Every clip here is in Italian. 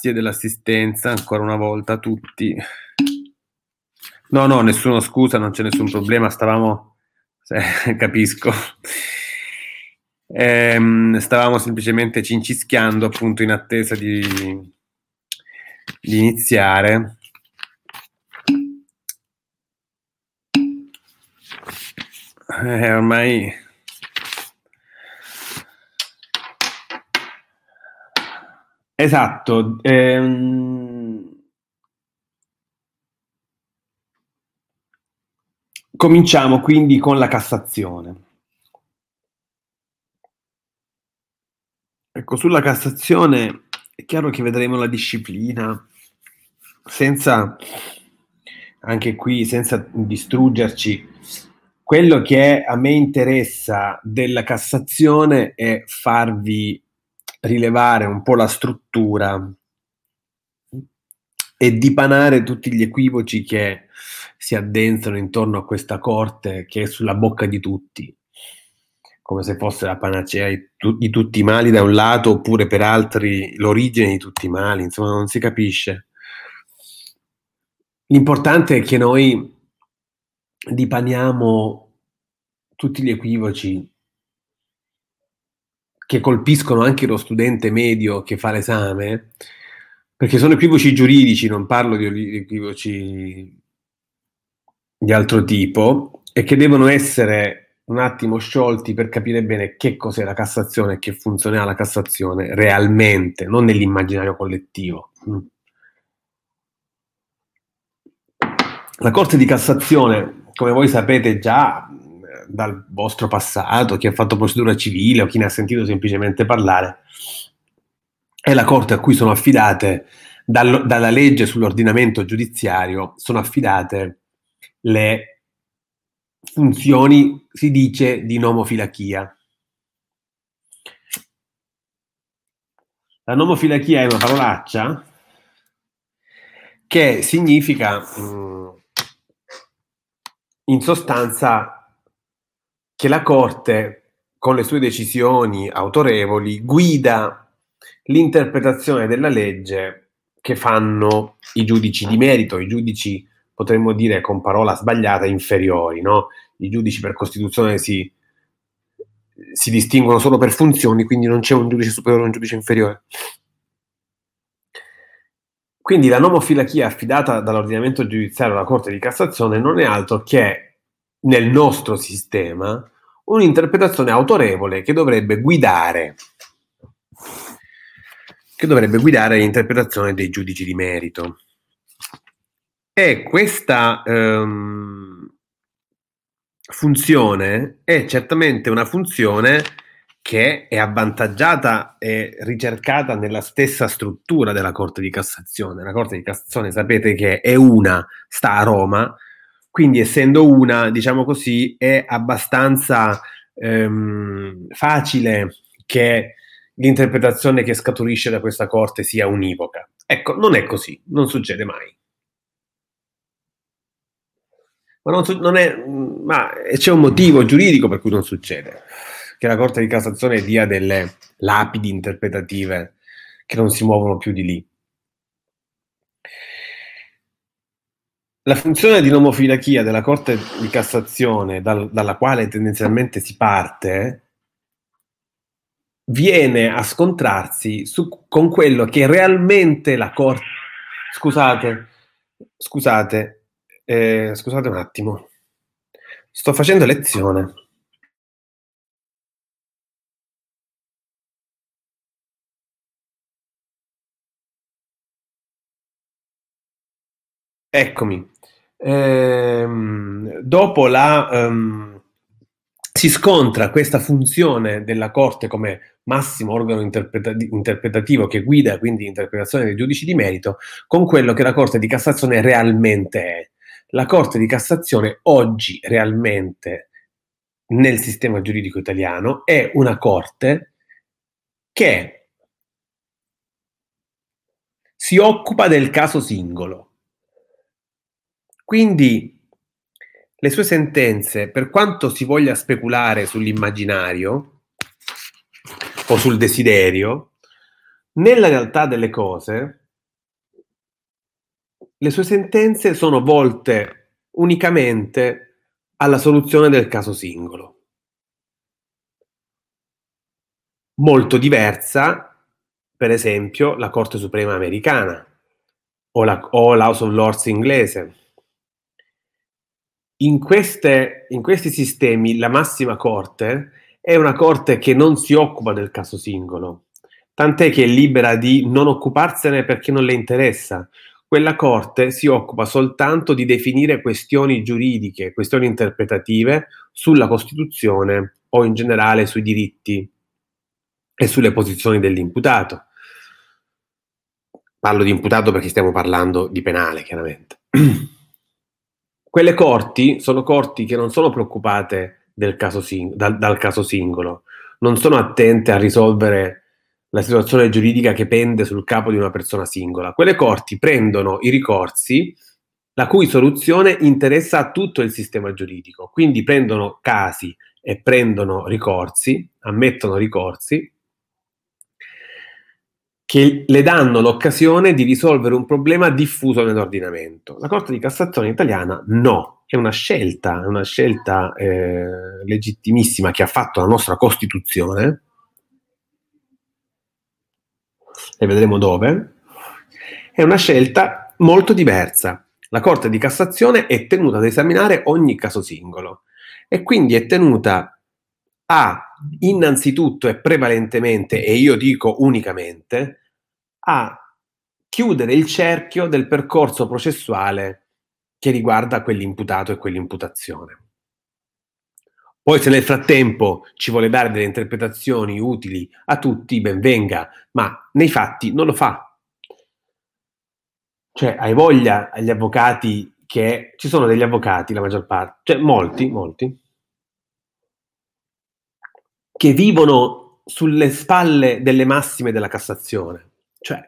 dell'assistenza ancora una volta a tutti. No, no, nessuno scusa, non c'è nessun problema, stavamo, eh, capisco, ehm, stavamo semplicemente cincischiando appunto in attesa di, di iniziare. Eh, ormai Esatto. Ehm... Cominciamo quindi con la Cassazione. Ecco, sulla Cassazione è chiaro che vedremo la disciplina senza, anche qui, senza distruggerci. Quello che a me interessa della Cassazione è farvi rilevare un po' la struttura e dipanare tutti gli equivoci che si addensano intorno a questa corte che è sulla bocca di tutti, come se fosse la panacea di, tu- di tutti i mali da un lato, oppure per altri l'origine di tutti i mali, insomma non si capisce. L'importante è che noi dipaniamo tutti gli equivoci che colpiscono anche lo studente medio che fa l'esame, perché sono equivoci giuridici, non parlo di equivoci di altro tipo, e che devono essere un attimo sciolti per capire bene che cos'è la Cassazione e che funzione la Cassazione realmente, non nell'immaginario collettivo. La Corte di Cassazione, come voi sapete già, dal vostro passato, chi ha fatto procedura civile o chi ne ha sentito semplicemente parlare, è la Corte a cui sono affidate, dal, dalla legge sull'ordinamento giudiziario, sono affidate le funzioni, si dice, di nomofilachia. La nomofilachia è una parolaccia che significa mm, in sostanza che la Corte, con le sue decisioni autorevoli, guida l'interpretazione della legge che fanno i giudici di merito, i giudici, potremmo dire con parola sbagliata, inferiori. No? I giudici per Costituzione si, si distinguono solo per funzioni, quindi non c'è un giudice superiore e un giudice inferiore. Quindi la nomofilachia affidata dall'ordinamento giudiziario alla Corte di Cassazione non è altro che nel nostro sistema un'interpretazione autorevole che dovrebbe guidare che dovrebbe guidare l'interpretazione dei giudici di merito. E questa um, funzione è certamente una funzione che è avvantaggiata e ricercata nella stessa struttura della Corte di Cassazione. La Corte di Cassazione sapete che è una, sta a Roma, quindi essendo una, diciamo così, è abbastanza ehm, facile che l'interpretazione che scaturisce da questa corte sia univoca. Ecco, non è così, non succede mai. Ma, non, non è, ma c'è un motivo giuridico per cui non succede, che la Corte di Cassazione dia delle lapidi interpretative che non si muovono più di lì. La funzione di nomofilachia della Corte di Cassazione, dal, dalla quale tendenzialmente si parte, viene a scontrarsi su, con quello che realmente la Corte... Scusate, scusate, eh, scusate un attimo. Sto facendo lezione. Eccomi. Ehm, dopo la, um, si scontra questa funzione della Corte come massimo organo interpretati- interpretativo che guida quindi l'interpretazione dei giudici di merito con quello che la Corte di Cassazione realmente è. La Corte di Cassazione oggi realmente nel sistema giuridico italiano è una Corte che si occupa del caso singolo quindi le sue sentenze, per quanto si voglia speculare sull'immaginario o sul desiderio, nella realtà delle cose le sue sentenze sono volte unicamente alla soluzione del caso singolo. Molto diversa, per esempio, la Corte Suprema americana o, la, o l'House of Lords inglese. In, queste, in questi sistemi la massima corte è una corte che non si occupa del caso singolo, tant'è che è libera di non occuparsene perché non le interessa. Quella corte si occupa soltanto di definire questioni giuridiche, questioni interpretative sulla Costituzione o in generale sui diritti e sulle posizioni dell'imputato. Parlo di imputato perché stiamo parlando di penale, chiaramente. Quelle corti sono corti che non sono preoccupate caso sing- dal, dal caso singolo, non sono attente a risolvere la situazione giuridica che pende sul capo di una persona singola. Quelle corti prendono i ricorsi la cui soluzione interessa a tutto il sistema giuridico, quindi prendono casi e prendono ricorsi, ammettono ricorsi che le danno l'occasione di risolvere un problema diffuso nell'ordinamento. La Corte di Cassazione italiana no, è una scelta, è una scelta eh, legittimissima che ha fatto la nostra Costituzione, e vedremo dove, è una scelta molto diversa. La Corte di Cassazione è tenuta ad esaminare ogni caso singolo e quindi è tenuta a innanzitutto e prevalentemente, e io dico unicamente, a chiudere il cerchio del percorso processuale che riguarda quell'imputato e quell'imputazione. Poi se nel frattempo ci vuole dare delle interpretazioni utili a tutti, ben venga, ma nei fatti non lo fa. Cioè, hai voglia agli avvocati che ci sono degli avvocati, la maggior parte, cioè molti, molti, che vivono sulle spalle delle massime della Cassazione. Cioè,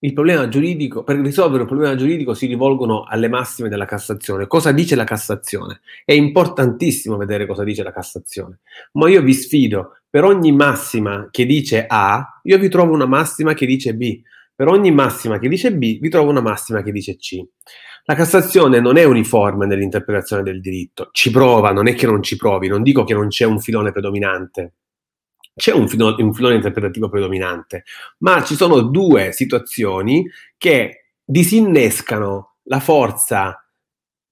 il problema giuridico, per risolvere un problema giuridico si rivolgono alle massime della Cassazione. Cosa dice la Cassazione? È importantissimo vedere cosa dice la Cassazione, ma io vi sfido, per ogni massima che dice A, io vi trovo una massima che dice B. Per ogni massima che dice B, vi trovo una massima che dice C. La Cassazione non è uniforme nell'interpretazione del diritto, ci prova, non è che non ci provi, non dico che non c'è un filone predominante, c'è un filone, un filone interpretativo predominante, ma ci sono due situazioni che disinnescano la forza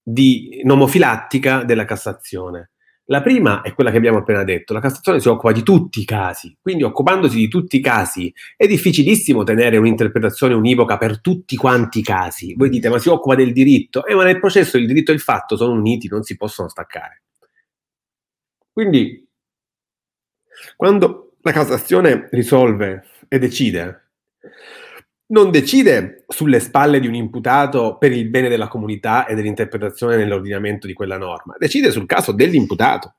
di nomofilattica della Cassazione. La prima è quella che abbiamo appena detto, la Cassazione si occupa di tutti i casi, quindi occupandosi di tutti i casi è difficilissimo tenere un'interpretazione univoca per tutti quanti i casi. Voi dite, ma si occupa del diritto? Eh, ma nel processo il diritto e il fatto sono uniti, non si possono staccare. Quindi quando la Cassazione risolve e decide, non decide sulle spalle di un imputato per il bene della comunità e dell'interpretazione nell'ordinamento di quella norma, decide sul caso dell'imputato.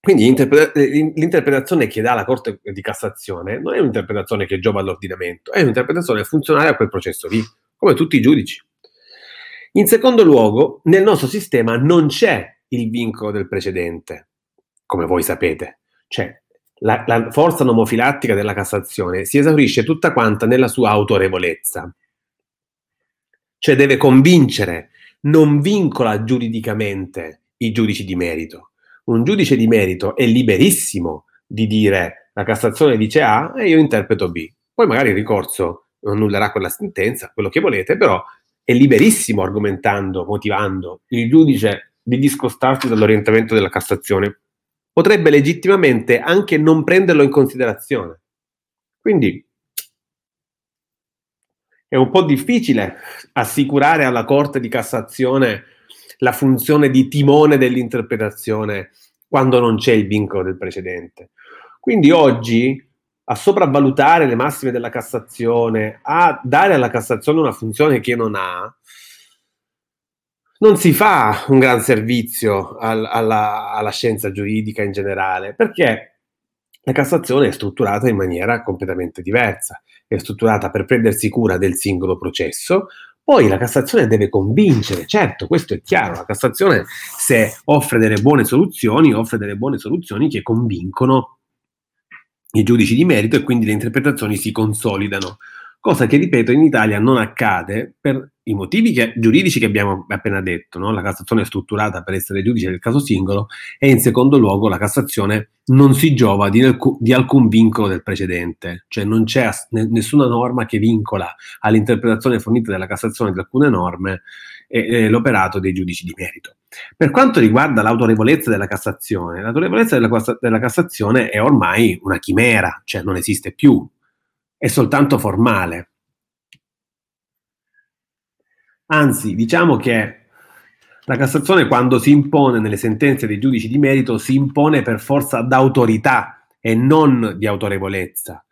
Quindi l'interpretazione che dà la Corte di Cassazione non è un'interpretazione che giova all'ordinamento, è un'interpretazione funzionale a quel processo lì, come tutti i giudici. In secondo luogo, nel nostro sistema non c'è il vincolo del precedente, come voi sapete. Cioè, la, la forza nomofilattica della Cassazione si esaurisce tutta quanta nella sua autorevolezza. Cioè deve convincere, non vincola giuridicamente i giudici di merito. Un giudice di merito è liberissimo di dire la Cassazione dice A e io interpreto B. Poi magari il ricorso annullerà quella sentenza, quello che volete, però è liberissimo argomentando, motivando il giudice di discostarsi dall'orientamento della Cassazione potrebbe legittimamente anche non prenderlo in considerazione. Quindi è un po' difficile assicurare alla Corte di Cassazione la funzione di timone dell'interpretazione quando non c'è il vincolo del precedente. Quindi oggi a sopravvalutare le massime della Cassazione, a dare alla Cassazione una funzione che non ha, non si fa un gran servizio al, alla, alla scienza giuridica in generale, perché la Cassazione è strutturata in maniera completamente diversa, è strutturata per prendersi cura del singolo processo, poi la Cassazione deve convincere, certo, questo è chiaro, la Cassazione se offre delle buone soluzioni, offre delle buone soluzioni che convincono i giudici di merito e quindi le interpretazioni si consolidano. Cosa che, ripeto, in Italia non accade per i motivi che, giuridici che abbiamo appena detto, no? la Cassazione è strutturata per essere giudice del caso singolo e in secondo luogo la Cassazione non si giova di, di alcun vincolo del precedente, cioè non c'è nessuna norma che vincola all'interpretazione fornita dalla Cassazione di alcune norme e, e l'operato dei giudici di merito. Per quanto riguarda l'autorevolezza della Cassazione, l'autorevolezza della, della Cassazione è ormai una chimera, cioè non esiste più, è soltanto formale. Anzi, diciamo che la Cassazione quando si impone nelle sentenze dei giudici di merito si impone per forza d'autorità e non di autorevolezza.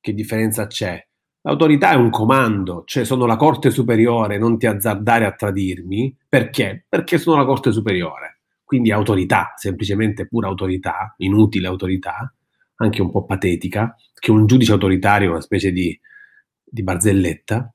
Che differenza c'è? L'autorità è un comando, cioè sono la Corte Superiore, non ti azzardare a tradirmi. Perché? Perché sono la Corte Superiore. Quindi autorità, semplicemente pura autorità, inutile autorità, anche un po' patetica, che un giudice autoritario una specie di, di barzelletta,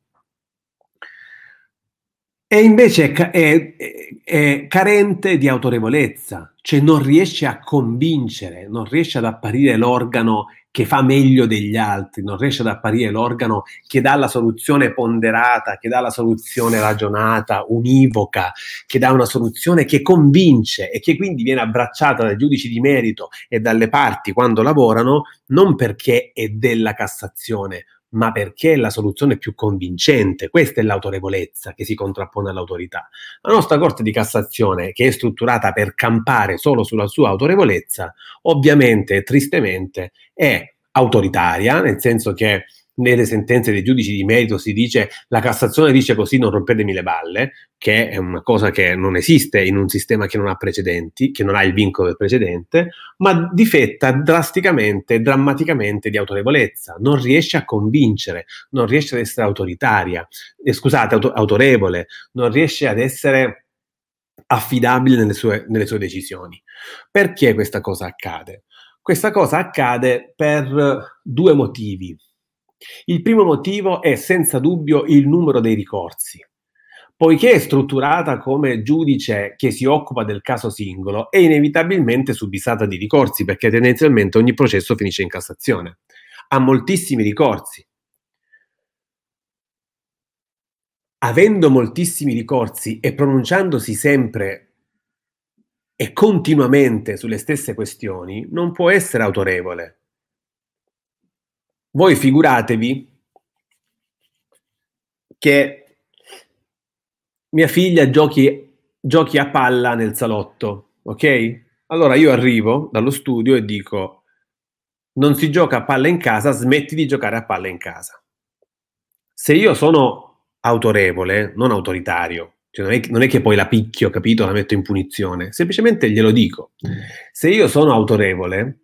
e invece è, è, è, carente di autorevolezza, cioè non riesce a convincere, non riesce ad apparire l'organo che fa meglio degli altri, non riesce ad apparire l'organo che dà la soluzione ponderata, che dà la soluzione ragionata, univoca, che dà una soluzione che convince e che quindi viene abbracciata dai giudici di merito e dalle parti quando lavorano, non perché è della Cassazione, ma perché è la soluzione più convincente. Questa è l'autorevolezza che si contrappone all'autorità. La nostra Corte di Cassazione, che è strutturata per campare solo sulla sua autorevolezza, ovviamente e tristemente è autoritaria, nel senso che nelle sentenze dei giudici di merito si dice la Cassazione dice così non rompetemi le balle, che è una cosa che non esiste in un sistema che non ha precedenti, che non ha il vincolo del precedente, ma difetta drasticamente, drammaticamente di autorevolezza, non riesce a convincere, non riesce ad essere autoritaria, eh, scusate, auto- autorevole, non riesce ad essere affidabile nelle sue, nelle sue decisioni. Perché questa cosa accade? Questa cosa accade per due motivi. Il primo motivo è senza dubbio il numero dei ricorsi. Poiché è strutturata come giudice che si occupa del caso singolo, è inevitabilmente subissata di ricorsi perché tendenzialmente ogni processo finisce in Cassazione. Ha moltissimi ricorsi. Avendo moltissimi ricorsi e pronunciandosi sempre e continuamente sulle stesse questioni, non può essere autorevole voi figuratevi che mia figlia giochi, giochi a palla nel salotto, ok? Allora io arrivo dallo studio e dico non si gioca a palla in casa, smetti di giocare a palla in casa. Se io sono autorevole, non autoritario, cioè non, è, non, è, che poi la picchio, capito, la metto in punizione, semplicemente glielo dico. Se io sono autorevole,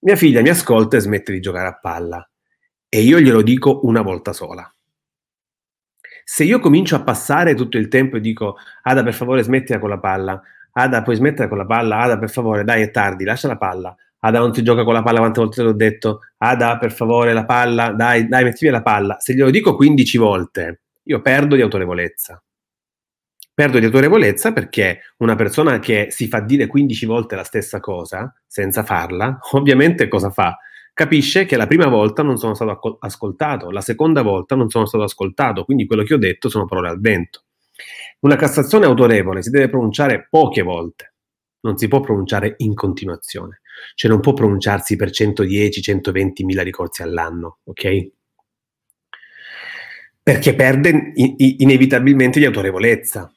mia figlia mi ascolta e smette di giocare a palla e io glielo dico una volta sola. Se io comincio a passare tutto il tempo e dico Ada per favore smettila con la palla, Ada puoi smettere con la palla, Ada per favore dai è tardi, lascia la palla, Ada non si gioca con la palla quante volte te l'ho detto, Ada per favore la palla, dai, dai metti via la palla, se glielo dico 15 volte io perdo di autorevolezza. Perdo di autorevolezza perché una persona che si fa dire 15 volte la stessa cosa senza farla, ovviamente cosa fa? Capisce che la prima volta non sono stato ascoltato, la seconda volta non sono stato ascoltato, quindi quello che ho detto sono parole al vento. Una Cassazione autorevole si deve pronunciare poche volte, non si può pronunciare in continuazione, cioè non può pronunciarsi per 110-120 mila ricorsi all'anno, ok? Perché perde in- inevitabilmente di autorevolezza.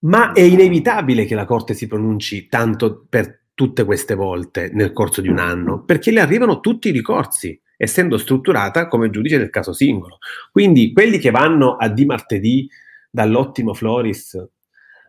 Ma è inevitabile che la Corte si pronunci tanto per tutte queste volte nel corso di un anno? Perché le arrivano tutti i ricorsi, essendo strutturata come giudice del caso singolo. Quindi quelli che vanno a di martedì dall'ottimo Floris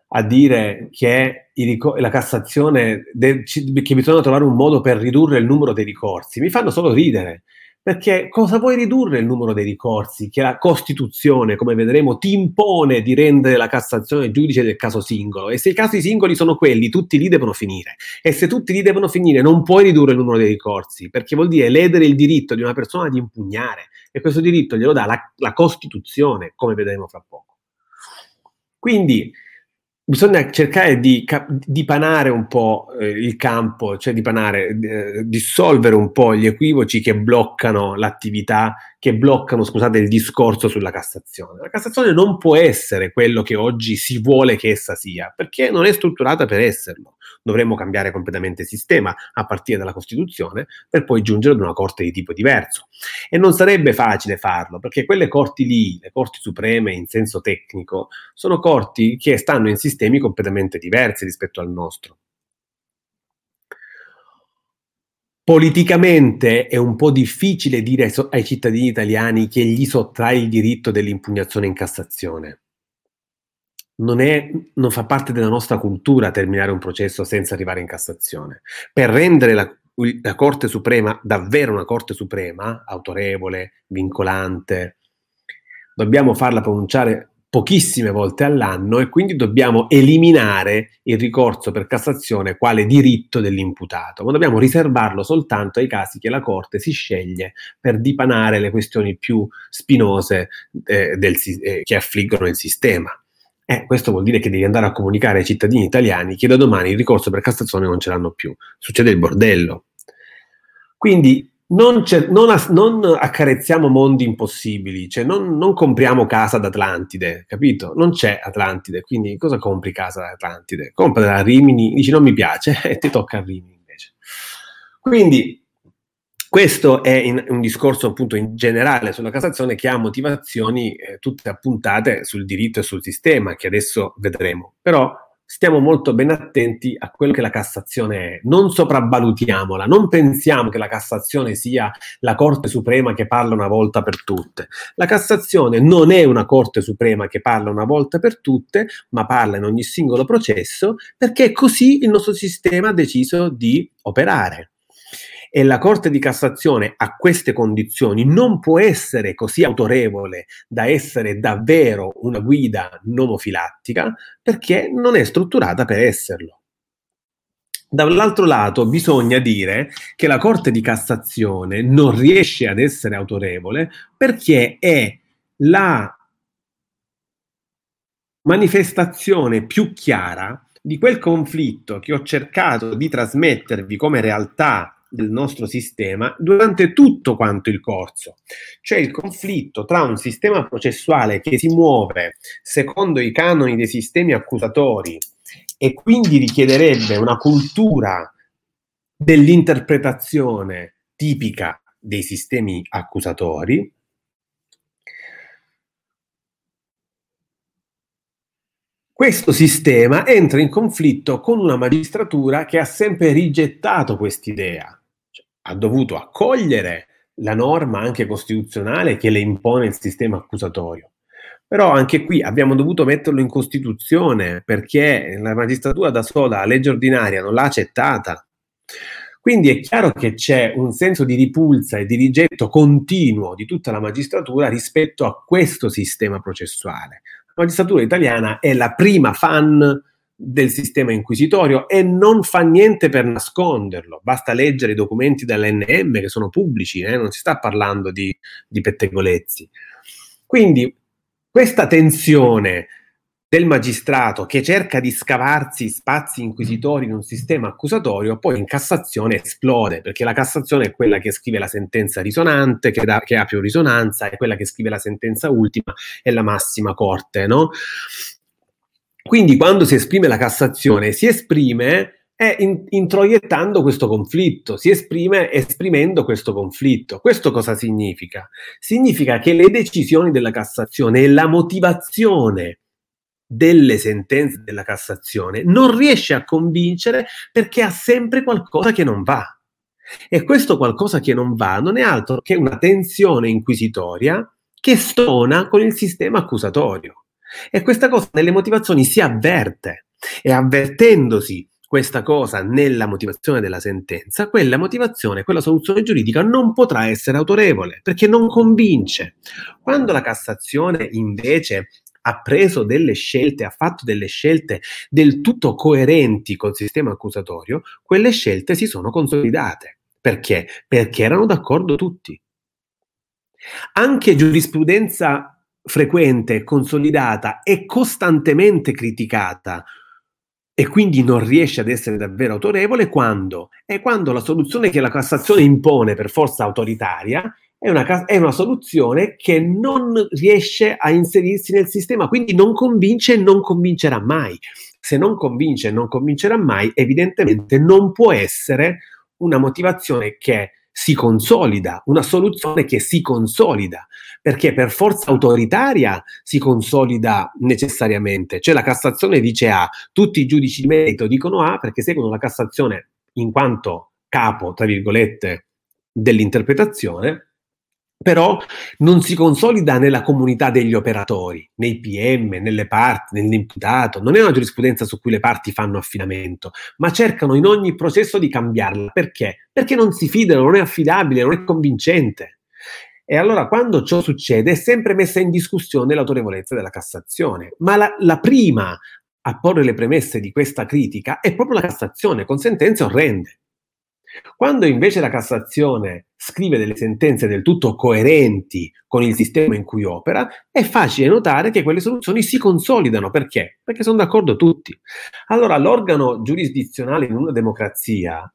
a dire che ricor- la Cassazione, de- che bisogna trovare un modo per ridurre il numero dei ricorsi, mi fanno solo ridere, perché cosa vuoi ridurre il numero dei ricorsi? Che la Costituzione, come vedremo, ti impone di rendere la Cassazione giudice del caso singolo. E se i casi singoli sono quelli, tutti lì devono finire. E se tutti lì devono finire, non puoi ridurre il numero dei ricorsi, perché vuol dire ledere il diritto di una persona di impugnare. E questo diritto glielo dà la, la Costituzione, come vedremo fra poco. Quindi bisogna cercare di dipanare un po' eh, il campo, cioè dipanare, eh, dissolvere un po' gli equivoci che bloccano l'attività, che bloccano, scusate, il discorso sulla Cassazione. La Cassazione non può essere quello che oggi si vuole che essa sia, perché non è strutturata per esserlo. Dovremmo cambiare completamente il sistema a partire dalla Costituzione per poi giungere ad una Corte di tipo diverso. E non sarebbe facile farlo, perché quelle corti lì, le Corti Supreme in senso tecnico, sono corti che stanno in sistemi completamente diversi rispetto al nostro. Politicamente è un po' difficile dire ai cittadini italiani che gli sottrae il diritto dell'impugnazione in Cassazione. Non, è, non, fa parte della nostra cultura terminare un processo senza arrivare in Cassazione. Per rendere la, la Corte Suprema davvero una Corte Suprema, autorevole, vincolante, dobbiamo farla pronunciare pochissime volte all'anno e quindi dobbiamo eliminare il ricorso per Cassazione quale diritto dell'imputato, ma dobbiamo riservarlo soltanto ai casi che la Corte si sceglie per dipanare le questioni più spinose eh, del, eh, che affliggono il sistema. Eh, questo vuol dire che devi andare a comunicare ai cittadini italiani che da domani il ricorso per Cassazione non ce l'hanno più. Succede il bordello. Quindi non, non, non, accarezziamo mondi impossibili, cioè non, non, compriamo casa ad Atlantide, capito? Non c'è Atlantide, quindi cosa compri casa ad Atlantide? Compra da Rimini, dici non mi piace e ti tocca a Rimini invece. Quindi questo è in, un discorso appunto in generale sulla Cassazione che ha motivazioni eh, tutte appuntate sul diritto e sul sistema, che adesso vedremo. Però stiamo molto ben attenti a quello che la Cassazione è, non sopravvalutiamola, non pensiamo che la Cassazione sia la Corte Suprema che parla una volta per tutte. La Cassazione non è una Corte Suprema che parla una volta per tutte, ma parla in ogni singolo processo perché così il nostro sistema ha deciso di operare e la Corte di Cassazione a queste condizioni non può essere così autorevole da essere davvero una guida nomofilattica perché non è strutturata per esserlo. Dall'altro lato bisogna dire che la Corte di Cassazione non riesce ad essere autorevole perché è la manifestazione più chiara di quel conflitto che ho cercato di trasmettervi come realtà del nostro sistema durante tutto quanto il corso. Cioè il conflitto tra un sistema processuale che si muove secondo i canoni dei sistemi accusatori e quindi richiederebbe una cultura dell'interpretazione tipica dei sistemi accusatori, Questo sistema entra in conflitto con una magistratura che ha sempre rigettato quest'idea ha dovuto accogliere la norma anche costituzionale che le impone il sistema accusatorio. Però anche qui abbiamo dovuto metterlo in Costituzione perché la magistratura da sola, la legge ordinaria, non l'ha accettata. Quindi è chiaro che c'è un senso di ripulsa e di rigetto continuo di tutta la magistratura rispetto a questo sistema processuale. La magistratura italiana è la prima fan del sistema inquisitorio e non fa niente per nasconderlo. Basta leggere i documenti dell'NM che sono pubblici, eh? non si sta parlando di, di pettegolezzi. Quindi questa tensione del magistrato che cerca di scavarsi spazi inquisitori in un sistema accusatorio, poi in Cassazione esplode, perché la Cassazione è quella che scrive la sentenza risonante, che, da, che ha più risonanza, è quella che scrive la sentenza ultima, è la massima corte, no? Quindi quando si esprime la Cassazione, si esprime è in, introiettando questo conflitto, si esprime esprimendo questo conflitto. Questo cosa significa? Significa che le decisioni della Cassazione e la motivazione delle sentenze della Cassazione non riesce a convincere perché ha sempre qualcosa che non va. E questo qualcosa che non va non è altro che una tensione inquisitoria che stona con il sistema accusatorio. E questa cosa nelle motivazioni si avverte e avvertendosi questa cosa nella motivazione della sentenza, quella motivazione, quella soluzione giuridica non potrà essere autorevole perché non convince. Quando la Cassazione invece ha preso delle scelte, ha fatto delle scelte del tutto coerenti col sistema accusatorio, quelle scelte si sono consolidate. Perché? Perché erano d'accordo tutti. Anche giurisprudenza frequente, consolidata e costantemente criticata e quindi non riesce ad essere davvero autorevole quando? È quando la soluzione che la Cassazione impone per forza autoritaria è una, è una, soluzione che non riesce a inserirsi nel sistema, quindi non convince e non convincerà mai. Se non convince e non convincerà mai, evidentemente non può essere una motivazione che si consolida, una soluzione che si consolida, perché per forza autoritaria si consolida necessariamente. Cioè la Cassazione dice A, tutti i giudici di merito dicono A perché seguono la Cassazione in quanto capo, tra virgolette, dell'interpretazione, però non si consolida nella comunità degli operatori, nei PM, nelle parti, nell'imputato. Non è una giurisprudenza su cui le parti fanno affidamento, ma cercano in ogni processo di cambiarla. Perché? Perché non si fidano, non è affidabile, non è convincente. E allora quando ciò succede è sempre messa in discussione l'autorevolezza della Cassazione. Ma la, la prima a porre le premesse di questa critica è proprio la Cassazione, con sentenze orrende. Quando invece la Cassazione scrive delle sentenze del tutto coerenti con il sistema in cui opera, è facile notare che quelle soluzioni si consolidano. Perché? Perché sono d'accordo tutti. Allora, l'organo giurisdizionale in una democrazia,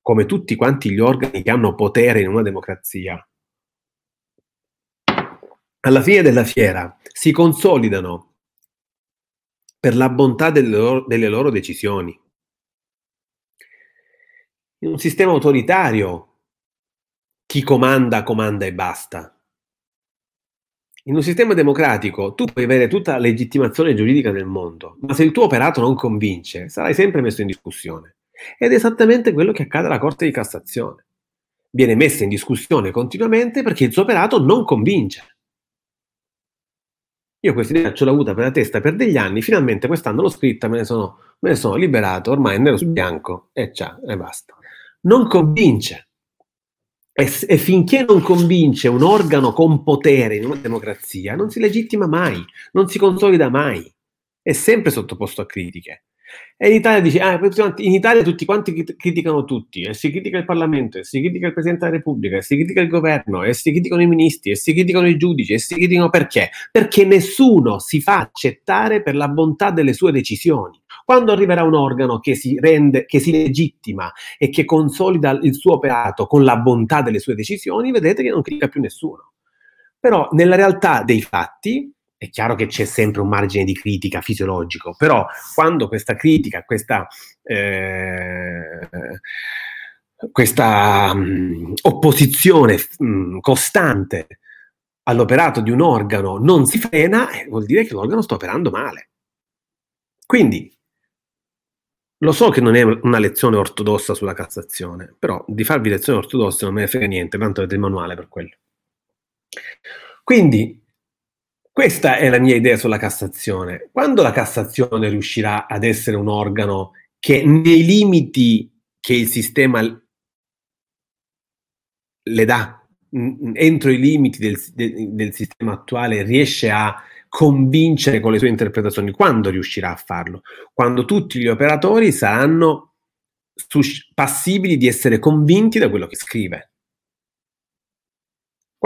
come tutti quanti gli organi che hanno potere in una democrazia, alla fine della fiera si consolidano per la bontà delle loro, delle loro decisioni in un sistema autoritario chi comanda, comanda e basta. In un sistema democratico tu puoi avere tutta la legittimazione giuridica del mondo, ma se il tuo operato non convince, sarai sempre messo in discussione. Ed è esattamente quello che accade alla Corte di Cassazione. Viene messa in discussione continuamente perché il suo operato non convince. Io questa idea ce l'ho avuta per la testa per degli anni, finalmente quest'anno l'ho scritta, me ne sono, me ne sono liberato, ormai è nero su bianco e ciao, e basta non convince. E, e, finché non convince un organo con potere in una democrazia, non si legittima mai, non si consolida mai, è sempre sottoposto a critiche. E in Italia dice, ah, in Italia tutti quanti criticano tutti, e si critica il Parlamento, e si critica il Presidente della Repubblica, e si critica il governo, e si criticano i ministri, e si criticano i giudici, e si criticano perché? Perché nessuno si fa accettare per la bontà delle sue decisioni. Quando arriverà un organo che si rende, che si legittima e che consolida il suo operato con la bontà delle sue decisioni, vedete che non critica più nessuno. Però nella realtà dei fatti, è chiaro che c'è sempre un margine di critica fisiologico, però quando questa critica, questa, eh, questa mh, opposizione mh, costante all'operato di un organo non si frena, eh, vuol dire che l'organo sta operando male. Quindi lo so che non è una lezione ortodossa sulla Cassazione, però di farvi lezioni ortodosse non me ne frega niente, tanto avete il manuale per quello. Quindi, questa è la mia idea sulla Cassazione. Quando la Cassazione riuscirà ad essere un organo che nei limiti che il sistema le dà, entro i limiti del, del, sistema attuale, riesce a convincere con le sue interpretazioni. Quando riuscirà a farlo? Quando tutti gli operatori saranno passibili di essere convinti da quello che scrive.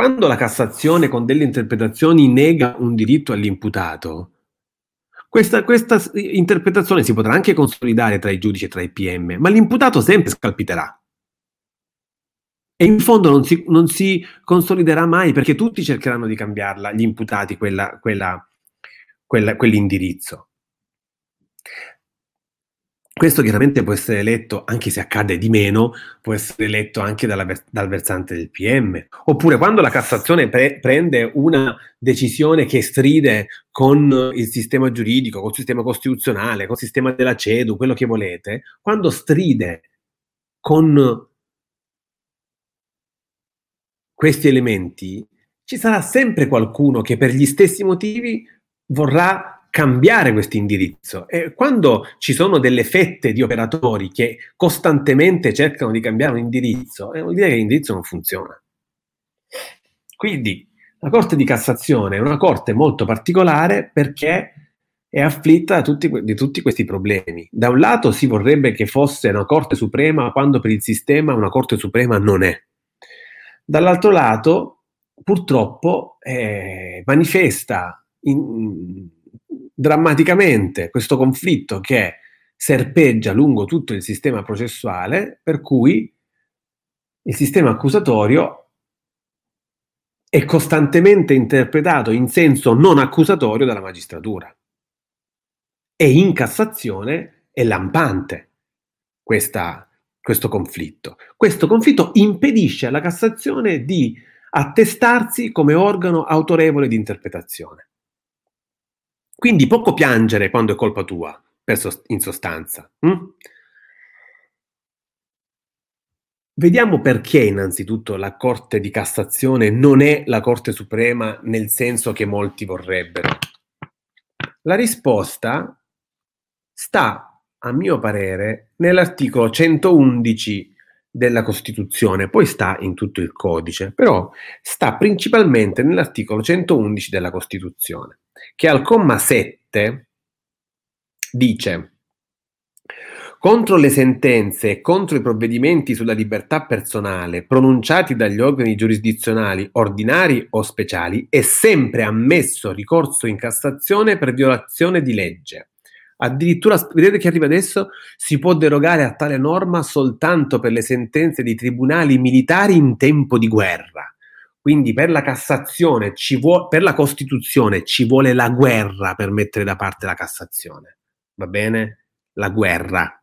Quando la Cassazione con delle interpretazioni nega un diritto all'imputato, questa, questa, interpretazione si potrà anche consolidare tra i giudici e tra i PM, ma l'imputato sempre scalpiterà. E in fondo non si, non si, consoliderà mai perché tutti cercheranno di cambiarla, gli imputati, quella, quella, quella, quell'indirizzo. Questo chiaramente può essere letto, anche se accade di meno, può essere letto anche dalla, dal versante del PM. Oppure quando la Cassazione pre- prende una decisione che stride con il sistema giuridico, con il sistema costituzionale, con il sistema della CEDU, quello che volete, quando stride con questi elementi, ci sarà sempre qualcuno che per gli stessi motivi vorrà cambiare questo indirizzo. E quando ci sono delle fette di operatori che costantemente cercano di cambiare un indirizzo, eh, vuol dire che l'indirizzo non funziona. Quindi la Corte di Cassazione è una Corte molto particolare perché è afflitta tutti, di tutti questi problemi. Da un lato si vorrebbe che fosse una Corte Suprema quando per il sistema una Corte Suprema non è. Dall'altro lato, purtroppo eh, manifesta in, drammaticamente questo conflitto che serpeggia lungo tutto il sistema processuale, per cui il sistema accusatorio è costantemente interpretato in senso non accusatorio dalla magistratura. E in Cassazione è lampante questa, questo conflitto. Questo conflitto impedisce alla Cassazione di attestarsi come organo autorevole di interpretazione. Quindi poco piangere quando è colpa tua, in sostanza. Hm? Vediamo perché innanzitutto la Corte di Cassazione non è la Corte Suprema nel senso che molti vorrebbero. La risposta sta, a mio parere, nell'articolo 111 della Costituzione, poi sta in tutto il codice, però sta principalmente nell'articolo 111 della Costituzione, che al comma 7 dice contro le sentenze e contro i provvedimenti sulla libertà personale pronunciati dagli organi giurisdizionali ordinari o speciali è sempre ammesso ricorso in Cassazione per violazione di legge. Addirittura, vedete che arriva adesso, si può derogare a tale norma soltanto per le sentenze di tribunali militari in tempo di guerra. Quindi per la Cassazione, ci vuo, per la Costituzione ci vuole la guerra per mettere da parte la Cassazione. Va bene? La guerra.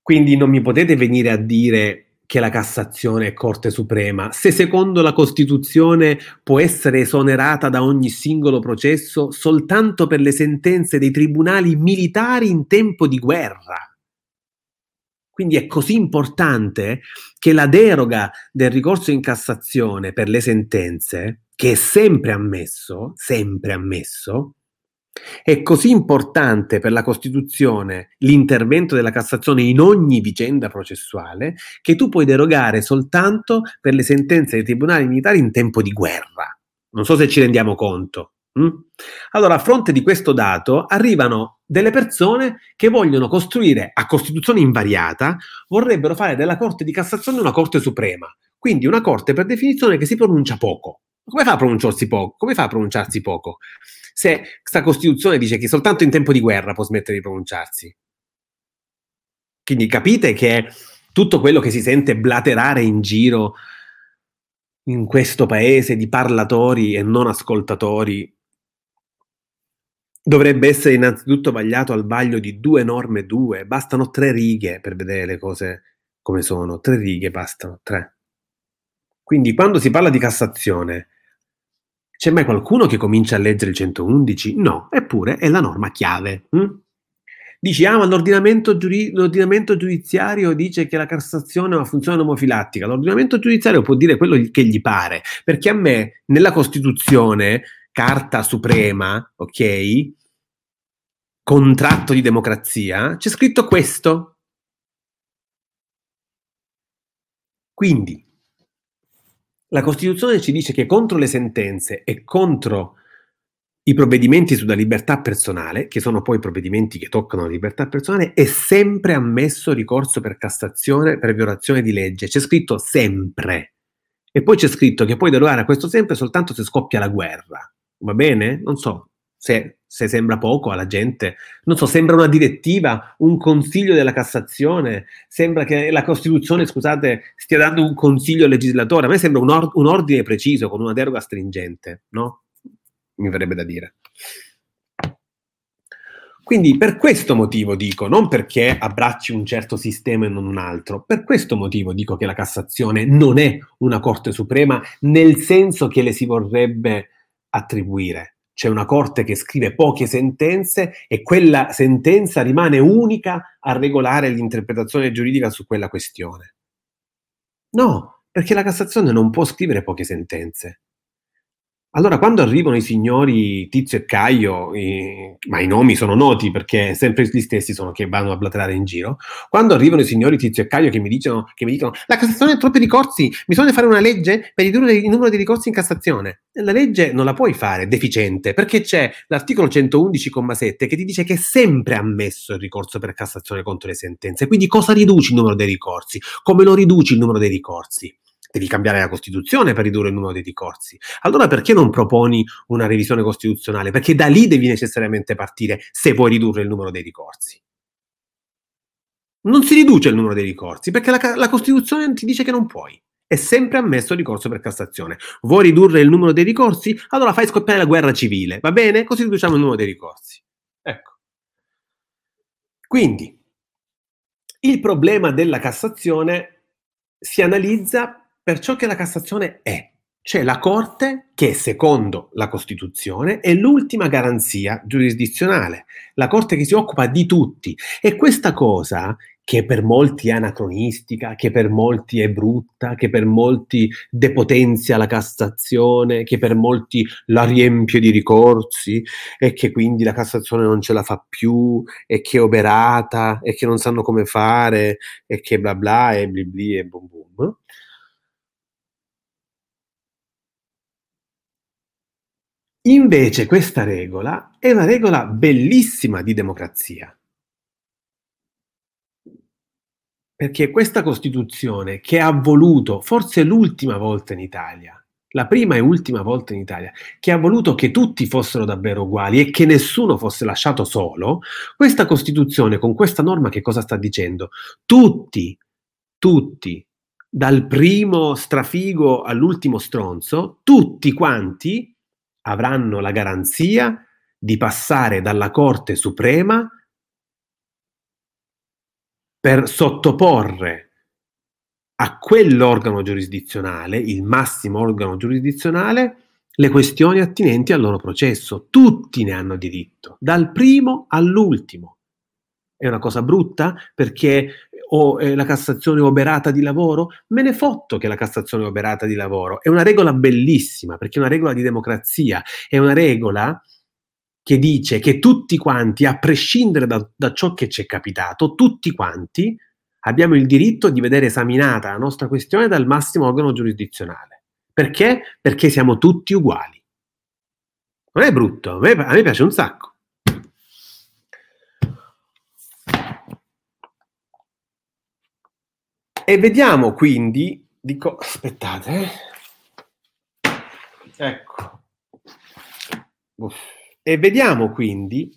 Quindi non mi potete venire a dire che la Cassazione è Corte Suprema, se secondo la Costituzione può essere esonerata da ogni singolo processo soltanto per le sentenze dei tribunali militari in tempo di guerra. Quindi è così importante che la deroga del ricorso in Cassazione per le sentenze, che è sempre ammesso, sempre ammesso, è così importante per la Costituzione l'intervento della Cassazione in ogni vicenda processuale che tu puoi derogare soltanto per le sentenze dei tribunali militari in tempo di guerra. Non so se ci rendiamo conto. Hm? Allora, a fronte di questo dato, arrivano delle persone che vogliono costruire a Costituzione invariata, vorrebbero fare della Corte di Cassazione una Corte Suprema, quindi una Corte per definizione che si pronuncia poco. Come fa a pronunciarsi poco? Come fa a pronunciarsi poco? se questa Costituzione dice che soltanto in tempo di guerra può smettere di pronunciarsi. Quindi capite che tutto quello che si sente blaterare in giro in questo paese di parlatori e non ascoltatori dovrebbe essere innanzitutto vagliato al vaglio di due norme due, bastano tre righe per vedere le cose come sono, tre righe bastano, tre. Quindi quando si parla di Cassazione c'è mai qualcuno che comincia a leggere il 111? No, eppure è la norma chiave. Hm? Dici, ah, ma l'ordinamento, giuri- l'ordinamento, giudiziario dice che la Cassazione ha una funzione omofilattica. L'ordinamento giudiziario può dire quello che gli pare, perché a me, nella Costituzione, Carta Suprema, ok, contratto di democrazia, c'è scritto questo. Quindi, la Costituzione ci dice che contro le sentenze e contro i provvedimenti sulla libertà personale, che sono poi provvedimenti che toccano la libertà personale, è sempre ammesso ricorso per Cassazione per violazione di legge. C'è scritto sempre. E poi c'è scritto che puoi derogare a questo sempre soltanto se scoppia la guerra. Va bene? Non so se se sembra poco alla gente, non so, sembra una direttiva, un consiglio della Cassazione, sembra che la Costituzione, scusate, stia dando un consiglio al legislatore, a me sembra un, or- un ordine preciso con una deroga stringente, no? Mi verrebbe da dire. Quindi per questo motivo dico, non perché abbracci un certo sistema e non un altro, per questo motivo dico che la Cassazione non è una Corte Suprema nel senso che le si vorrebbe attribuire c'è una corte che scrive poche sentenze e quella sentenza rimane unica a regolare l'interpretazione giuridica su quella questione. No, perché la Cassazione non può scrivere poche sentenze. Allora, quando arrivano i signori Tizio e Caio, eh, ma i nomi sono noti perché sempre gli stessi sono che vanno a blaterare in giro, quando arrivano i signori Tizio e Caio che mi, dicono, che mi dicono la Cassazione ha troppi ricorsi, bisogna fare una legge per ridurre il numero di ricorsi in Cassazione. La legge non la puoi fare deficiente perché c'è l'articolo 111,7 che ti dice che è sempre ammesso il ricorso per Cassazione contro le sentenze. Quindi cosa riduci il numero dei ricorsi? Come lo riduci il numero dei ricorsi? Devi cambiare la Costituzione per ridurre il numero dei ricorsi. Allora perché non proponi una revisione costituzionale? Perché da lì devi necessariamente partire se vuoi ridurre il numero dei ricorsi. Non si riduce il numero dei ricorsi perché la, la Costituzione ti dice che non puoi. È sempre ammesso il ricorso per Cassazione. Vuoi ridurre il numero dei ricorsi? Allora fai scoppiare la guerra civile, va bene? Così riduciamo il numero dei ricorsi. Ecco. Quindi, il problema della Cassazione si analizza per ciò che la Cassazione è. C'è la Corte che, secondo la Costituzione, è l'ultima garanzia giurisdizionale, la Corte che si occupa di tutti. E questa cosa che per molti è anacronistica, che per molti è brutta, che per molti depotenzia la Cassazione, che per molti la riempie di ricorsi e che quindi la Cassazione non ce la fa più e che è oberata e che non sanno come fare e che bla bla e bli bli e bum bum. Invece questa regola è una regola bellissima di democrazia Perché questa Costituzione che ha voluto, forse l'ultima volta in Italia, la prima e ultima volta in Italia, che ha voluto che tutti fossero davvero uguali e che nessuno fosse lasciato solo, questa Costituzione con questa norma che cosa sta dicendo? Tutti, tutti, dal primo strafigo all'ultimo stronzo, tutti quanti avranno la garanzia di passare dalla Corte Suprema per sottoporre a quell'organo giurisdizionale, il massimo organo giurisdizionale, le questioni attinenti al loro processo. Tutti ne hanno diritto, dal primo all'ultimo. È una cosa brutta perché o eh, la Cassazione oberata di lavoro? Me ne fotto che la Cassazione oberata di lavoro. È una regola bellissima perché è una regola di democrazia, è una regola che dice che tutti quanti, a prescindere da, da ciò che ci è capitato, tutti quanti abbiamo il diritto di vedere esaminata la nostra questione dal massimo organo giurisdizionale. Perché? Perché siamo tutti uguali. Non è brutto, a me, a me piace un sacco. E vediamo quindi, dico, aspettate, eh. ecco. Uff. E vediamo quindi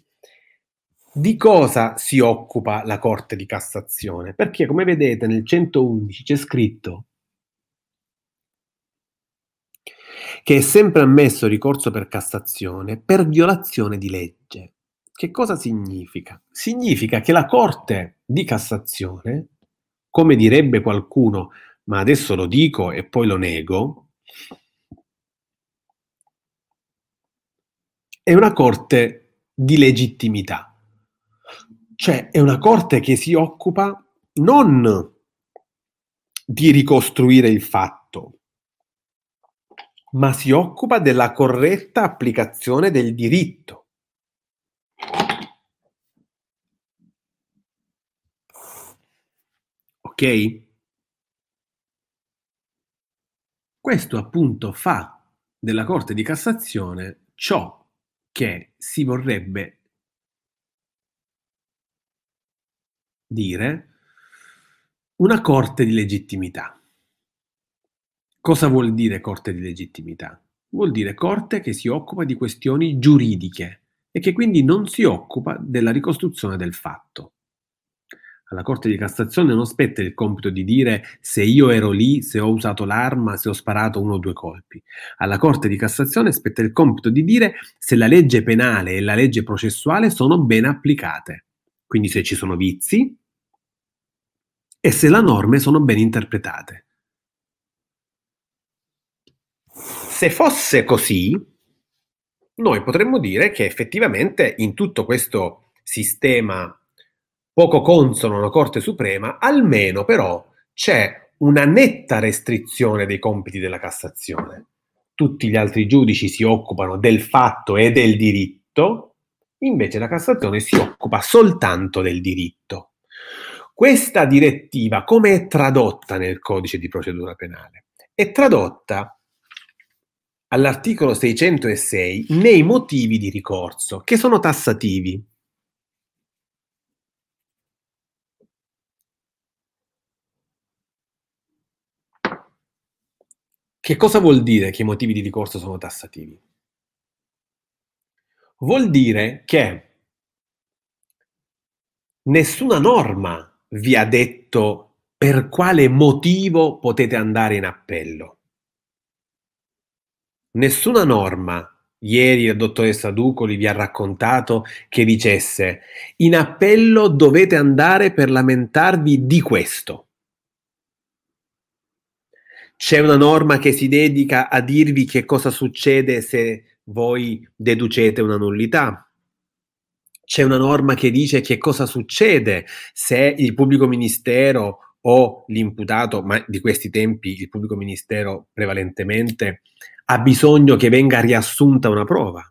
di cosa si occupa la Corte di Cassazione, perché come vedete nel 111 c'è scritto che è sempre ammesso ricorso per Cassazione per violazione di legge. Che cosa significa? Significa che la Corte di Cassazione, come direbbe qualcuno, ma adesso lo dico e poi lo nego, è una corte di legittimità, cioè è una corte che si occupa non di ricostruire il fatto, ma si occupa della corretta applicazione del diritto. Ok? Questo appunto fa della Corte di Cassazione ciò che si vorrebbe dire una corte di legittimità. Cosa vuol dire corte di legittimità? Vuol dire corte che si occupa di questioni giuridiche e che quindi non si occupa della ricostruzione del fatto. Alla Corte di Cassazione non spetta il compito di dire se io ero lì, se ho usato l'arma, se ho sparato uno o due colpi. Alla Corte di Cassazione spetta il compito di dire se la legge penale e la legge processuale sono ben applicate. Quindi se ci sono vizi e se le norme sono ben interpretate. Se fosse così, noi potremmo dire che effettivamente in tutto questo sistema poco consono una Corte Suprema, almeno però c'è una netta restrizione dei compiti della Cassazione. Tutti gli altri giudici si occupano del fatto e del diritto, invece la Cassazione si occupa soltanto del diritto. Questa direttiva come è tradotta nel codice di procedura penale? È tradotta all'articolo 606 nei motivi di ricorso, che sono tassativi. Che cosa vuol dire che i motivi di ricorso sono tassativi? Vuol dire che nessuna norma vi ha detto per quale motivo potete andare in appello. Nessuna norma Ieri la dottoressa Ducoli vi ha raccontato che dicesse in appello dovete andare per lamentarvi di questo. C'è una norma che si dedica a dirvi che cosa succede se voi deducete una nullità. C'è una norma che dice che cosa succede se il pubblico ministero o l'imputato, ma di questi tempi il pubblico ministero prevalentemente, ha bisogno che venga riassunta una prova.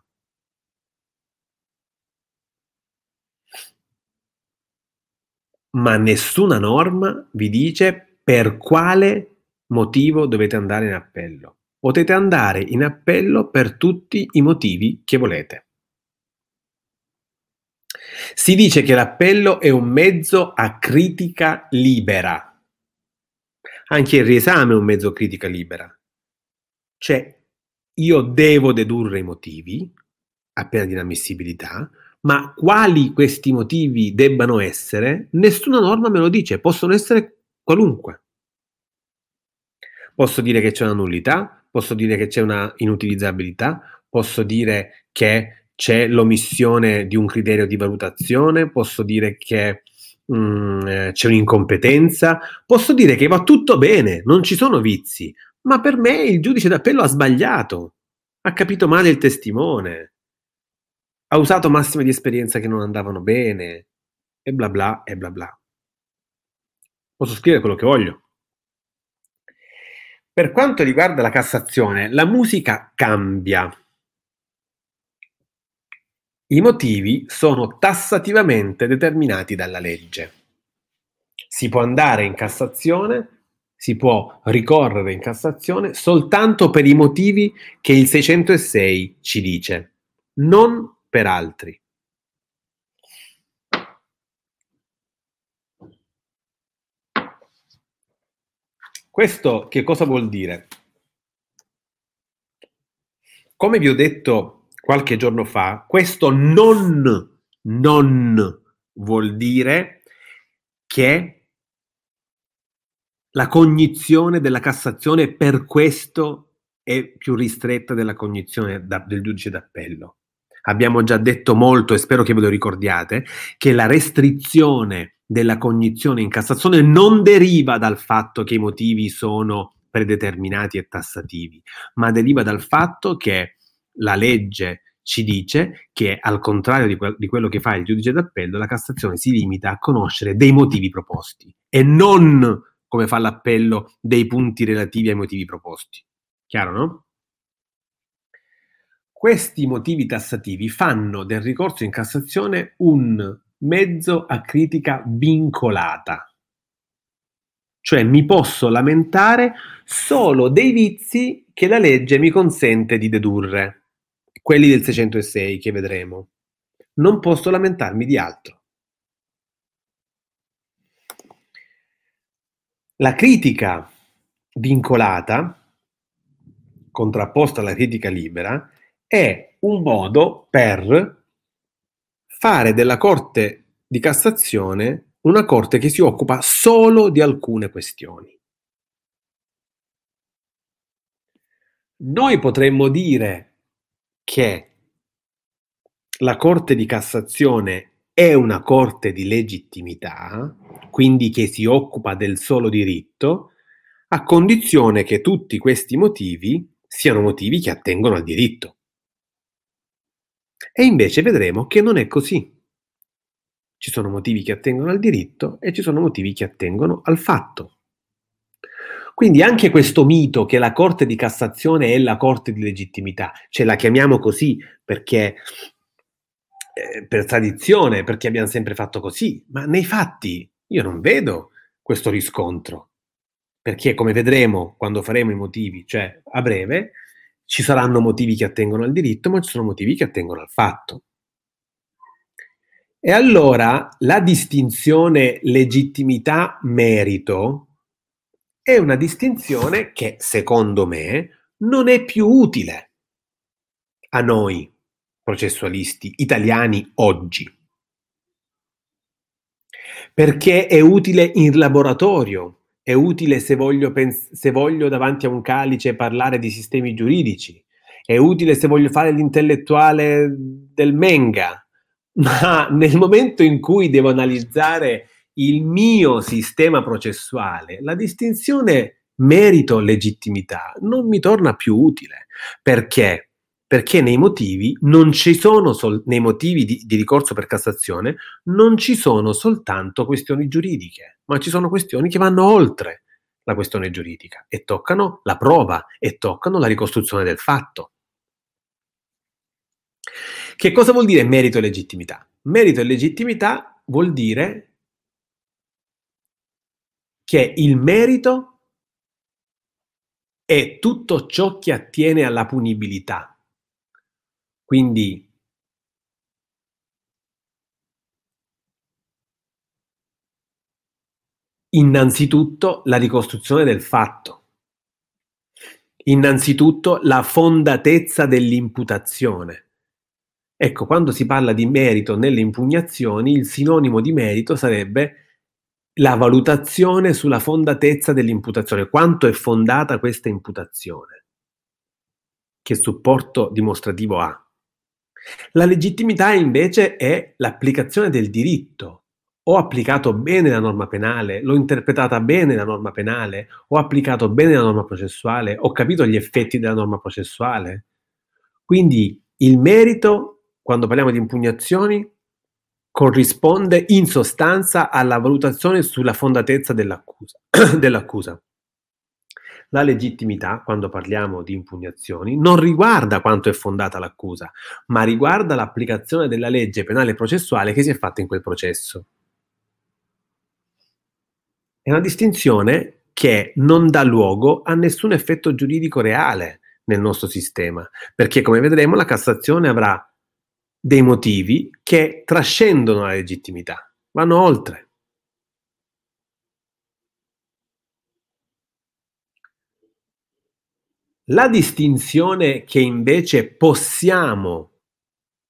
Ma nessuna norma vi dice per quale motivo dovete andare in appello. Potete andare in appello per tutti i motivi che volete. Si dice che l'appello è un mezzo a critica libera. Anche il riesame è un mezzo a critica libera. Cioè, io devo dedurre i motivi a pena di inammissibilità, ma quali questi motivi debbano essere, nessuna norma me lo dice, possono essere qualunque. Posso dire che c'è una nullità, posso dire che c'è una inutilizzabilità, posso dire che c'è l'omissione di un criterio di valutazione, posso dire che mm, eh, c'è un'incompetenza, posso dire che va tutto bene, non ci sono vizi, ma per me il giudice d'appello ha sbagliato, ha capito male il testimone, ha usato massime di esperienza che non andavano bene, e bla bla e bla bla. Posso scrivere quello che voglio. Per quanto riguarda la Cassazione, la musica cambia. I motivi sono tassativamente determinati dalla legge. Si può andare in Cassazione si può ricorrere in Cassazione soltanto per i motivi che il 606 ci dice, non per altri. Questo che cosa vuol dire? Come vi ho detto qualche giorno fa, questo non, non vuol dire che la cognizione della Cassazione per questo è più ristretta della cognizione da, del giudice d'appello. Abbiamo già detto molto, e spero che ve lo ricordiate, che la restrizione della cognizione in Cassazione non deriva dal fatto che i motivi sono predeterminati e tassativi, ma deriva dal fatto che la legge ci dice che al contrario di, que- di, quello che fa il giudice d'appello, la Cassazione si limita a conoscere dei motivi proposti e non come fa l'appello dei punti relativi ai motivi proposti. Chiaro, no? Questi motivi tassativi fanno del ricorso in Cassazione un mezzo a critica vincolata. Cioè mi posso lamentare solo dei vizi che la legge mi consente di dedurre, quelli del 606 che vedremo. Non posso lamentarmi di altro. La critica vincolata, contrapposta alla critica libera, è un modo per fare della Corte di Cassazione una Corte che si occupa solo di alcune questioni. Noi potremmo dire che la Corte di Cassazione è una Corte di legittimità quindi che si occupa del solo diritto, a condizione che tutti questi motivi siano motivi che attengono al diritto. E invece vedremo che non è così. Ci sono motivi che attengono al diritto e ci sono motivi che attengono al fatto. Quindi anche questo mito che la Corte di Cassazione è la Corte di legittimità, ce la chiamiamo così perché eh, per tradizione, perché abbiamo sempre fatto così, ma nei fatti io non vedo questo riscontro, perché come vedremo quando faremo i motivi, cioè a breve, ci saranno motivi che attengono al diritto, ma ci sono motivi che attengono al fatto. E allora la distinzione legittimità-merito è una distinzione che, secondo me, non è più utile a noi processualisti italiani oggi. Perché è utile in laboratorio, è utile se voglio, pens- se voglio davanti a un calice parlare di sistemi giuridici, è utile se voglio fare l'intellettuale del Menga, ma nel momento in cui devo analizzare il mio sistema processuale, la distinzione merito-legittimità non mi torna più utile. Perché? Perché nei motivi sol- nei motivi di, di ricorso per Cassazione non ci sono soltanto questioni giuridiche, ma ci sono questioni che vanno oltre la questione giuridica e toccano la prova e toccano la ricostruzione del fatto. Che cosa vuol dire merito e legittimità? Merito e legittimità vuol dire che il merito è tutto ciò che attiene alla punibilità. Quindi innanzitutto la ricostruzione del fatto, innanzitutto la fondatezza dell'imputazione Ecco, quando si parla di merito nelle impugnazioni, il sinonimo di merito sarebbe la valutazione sulla fondatezza dell'imputazione, quanto è fondata questa imputazione, che supporto dimostrativo ha. La legittimità invece è l'applicazione del diritto. Ho applicato bene la norma penale, l'ho interpretata bene la norma penale, ho applicato bene la norma processuale, ho capito gli effetti della norma processuale. Quindi il merito quando parliamo di impugnazioni, corrisponde in sostanza alla valutazione sulla fondatezza dell'accusa. dell'accusa. La legittimità, quando parliamo di impugnazioni, non riguarda quanto è fondata l'accusa, ma riguarda l'applicazione della legge penale processuale che si è fatta in quel processo. È una distinzione che non dà luogo a nessun effetto giuridico reale nel nostro sistema, perché come vedremo la Cassazione avrà dei motivi che trascendono la legittimità, vanno oltre. La distinzione che invece possiamo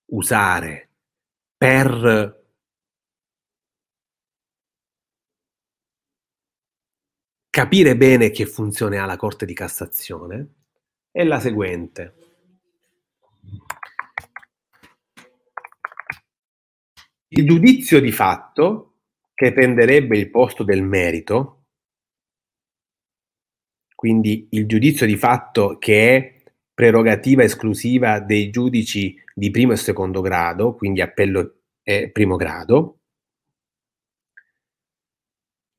usare per capire bene che funzione ha la Corte di Cassazione è la seguente. Il giudizio di fatto, che prenderebbe il posto del merito, quindi il giudizio di fatto che è prerogativa esclusiva dei giudici di primo e secondo grado, quindi appello e primo grado,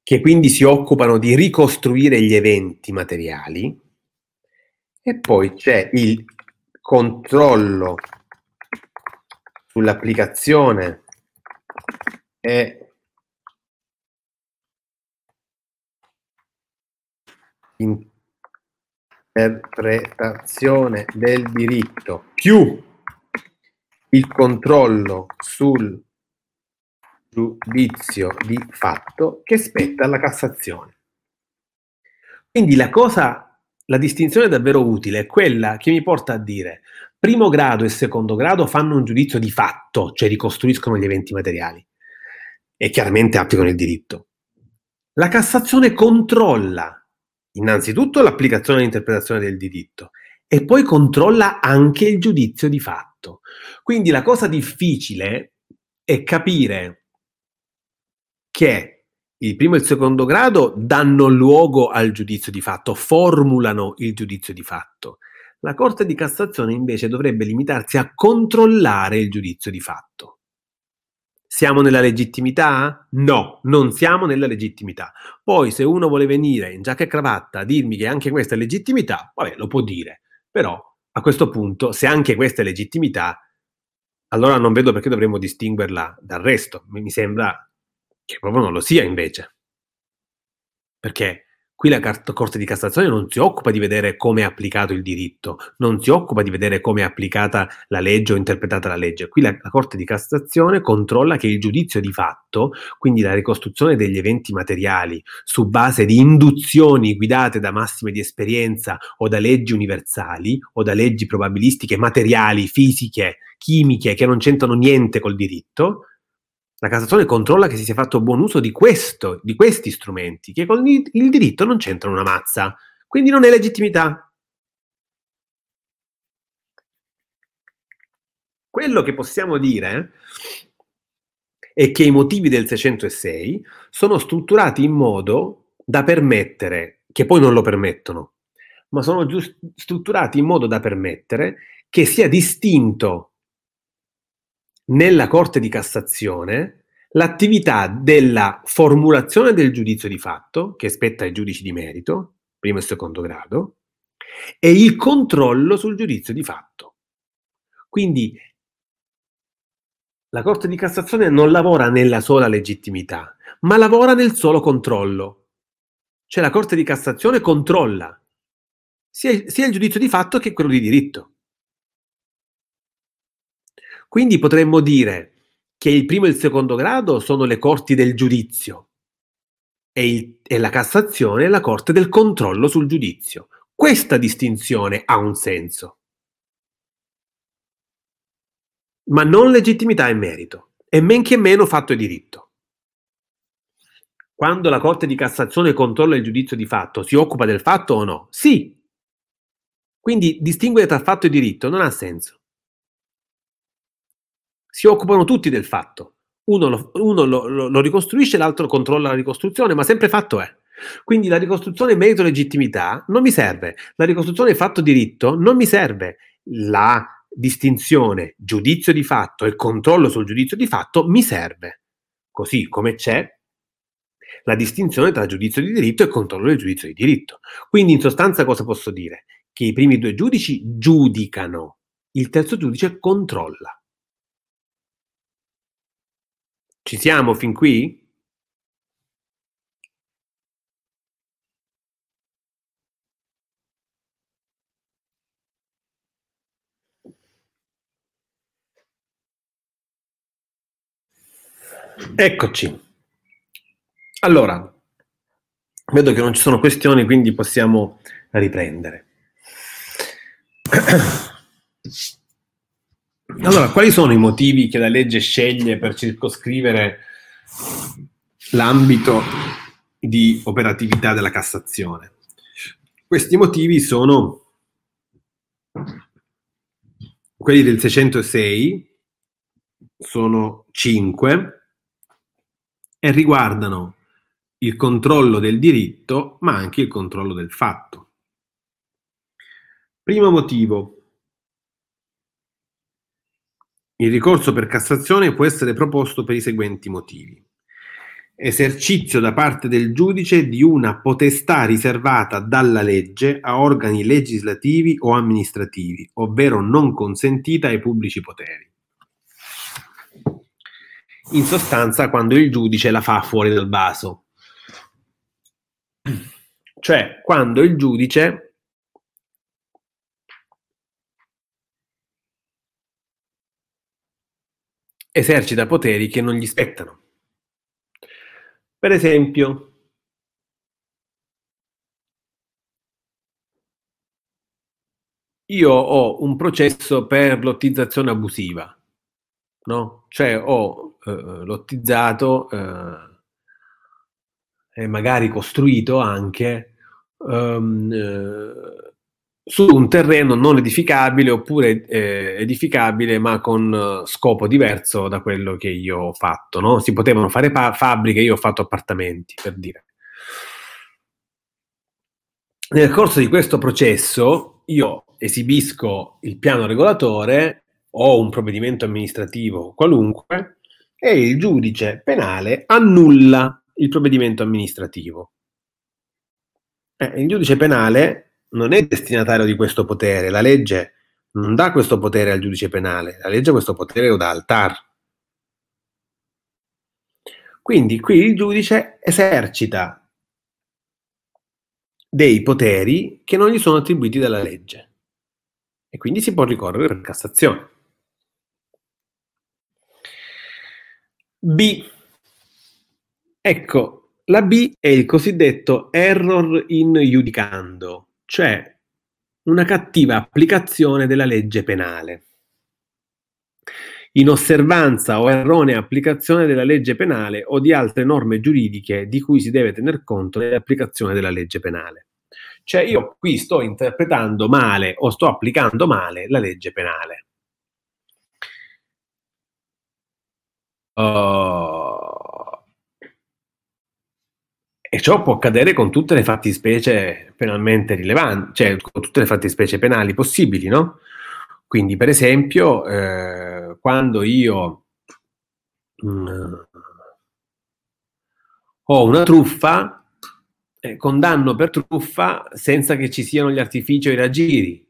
che quindi si occupano di ricostruire gli eventi materiali, e poi c'è il controllo sull'applicazione e interpretazione del diritto più il controllo sul giudizio di fatto che spetta alla Cassazione. Quindi la cosa, la distinzione davvero utile è quella che mi porta a dire primo grado e secondo grado fanno un giudizio di fatto, cioè ricostruiscono gli eventi materiali e chiaramente applicano il diritto. La Cassazione controlla innanzitutto l'applicazione e l'interpretazione del diritto e poi controlla anche il giudizio di fatto. Quindi la cosa difficile è capire che il primo e il secondo grado danno luogo al giudizio di fatto, formulano il giudizio di fatto. La Corte di Cassazione invece dovrebbe limitarsi a controllare il giudizio di fatto. Siamo nella legittimità? No, non siamo nella legittimità. Poi se uno vuole venire in giacca e cravatta a dirmi che anche questa è legittimità, vabbè, lo può dire. Però a questo punto, se anche questa è legittimità, allora non vedo perché dovremmo distinguerla dal resto. Mi sembra che proprio non lo sia invece. Perché Qui la Corte di Cassazione non si occupa di vedere come è applicato il diritto, non si occupa di vedere come è applicata la legge o interpretata la legge. Qui la, la, Corte di Cassazione controlla che il giudizio di fatto, quindi la ricostruzione degli eventi materiali su base di induzioni guidate da massime di esperienza o da leggi universali o da leggi probabilistiche materiali, fisiche, chimiche che non c'entrano niente col diritto, la Cassazione controlla che si sia fatto buon uso di, questo, di questi strumenti, che con il, diritto non c'entrano una mazza, quindi non è legittimità. Quello che possiamo dire è che i motivi del 606 sono strutturati in modo da permettere, che poi non lo permettono, ma sono giust- strutturati in modo da permettere che sia distinto nella Corte di Cassazione l'attività della formulazione del giudizio di fatto, che spetta ai giudici di merito, primo e secondo grado, e il controllo sul giudizio di fatto. Quindi la Corte di Cassazione non lavora nella sola legittimità, ma lavora nel solo controllo. Cioè la Corte di Cassazione controlla sia, sia il giudizio di fatto che quello di diritto. Quindi potremmo dire che il primo e il secondo grado sono le corti del giudizio e, il, e la Cassazione è la corte del controllo sul giudizio. Questa distinzione ha un senso. Ma non legittimità e merito, e men che meno fatto e diritto. Quando la Corte di Cassazione controlla il giudizio di fatto, si occupa del fatto o no? Sì. Quindi distinguere tra fatto e diritto non ha senso si occupano tutti del fatto. Uno, lo, uno lo, lo, lo ricostruisce, l'altro controlla la ricostruzione, ma sempre fatto è. Quindi la ricostruzione merito legittimità non mi serve, la ricostruzione fatto diritto non mi serve, la distinzione giudizio di fatto e controllo sul giudizio di fatto mi serve. Così come c'è la distinzione tra giudizio di diritto e controllo del giudizio di diritto. Quindi in sostanza cosa posso dire? Che i primi due giudici giudicano, il terzo giudice controlla. Ci siamo fin qui? Eccoci. Allora, vedo che non ci sono questioni, quindi possiamo riprendere. Allora, quali sono i motivi che la legge sceglie per circoscrivere l'ambito di operatività della Cassazione? Questi motivi sono quelli del 606, sono 5 e riguardano il controllo del diritto, ma anche il controllo del fatto. Primo motivo, il ricorso per Cassazione può essere proposto per i seguenti motivi. Esercizio da parte del giudice di una potestà riservata dalla legge a organi legislativi o amministrativi, ovvero non consentita ai pubblici poteri. In sostanza, quando il giudice la fa fuori dal vaso. Cioè, quando il giudice esercita poteri che non gli spettano. Per esempio, io ho un processo per lottizzazione abusiva, no? Cioè ho eh, lottizzato eh, e magari costruito anche um, eh, su un terreno non edificabile oppure eh, edificabile ma con uh, scopo diverso da quello che io ho fatto. No? Si potevano fare pa- fabbriche, io ho fatto appartamenti, per dire. Nel corso di questo processo io esibisco il piano regolatore o un provvedimento amministrativo qualunque e il giudice penale annulla il provvedimento amministrativo. Eh, il giudice penale non è destinatario di questo potere, la legge non dà questo potere al giudice penale, la legge questo potere lo dà al TAR. Quindi qui il giudice esercita dei poteri che non gli sono attribuiti dalla legge e quindi si può ricorrere per Cassazione. B. Ecco, la B è il cosiddetto error in iudicando, cioè una cattiva applicazione della legge penale. In osservanza o erronea applicazione della legge penale o di altre norme giuridiche di cui si deve tener conto nell'applicazione della legge penale. Cioè io qui sto interpretando male o sto applicando male la legge penale. Uh, e ciò può accadere con tutte le fattispecie penalmente rilevanti, cioè con tutte le fattispecie penali possibili, no? Quindi, per esempio, eh, quando io mh, mm, ho una truffa, eh, condanno per truffa senza che ci siano gli artifici o i raggiri.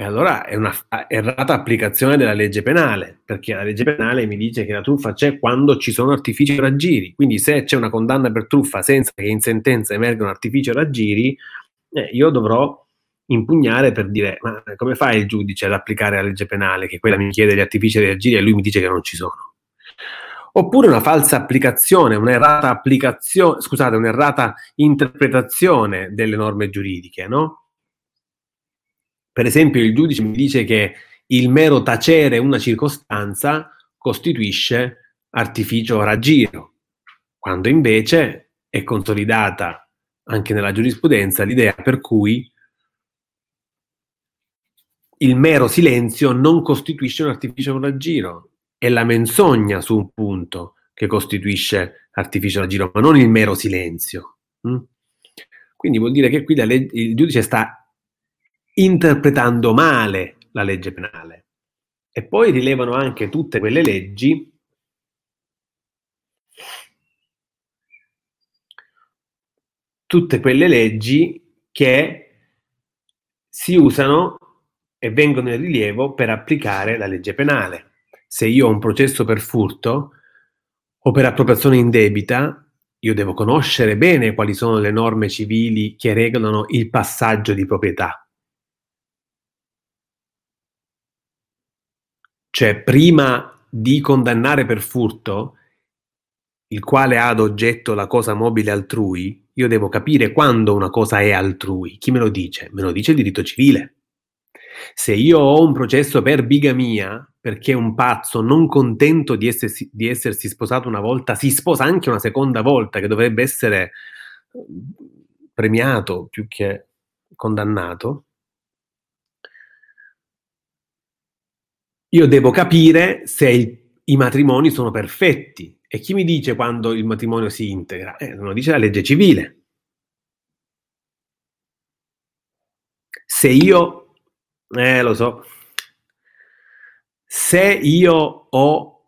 E allora è una errata applicazione della legge penale, perché la legge penale mi dice che la truffa c'è quando ci sono artifici o raggiri. Quindi se c'è una condanna per truffa senza che in sentenza emergano artifici o raggiri, eh, io dovrò impugnare per dire ma come fa il giudice ad applicare la legge penale che quella mi chiede gli artifici e raggiri e lui mi dice che non ci sono. Oppure una falsa applicazione, un'errata applicazione, scusate, un'errata interpretazione delle norme giuridiche, no? Per esempio, il giudice mi dice che il mero tacere una circostanza costituisce artificio raggiro, quando invece è consolidata anche nella giurisprudenza l'idea per cui il mero silenzio non costituisce un artificio raggiro, è la menzogna su un punto che costituisce artificio raggiro, ma non il mero silenzio. Mm? Quindi vuol dire che qui leg- il giudice sta interpretando male la legge penale. E poi rilevano anche tutte quelle leggi tutte quelle leggi che si usano e vengono in rilievo per applicare la legge penale. Se io ho un processo per furto o per appropriazione indebita, io devo conoscere bene quali sono le norme civili che regolano il passaggio di proprietà. Cioè, prima di condannare per furto, il quale ha ad oggetto la cosa mobile altrui, io devo capire quando una cosa è altrui. Chi me lo dice? Me lo dice il diritto civile. Se io ho un processo per bigamia, perché un pazzo non contento di essersi, di essersi sposato una volta, si sposa anche una seconda volta, che dovrebbe essere premiato più che condannato, io devo capire se il, i matrimoni sono perfetti. E chi mi dice quando il matrimonio si integra? Eh, lo dice la legge civile. Se io, eh lo so, se io ho,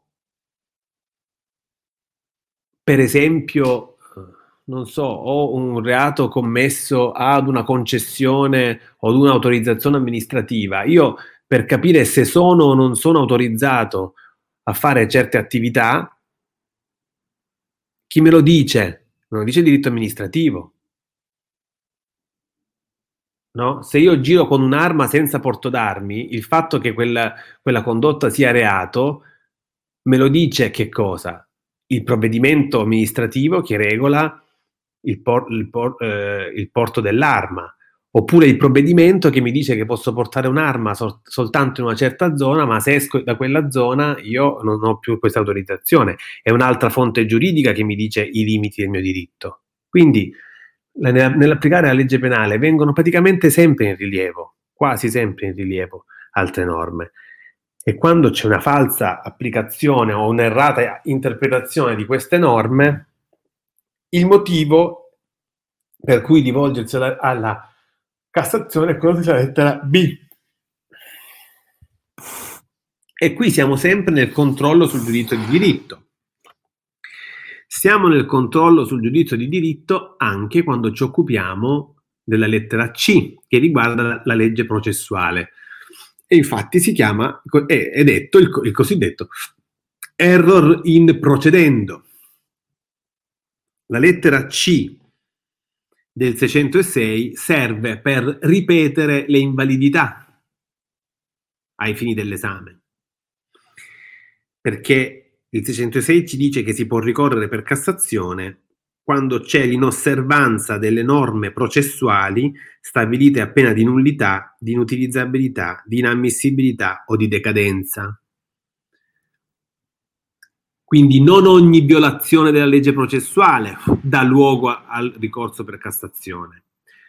per esempio, non so, ho un reato commesso ad una concessione o ad un'autorizzazione amministrativa, io per capire se sono o non sono autorizzato a fare certe attività, chi me lo dice? Me lo dice il diritto amministrativo. No? Se io giro con un'arma senza porto d'armi, il fatto che quella, quella condotta sia reato me lo dice che cosa? Il provvedimento amministrativo che regola il, por, il, por, eh, il porto dell'arma oppure il provvedimento che mi dice che posso portare un'arma sol- soltanto in una certa zona, ma se esco da quella zona io non ho più questa autorizzazione. È un'altra fonte giuridica che mi dice i limiti del mio diritto. Quindi nell'applicare la legge penale vengono praticamente sempre in rilievo, quasi sempre in rilievo, altre norme. E quando c'è una falsa applicazione o un'errata interpretazione di queste norme, il motivo per cui rivolgersi alla, alla Cassazione è quello della lettera B. E qui siamo sempre nel controllo sul giudizio di diritto. Siamo nel controllo sul giudizio di diritto anche quando ci occupiamo della lettera C, che riguarda la, la legge processuale. E infatti si chiama, è, è detto il, il cosiddetto error in procedendo. La lettera C del 606 serve per ripetere le invalidità ai fini dell'esame. Perché il 606 ci dice che si può ricorrere per Cassazione quando c'è l'inosservanza delle norme processuali stabilite a pena di nullità, di inutilizzabilità, di inammissibilità o di decadenza. Quindi non ogni violazione della legge processuale dà luogo al ricorso per Cassazione.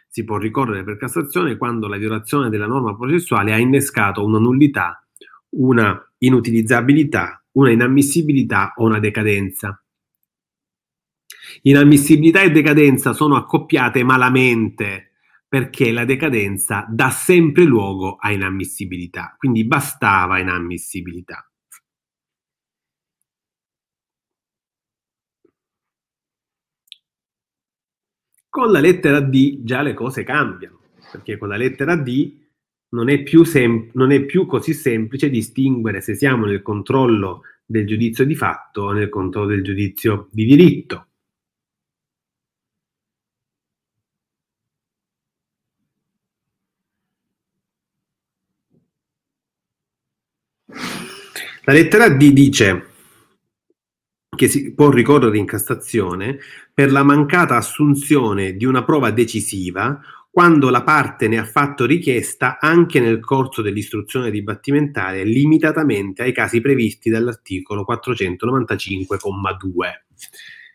Si può ricorrere per Cassazione quando la violazione della norma processuale ha innescato una nullità, una inutilizzabilità, una inammissibilità o una decadenza. Inammissibilità e decadenza sono accoppiate malamente perché la decadenza dà sempre luogo a inammissibilità, quindi bastava inammissibilità. Con la lettera D già le cose cambiano, perché con la lettera D non è più, sem- non è più così semplice distinguere se siamo nel controllo del giudizio di fatto o nel controllo del giudizio di diritto. La lettera D dice che si può ricorrere in Cassazione per la mancata assunzione di una prova decisiva quando la parte ne ha fatto richiesta anche nel corso dell'istruzione dibattimentale limitatamente ai casi previsti dall'articolo 495,2.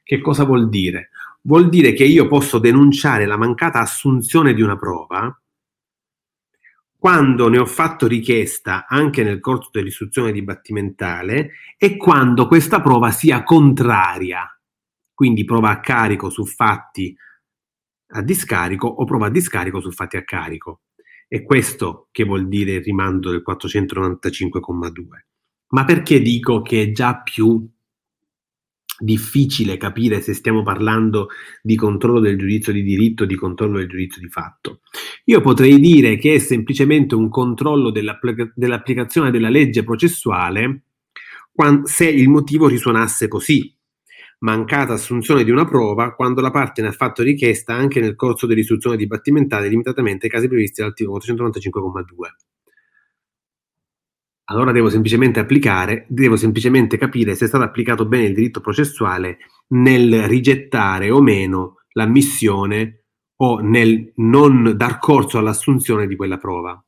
Che cosa vuol dire? Vuol dire che io posso denunciare la mancata assunzione di una prova quando ne ho fatto richiesta anche nel corso dell'istruzione dibattimentale e quando questa prova sia contraria, quindi prova a carico su fatti a discarico o prova a discarico su fatti a carico. È questo che vuol dire il rimando del 495,2. Ma perché dico che è già più difficile capire se stiamo parlando di controllo del giudizio di diritto o di controllo del giudizio di fatto. Io potrei dire che è semplicemente un controllo dell'applica- dell'applicazione della legge processuale se il motivo risuonasse così. Mancata assunzione di una prova quando la parte ne ha fatto richiesta anche nel corso dell'istruzione dibattimentale limitatamente ai casi previsti dall'articolo 495,2 allora devo semplicemente applicare, devo semplicemente capire se è stato applicato bene il diritto processuale nel rigettare o meno l'ammissione o nel non dar corso all'assunzione di quella prova.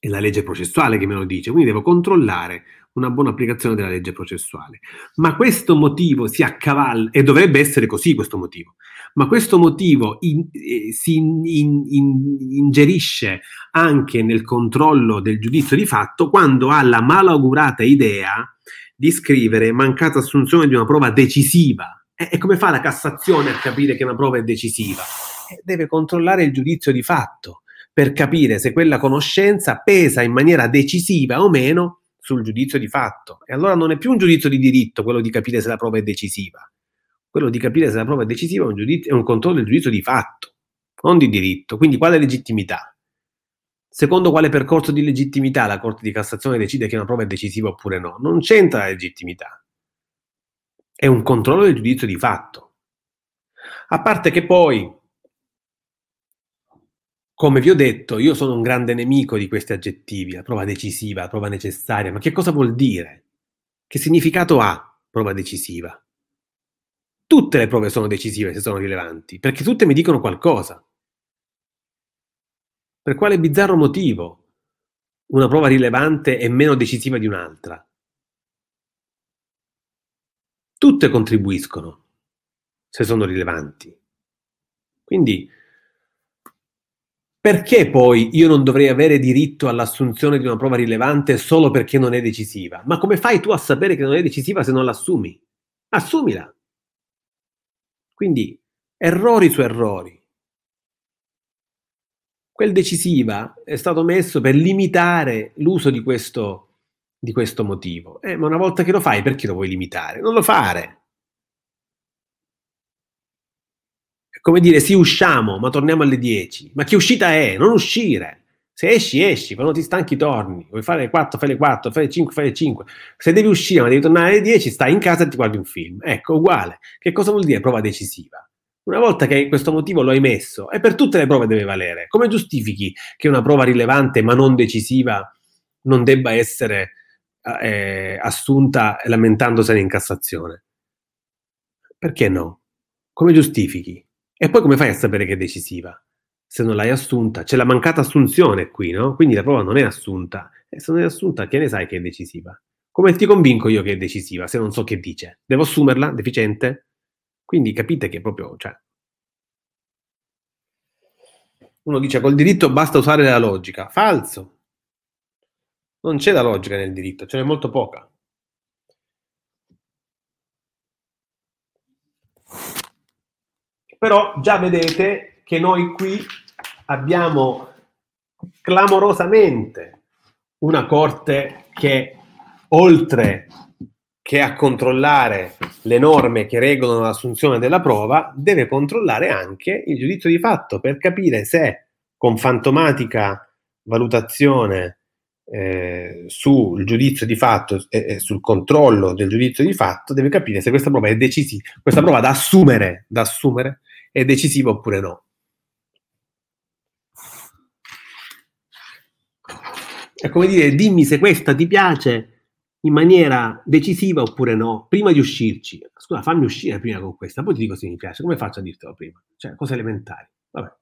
È la legge processuale che me lo dice, quindi devo controllare una buona applicazione della legge processuale. Ma questo motivo si accavalla, e dovrebbe essere così questo motivo, ma questo motivo in, eh, si in, in, ingerisce anche nel controllo del giudizio di fatto quando ha la malaugurata idea di scrivere mancata assunzione di una prova decisiva. E, e come fa la Cassazione a capire che una prova è decisiva? Eh, deve controllare il giudizio di fatto per capire se quella conoscenza pesa in maniera decisiva o meno sul giudizio di fatto. E allora non è più un giudizio di diritto quello di capire se la prova è decisiva. Quello di capire se la prova è decisiva è un, giudizio, è un controllo del giudizio di fatto, non di diritto. Quindi quale legittimità? Secondo quale percorso di legittimità la Corte di Cassazione decide che una prova è decisiva oppure no? Non c'entra la legittimità. È un controllo del giudizio di fatto. A parte che poi come vi ho detto, io sono un grande nemico di questi aggettivi, la prova decisiva, la prova necessaria, ma che cosa vuol dire? Che significato ha prova decisiva? Tutte le prove sono decisive se sono rilevanti, perché tutte mi dicono qualcosa. Per quale bizzarro motivo una prova rilevante è meno decisiva di un'altra? Tutte contribuiscono se sono rilevanti. Quindi perché poi io non dovrei avere diritto all'assunzione di una prova rilevante solo perché non è decisiva? Ma come fai tu a sapere che non è decisiva se non l'assumi? Assumila. Quindi errori su errori. Quel decisiva è stato messo per limitare l'uso di questo, di questo motivo. Eh, ma una volta che lo fai, perché lo vuoi limitare? Non lo fare. Come dire, sì, usciamo, ma torniamo alle 10. Ma che uscita è? Non uscire. Se esci, esci, quando ti stanchi torni. Vuoi fare le 4, fai le 4, fai le 5, fai le 5. Se devi uscire, ma devi tornare alle 10, stai in casa e ti guardi un film. Ecco, uguale. Che cosa vuol dire prova decisiva? Una volta che questo motivo lo hai messo, e per tutte le prove deve valere, come giustifichi che una prova rilevante ma non decisiva non debba essere eh, assunta lamentandosene in Cassazione? Perché no? Come giustifichi? E poi come fai a sapere che è decisiva? Se non l'hai assunta, c'è la mancata assunzione qui, no? Quindi la prova non è assunta. E se non è assunta, che ne sai che è decisiva? Come ti convinco io che è decisiva se non so che dice? Devo assumerla? Deficiente? Quindi capite che proprio, cioè... Uno dice col diritto basta usare la logica. Falso. Non c'è la logica nel diritto, ce n'è molto poca. Però già vedete che noi qui abbiamo clamorosamente una corte che oltre che a controllare le norme che regolano l'assunzione della prova, deve controllare anche il giudizio di fatto per capire se con fantomatica valutazione eh, sul giudizio di fatto e eh, sul controllo del giudizio di fatto deve capire se questa prova è decisiva, questa prova da assumere, da assumere è decisiva oppure no. È come dire, dimmi se questa ti piace in maniera decisiva oppure no, prima di uscirci. Scusa, fammi uscire prima con questa, poi ti dico se mi piace. Come faccio a dirtelo prima? Cioè, cose elementari. Vabbè.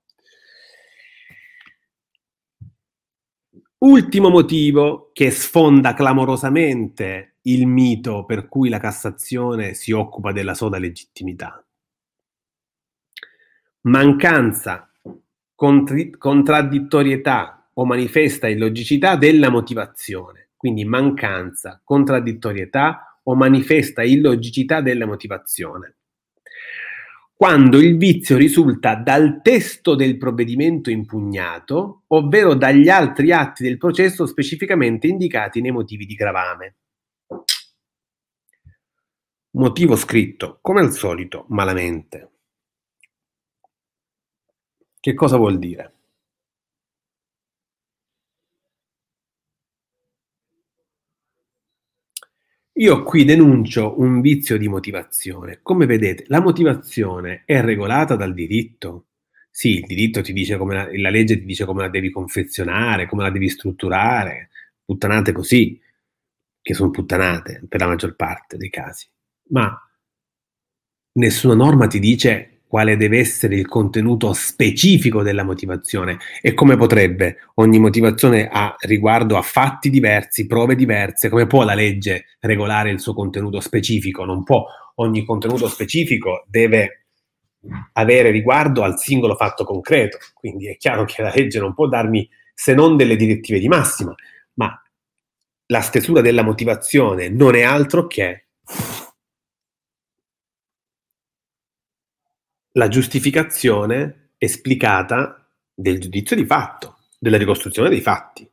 Ultimo motivo che sfonda clamorosamente il mito per cui la Cassazione si occupa della sola legittimità. Mancanza, contri- contraddittorietà o manifesta illogicità della motivazione quindi mancanza, contraddittorietà o manifesta illogicità della motivazione. Quando il vizio risulta dal testo del provvedimento impugnato, ovvero dagli altri atti del processo specificamente indicati nei motivi di gravame. Motivo scritto, come al solito, malamente. Che cosa vuol dire? Io qui denuncio un vizio di motivazione. Come vedete, la motivazione è regolata dal diritto. Sì, il diritto ti dice come la, la legge ti dice come la devi confezionare, come la devi strutturare, puttanate così, che sono puttanate per la maggior parte dei casi. Ma nessuna norma ti dice quale deve essere il contenuto specifico della motivazione e come potrebbe ogni motivazione ha riguardo a fatti diversi, prove diverse, come può la legge regolare il suo contenuto specifico? Non può, ogni contenuto specifico deve avere riguardo al singolo fatto concreto, quindi è chiaro che la legge non può darmi se non delle direttive di massima, ma la stesura della motivazione non è altro che la giustificazione esplicata del giudizio di fatto, della ricostruzione dei fatti.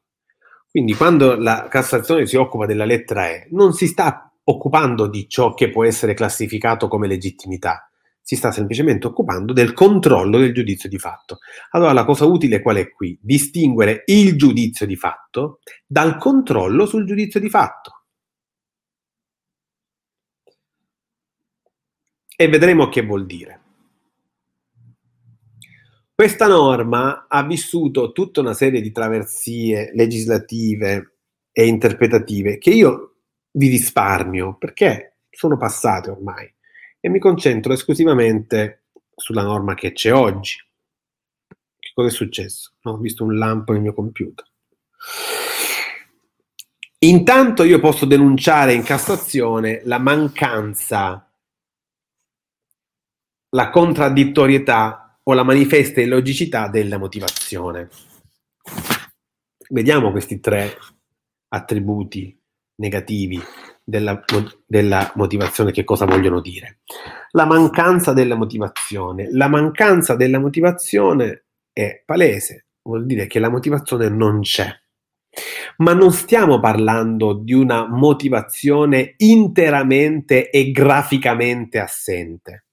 Quindi quando la Cassazione si occupa della lettera E, non si sta occupando di ciò che può essere classificato come legittimità, si sta semplicemente occupando del controllo del giudizio di fatto. Allora la cosa utile qual è qui? Distinguere il giudizio di fatto dal controllo sul giudizio di fatto. E vedremo che vuol dire. Questa norma ha vissuto tutta una serie di traversie legislative e interpretative che io vi risparmio perché sono passate ormai e mi concentro esclusivamente sulla norma che c'è oggi. Che cosa è successo? No, ho visto un lampo nel mio computer. Intanto io posso denunciare in Cassazione la mancanza, la contraddittorietà o la manifesta illogicità della motivazione. Vediamo questi tre attributi negativi della, della, motivazione, che cosa vogliono dire. La mancanza della motivazione. La mancanza della motivazione è palese, vuol dire che la motivazione non c'è. Ma non stiamo parlando di una motivazione interamente e graficamente assente.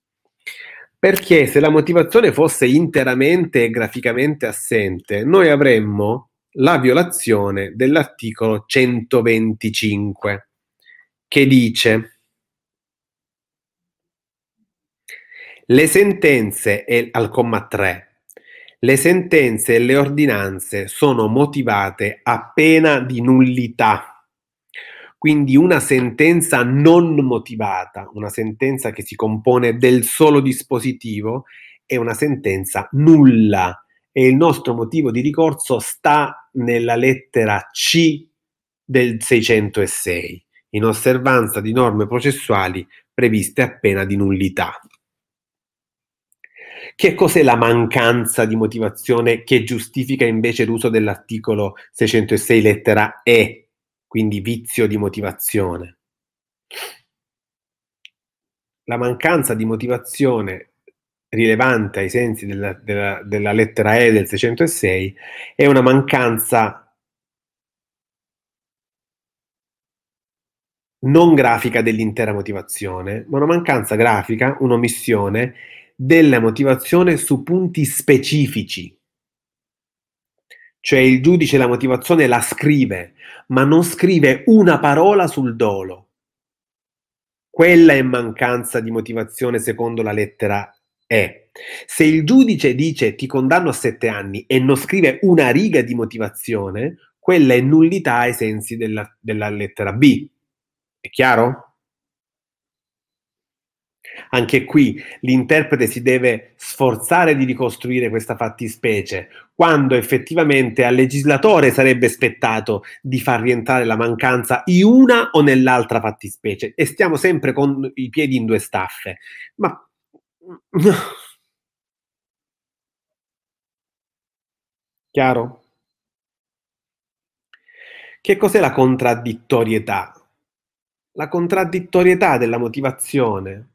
Perché se la motivazione fosse interamente e graficamente assente, noi avremmo la violazione dell'articolo 125 che dice Le sentenze e, al comma 3 le sentenze e le ordinanze sono motivate a pena di nullità. Quindi una sentenza non motivata, una sentenza che si compone del solo dispositivo, è una sentenza nulla e il nostro motivo di ricorso sta nella lettera C del 606, in osservanza di norme processuali previste a pena di nullità. Che cos'è la mancanza di motivazione che giustifica invece l'uso dell'articolo 606 lettera E, quindi vizio di motivazione? La mancanza di motivazione rilevante ai sensi della, della, della lettera E del 606 è una mancanza non grafica dell'intera motivazione, ma una mancanza grafica, un'omissione della motivazione su punti specifici. Cioè il giudice la motivazione la scrive, ma non scrive una parola sul dolo. Quella è mancanza di motivazione secondo la lettera E. Se il giudice dice ti condanno a sette anni e non scrive una riga di motivazione, quella è nullità ai sensi della, della lettera B. È chiaro? Anche qui l'interprete si deve sforzare di ricostruire questa fattispecie, quando effettivamente al legislatore sarebbe spettato di far rientrare la mancanza in una o nell'altra fattispecie. E stiamo sempre con i piedi in due staffe. Ma... Chiaro? Che cos'è la contraddittorietà? La contraddittorietà della motivazione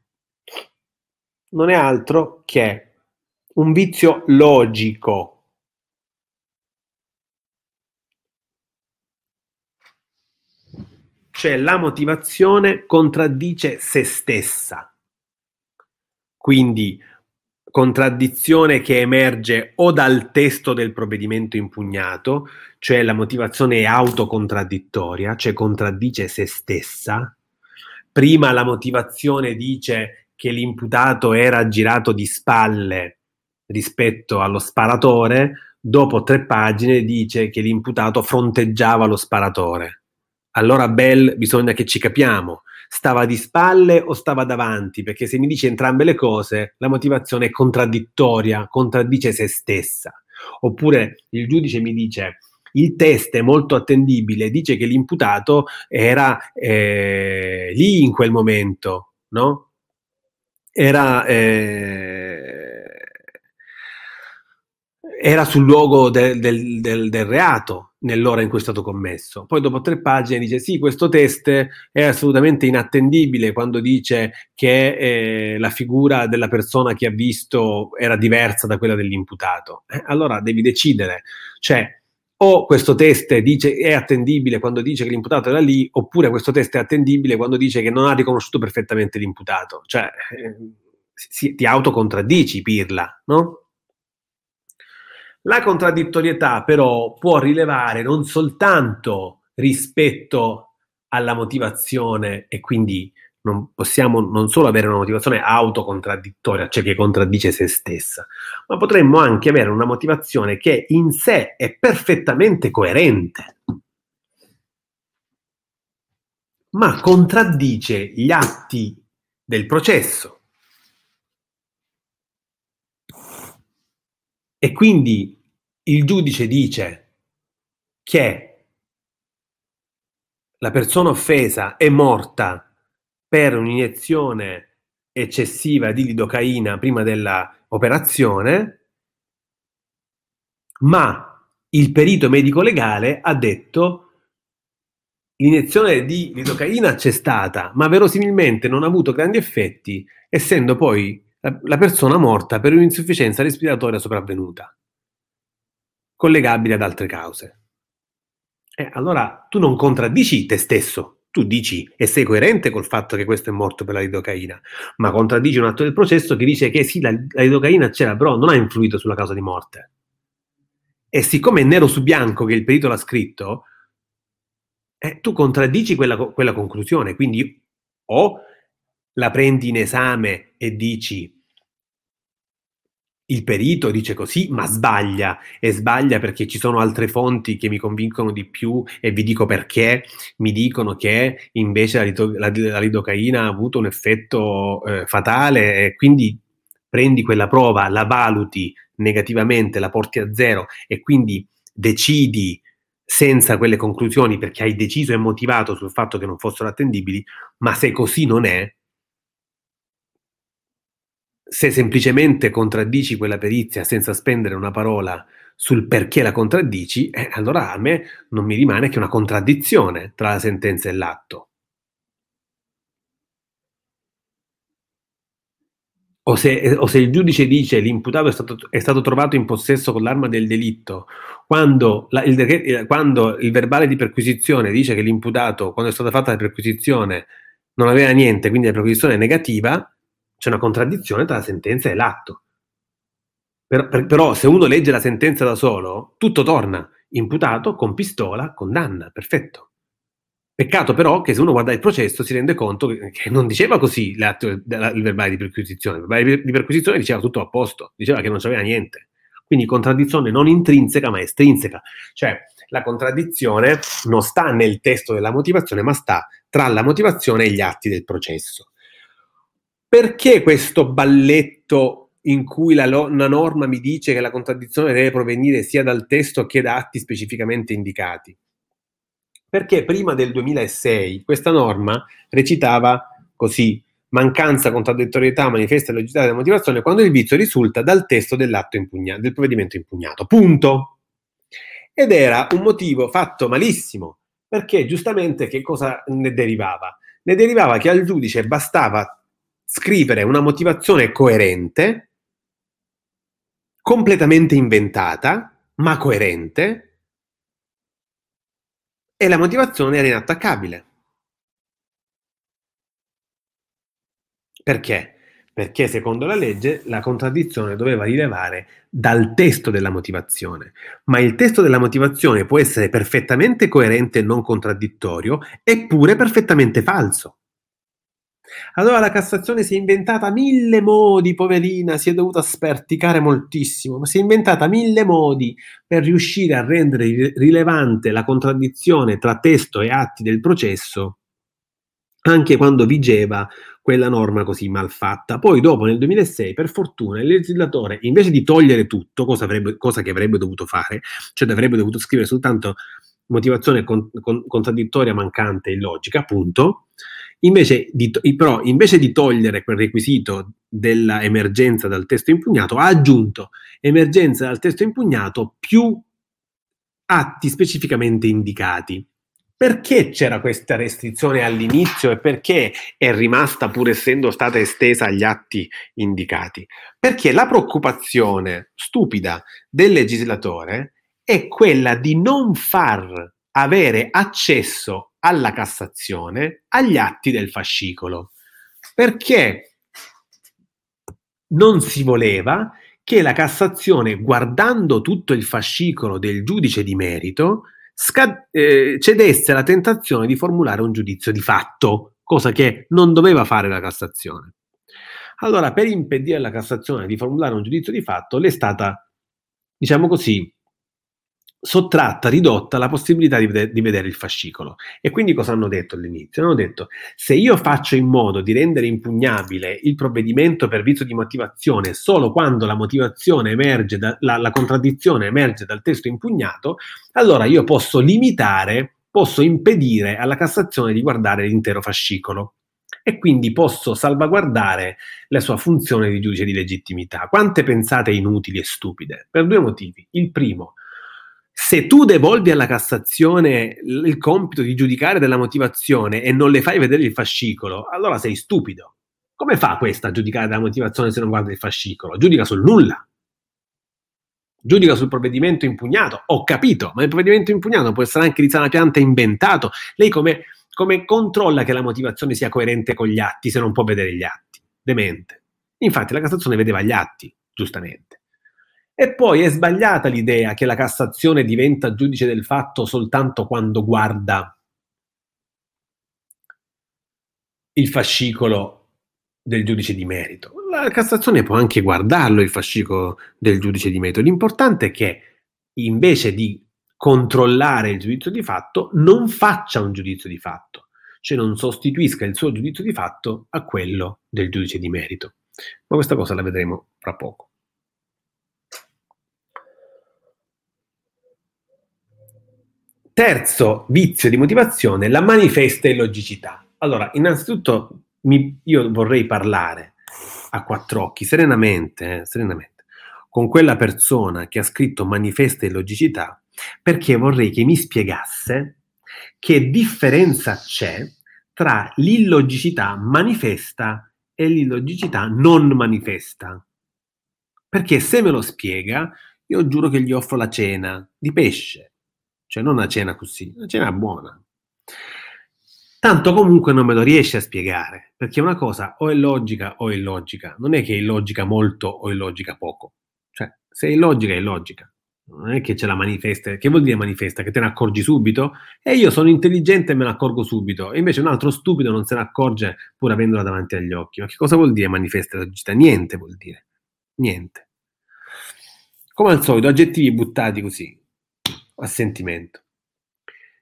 non è altro che un vizio logico. Cioè la motivazione contraddice se stessa. Quindi contraddizione che emerge o dal testo del provvedimento impugnato, cioè la motivazione è autocontradittoria, cioè contraddice se stessa. Prima la motivazione dice che l'imputato era girato di spalle rispetto allo sparatore, dopo tre pagine dice che l'imputato fronteggiava lo sparatore. Allora Bell bisogna che ci capiamo, stava di spalle o stava davanti, perché se mi dice entrambe le cose, la motivazione è contraddittoria, contraddice se stessa. Oppure il giudice mi dice il test è molto attendibile, dice che l'imputato era eh, lì in quel momento, no? era, eh, era sul luogo del, del, del, del, reato nell'ora in cui è stato commesso. Poi dopo tre pagine dice sì, questo test è assolutamente inattendibile quando dice che eh, la figura della persona che ha visto era diversa da quella dell'imputato. Eh, allora devi decidere, cioè o questo test dice, è attendibile quando dice che l'imputato era lì, oppure questo test è attendibile quando dice che non ha riconosciuto perfettamente l'imputato. Cioè, eh, si, ti autocontraddici, pirla, no? La contraddittorietà però può rilevare non soltanto rispetto alla motivazione e quindi non possiamo non solo avere una motivazione autocontradittoria, cioè che contraddice se stessa, ma potremmo anche avere una motivazione che in sé è perfettamente coerente, ma contraddice gli atti del processo. E quindi il giudice dice che la persona offesa è morta per un'iniezione eccessiva di lidocaina prima dell'operazione, ma il perito medico legale ha detto l'iniezione di lidocaina c'è stata, ma verosimilmente non ha avuto grandi effetti, essendo poi la, persona morta per un'insufficienza respiratoria sopravvenuta, collegabile ad altre cause. E allora tu non contraddici te stesso, tu dici e sei coerente col fatto che questo è morto per la lidocaina, ma contraddici un atto del processo che dice che sì, la, la lidocaina c'era, però non ha influito sulla causa di morte. E siccome è nero su bianco che il perito l'ha scritto, eh, tu contraddici quella, quella conclusione, quindi o la prendi in esame e dici il perito dice così, ma sbaglia e sbaglia perché ci sono altre fonti che mi convincono di più e vi dico perché. Mi dicono che invece la, lito- la, la lidocaina ha avuto un effetto eh, fatale e quindi prendi quella prova, la valuti negativamente, la porti a zero e quindi decidi senza quelle conclusioni perché hai deciso e motivato sul fatto che non fossero attendibili, ma se così non è, se semplicemente contraddici quella perizia senza spendere una parola sul perché la contraddici, eh, allora a me non mi rimane che una contraddizione tra la sentenza e l'atto. O se, o se il giudice dice l'imputato è stato, è stato, trovato in possesso con l'arma del delitto, quando, la, il, quando il verbale di perquisizione dice che l'imputato, quando è stata fatta la perquisizione, non aveva niente, quindi la perquisizione è negativa, c'è una contraddizione tra la sentenza e l'atto. Per, per, però se uno legge la sentenza da solo, tutto torna. Imputato con pistola, condanna, perfetto. Peccato però che se uno guarda il processo si rende conto che, che non diceva così l'atto, il verbale di perquisizione. Il verbale di perquisizione diceva tutto a posto, diceva che non c'aveva niente. Quindi contraddizione non intrinseca ma estrinseca. Cioè la contraddizione non sta nel testo della motivazione ma sta tra la motivazione e gli atti del processo. Perché questo balletto in cui la, lo- la norma mi dice che la contraddizione deve provenire sia dal testo che da atti specificamente indicati? Perché prima del 2006 questa norma recitava così: mancanza, contraddittorietà, manifesta logicità della motivazione quando il vizio risulta dal testo dell'atto impugnato, del provvedimento impugnato. Punto. Ed era un motivo fatto malissimo, perché giustamente che cosa ne derivava? Ne derivava che al giudice bastava scrivere una motivazione coerente, completamente inventata, ma coerente, e la motivazione era inattaccabile. Perché? Perché secondo la legge la contraddizione doveva rilevare dal testo della motivazione, ma il testo della motivazione può essere perfettamente coerente e non contraddittorio, eppure perfettamente falso. Allora la Cassazione si è inventata mille modi, poverina, si è dovuta sperticare moltissimo, ma si è inventata mille modi per riuscire a rendere rilevante la contraddizione tra testo e atti del processo, anche quando vigeva quella norma così malfatta. Poi dopo nel 2006, per fortuna, il legislatore, invece di togliere tutto, cosa, avrebbe, cosa che avrebbe dovuto fare, cioè avrebbe dovuto scrivere soltanto motivazione con, con, contraddittoria, mancante e illogica, appunto, Invece di, però, invece di togliere quel requisito dell'emergenza dal testo impugnato, ha aggiunto emergenza dal testo impugnato più atti specificamente indicati. Perché c'era questa restrizione all'inizio e perché è rimasta pur essendo stata estesa agli atti indicati? Perché la preoccupazione stupida del legislatore è quella di non far avere accesso alla Cassazione agli atti del fascicolo, perché non si voleva che la Cassazione, guardando tutto il fascicolo del giudice di merito, scad- eh, cedesse alla tentazione di formulare un giudizio di fatto, cosa che non doveva fare la Cassazione. Allora, per impedire alla Cassazione di formulare un giudizio di fatto, le è stata, diciamo così, sottratta, ridotta la possibilità di, di, vedere il fascicolo. E quindi cosa hanno detto all'inizio? Hanno detto se io faccio in modo di rendere impugnabile il provvedimento per vizio di motivazione solo quando la motivazione emerge, da, la, la contraddizione emerge dal testo impugnato, allora io posso limitare, posso impedire alla Cassazione di guardare l'intero fascicolo e quindi posso salvaguardare la sua funzione di giudice di legittimità. Quante pensate inutili e stupide? Per due motivi. Il primo, se tu devolvi alla Cassazione il compito di giudicare della motivazione e non le fai vedere il fascicolo, allora sei stupido. Come fa questa a giudicare della motivazione se non guarda il fascicolo? Giudica sul nulla. Giudica sul provvedimento impugnato. Ho capito, ma il provvedimento impugnato può essere anche di sana pianta inventato. Lei come, come controlla che la motivazione sia coerente con gli atti se non può vedere gli atti? Demente. Infatti la Cassazione vedeva gli atti, giustamente. E poi è sbagliata l'idea che la Cassazione diventa giudice del fatto soltanto quando guarda il fascicolo del giudice di merito. La Cassazione può anche guardarlo il fascicolo del giudice di merito. L'importante è che invece di controllare il giudizio di fatto, non faccia un giudizio di fatto, cioè non sostituisca il suo giudizio di fatto a quello del giudice di merito. Ma questa cosa la vedremo fra poco. Terzo vizio di motivazione, la manifesta illogicità. Allora, innanzitutto mi, io vorrei parlare a quattro occhi, serenamente, eh, serenamente, con quella persona che ha scritto manifesta illogicità, perché vorrei che mi spiegasse che differenza c'è tra l'illogicità manifesta e l'illogicità non manifesta. Perché se me lo spiega, io giuro che gli offro la cena di pesce cioè non una cena così, una cena buona. Tanto comunque non me lo riesce a spiegare, perché una cosa o è logica o è illogica, non è che è illogica molto o illogica poco. Cioè, se è illogica è illogica, non è che ce la manifesta, che vuol dire manifesta? Che te ne accorgi subito? E io sono intelligente e me ne accorgo subito, e invece un altro stupido non se ne accorge pur avendola davanti agli occhi. Ma che cosa vuol dire manifesta logicità? Niente vuol dire, niente. Come al solito, aggettivi buttati così, a sentimento.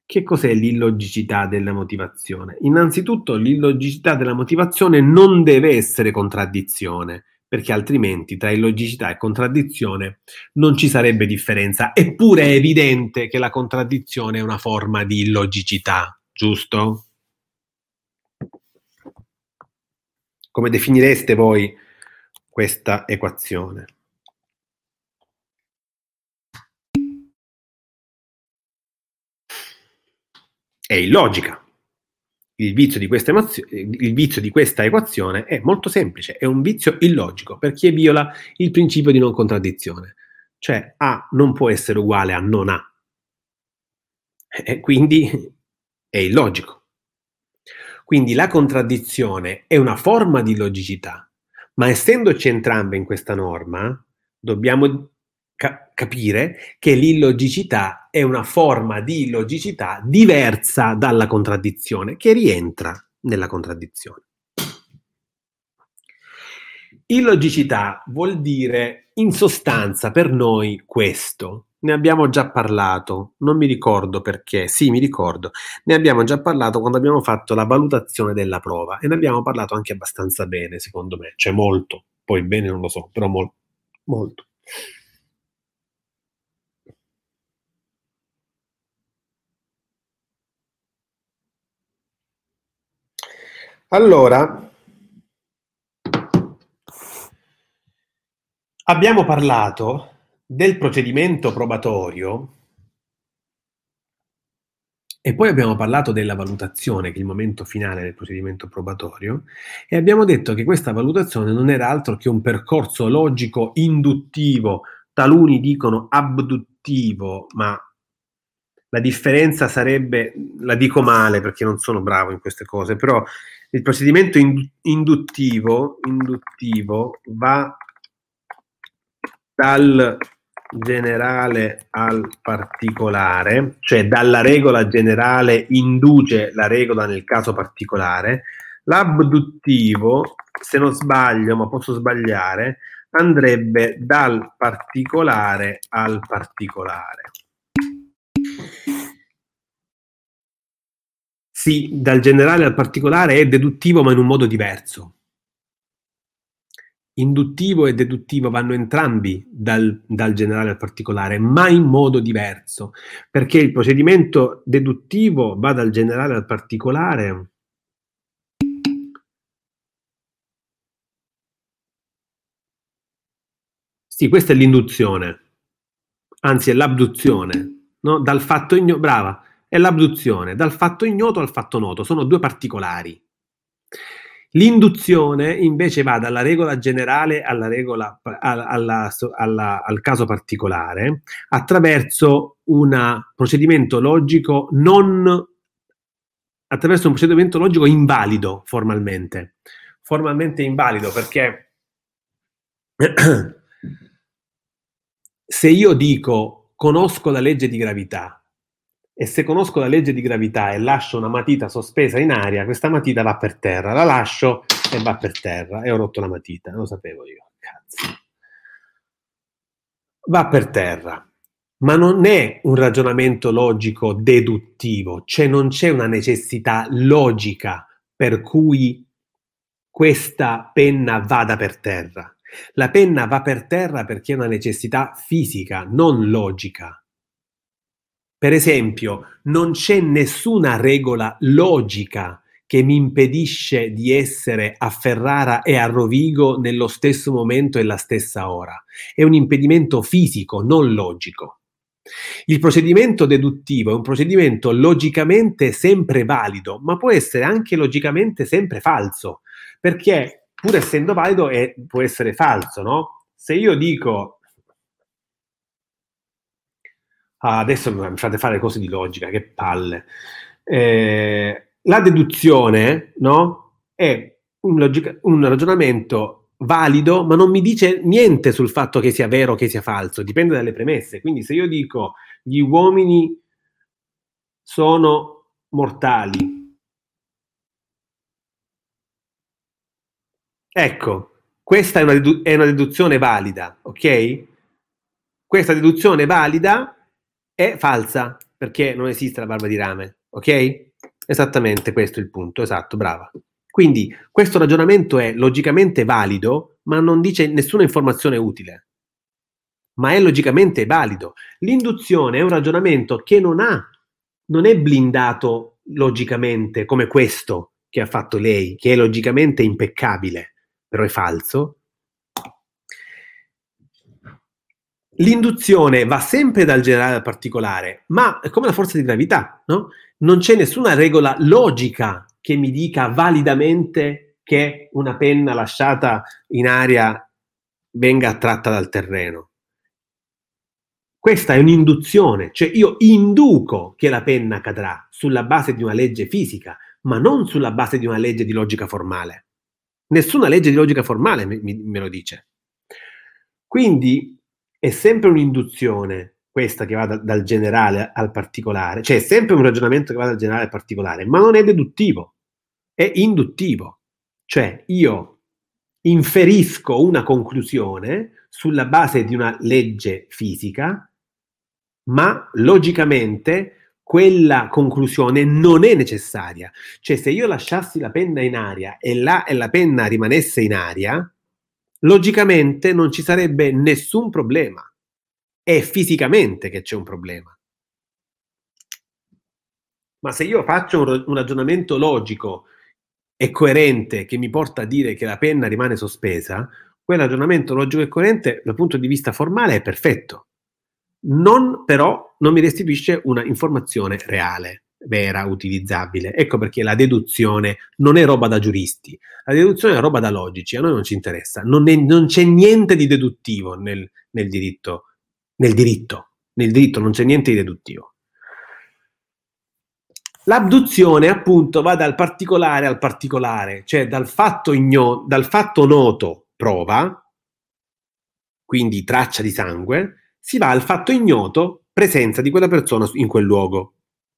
Che cos'è l'illogicità della motivazione? Innanzitutto l'illogicità della motivazione non deve essere contraddizione, perché altrimenti tra illogicità e contraddizione non ci sarebbe differenza. Eppure è evidente che la contraddizione è una forma di illogicità, giusto? Come definireste voi questa equazione? È illogica. Il vizio, emozio- il vizio, di questa equazione è molto semplice, è un vizio illogico perché viola il principio di non contraddizione, cioè A non può essere uguale a non A e quindi è illogico. Quindi la contraddizione è una forma di logicità, ma essendoci entrambe in questa norma, dobbiamo ca- capire che l'illogicità è una forma di illogicità diversa dalla contraddizione, che rientra nella contraddizione. Illogicità vuol dire in sostanza per noi questo. Ne abbiamo già parlato, non mi ricordo perché, sì mi ricordo, ne abbiamo già parlato quando abbiamo fatto la valutazione della prova e ne abbiamo parlato anche abbastanza bene, secondo me, cioè molto, poi bene non lo so, però mol- molto. Allora, abbiamo parlato del procedimento probatorio e poi abbiamo parlato della valutazione, che è il momento finale del procedimento probatorio, e abbiamo detto che questa valutazione non era altro che un percorso logico induttivo, taluni dicono abduttivo, ma la differenza sarebbe, la dico male perché non sono bravo in queste cose, però il procedimento induttivo, induttivo va dal generale al particolare, cioè dalla regola generale induce la regola nel caso particolare. L'abduttivo, se non sbaglio, ma posso sbagliare, andrebbe dal particolare al particolare. Sì, dal generale al particolare è deduttivo ma in un modo diverso. Induttivo e deduttivo vanno entrambi dal, dal, generale al particolare, ma in modo diverso, perché il procedimento deduttivo va dal generale al particolare. Sì, questa è l'induzione, anzi è l'abduzione, no? dal fatto ignoto, brava, è l'abduzione, dal fatto ignoto al fatto noto, sono due particolari. L'induzione invece va dalla regola generale alla regola, alla, alla, alla, al caso particolare attraverso un procedimento logico non attraverso un procedimento logico invalido formalmente. Formalmente invalido perché se io dico conosco la legge di gravità e se conosco la legge di gravità e lascio una matita sospesa in aria, questa matita va per terra, la lascio, e va per terra e ho rotto la matita, lo sapevo io, cazzo. Va per terra, ma non è un ragionamento logico deduttivo, cioè non c'è una necessità logica per cui questa penna vada per terra. La penna va per terra perché è una necessità fisica, non logica. Per esempio, non c'è nessuna regola logica che mi impedisce di essere a Ferrara e a Rovigo nello stesso momento e la stessa ora. È un impedimento fisico, non logico. Il procedimento deduttivo è un procedimento logicamente sempre valido, ma può essere anche logicamente sempre falso, perché pur essendo valido è, può essere falso, no? Se io dico ah, adesso mi fate fare cose di logica, che palle. Eh, la deduzione, no? È un, logica- un ragionamento valido, ma non mi dice niente sul fatto che sia vero o che sia falso, dipende dalle premesse. Quindi se io dico gli uomini sono mortali, ecco, questa è una, dedu- è una deduzione valida, ok? Questa deduzione valida è falsa perché non esiste la barba di rame, ok? Esattamente questo è il punto, esatto, brava. Quindi questo ragionamento è logicamente valido, ma non dice nessuna informazione utile. Ma è logicamente valido. L'induzione è un ragionamento che non ha, non è blindato logicamente come questo che ha fatto lei, che è logicamente impeccabile, però è falso, L'induzione va sempre dal generale al particolare, ma è come la forza di gravità, no? Non c'è nessuna regola logica che mi dica validamente che una penna lasciata in aria venga attratta dal terreno. Questa è un'induzione, cioè io induco che la penna cadrà sulla base di una legge fisica, ma non sulla base di una legge di logica formale. Nessuna legge di logica formale me, me lo dice. Quindi è sempre un'induzione questa che va da, dal generale al particolare, cioè è sempre un ragionamento che va dal generale al particolare, ma non è deduttivo, è induttivo. Cioè io inferisco una conclusione sulla base di una legge fisica, ma logicamente quella conclusione non è necessaria. Cioè se io lasciassi la penna in aria e la, e la penna rimanesse in aria, logicamente non ci sarebbe nessun problema. È fisicamente che c'è un problema. Ma se io faccio un, un ragionamento logico e coerente che mi porta a dire che la penna rimane sospesa, quel ragionamento logico e coerente dal punto di vista formale è perfetto. Non però non mi restituisce una informazione reale vera, utilizzabile. Ecco perché la deduzione non è roba da giuristi, la deduzione è roba da logici, a noi non ci interessa, non, è, non c'è niente di deduttivo nel, nel, diritto, nel diritto, nel diritto non c'è niente di deduttivo. L'abduzione appunto va dal particolare al particolare, cioè dal fatto, igno- dal fatto noto prova, quindi traccia di sangue, si va al fatto ignoto presenza di quella persona in quel luogo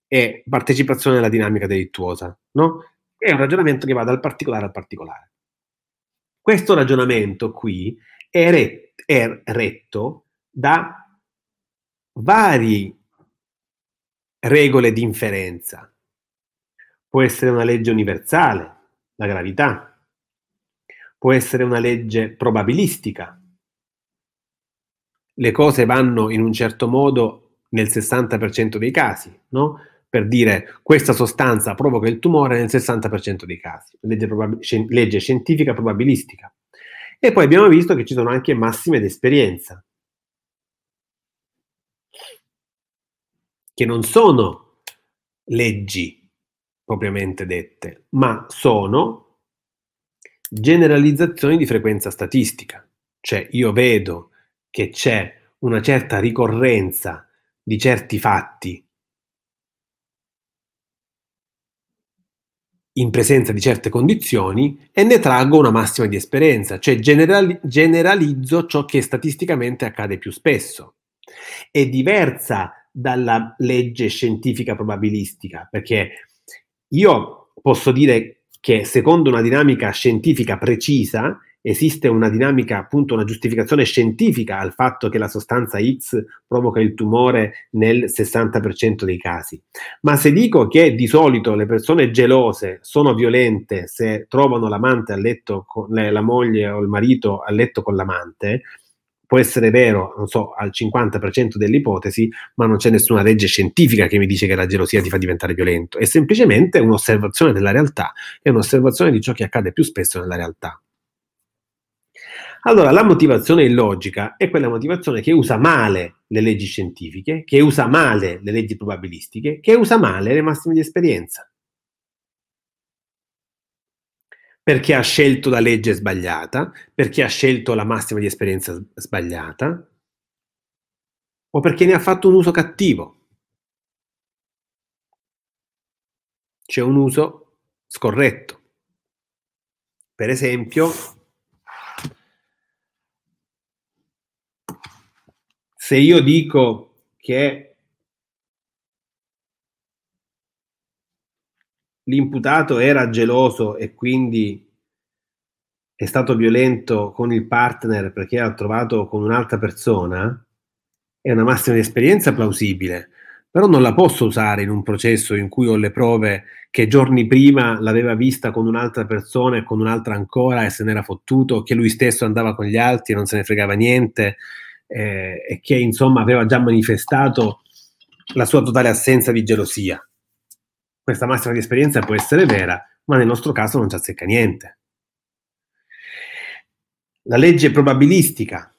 e partecipazione alla dinamica delittuosa, no? È un ragionamento che va dal particolare al particolare. Questo ragionamento qui è, re- è retto da varie regole di inferenza. Può essere una legge universale, la gravità, può essere una legge probabilistica. Le cose vanno in un certo modo nel 60% dei casi, no? Per dire questa sostanza provoca il tumore nel 60% dei casi, legge, probab- legge scientifica probabilistica. E poi abbiamo visto che ci sono anche massime d'esperienza, che non sono leggi propriamente dette, ma sono generalizzazioni di frequenza statistica. Cioè io vedo che c'è una certa ricorrenza di certi fatti in presenza di certe condizioni e ne traggo una massima di esperienza, cioè generali- generalizzo ciò che statisticamente accade più spesso. È diversa dalla legge scientifica probabilistica, perché io posso dire che secondo una dinamica scientifica precisa esiste una dinamica, appunto una giustificazione scientifica al fatto che la sostanza X provoca il tumore nel 60% dei casi. Ma se dico che di solito le persone gelose sono violente se trovano l'amante a letto con la moglie o il marito a letto con l'amante, può essere vero, non so, al 50% delle ipotesi, ma non c'è nessuna legge scientifica che mi dice che la gelosia ti fa diventare violento. È semplicemente un'osservazione della realtà, è un'osservazione di ciò che accade più spesso nella realtà. Allora, la motivazione illogica è quella motivazione che usa male le leggi scientifiche, che usa male le leggi probabilistiche, che usa male le massime di esperienza. Perché ha scelto la legge sbagliata, perché ha scelto la massima di esperienza sbagliata, o perché ne ha fatto un uso cattivo. C'è un uso scorretto. Per esempio, se io dico che l'imputato era geloso e quindi è stato violento con il partner perché ha trovato con un'altra persona, è una massima di esperienza plausibile, però non la posso usare in un processo in cui ho le prove che giorni prima l'aveva vista con un'altra persona e con un'altra ancora e se n'era fottuto, che lui stesso andava con gli altri e non se ne fregava niente, eh, e che insomma aveva già manifestato la sua totale assenza di gelosia. Questa massima di esperienza può essere vera, ma nel nostro caso non ci azzecca niente. La legge probabilistica.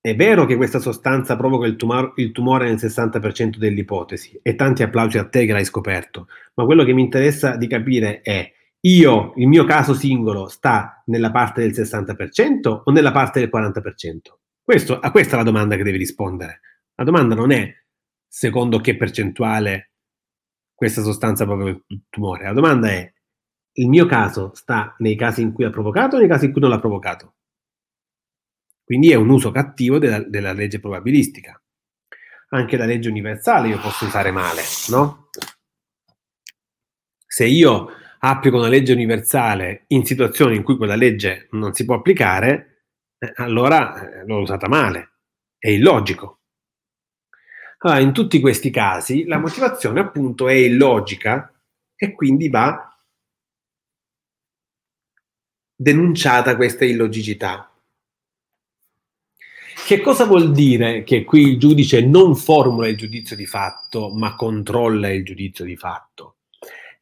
È vero che questa sostanza provoca il, tumor- il tumore nel 60% delle ipotesi e tanti applausi a te che l'hai scoperto, ma quello che mi interessa di capire è io, il mio caso singolo, sta nella parte del 60% o nella parte del 40%? Questo, a questa è la domanda che devi rispondere. La domanda non è secondo che percentuale questa sostanza provoca il tumore. La domanda è il mio caso sta nei casi in cui ha provocato o nei casi in cui non l'ha provocato? Quindi è un uso cattivo della, della legge probabilistica. Anche la legge universale io posso usare male, no? Se io applico una legge universale in situazioni in cui quella legge non si può applicare, eh, allora eh, l'ho usata male, è illogico. Allora, in tutti questi casi la motivazione appunto è illogica e quindi va denunciata questa illogicità. Che cosa vuol dire che qui il giudice non formula il giudizio di fatto, ma controlla il giudizio di fatto?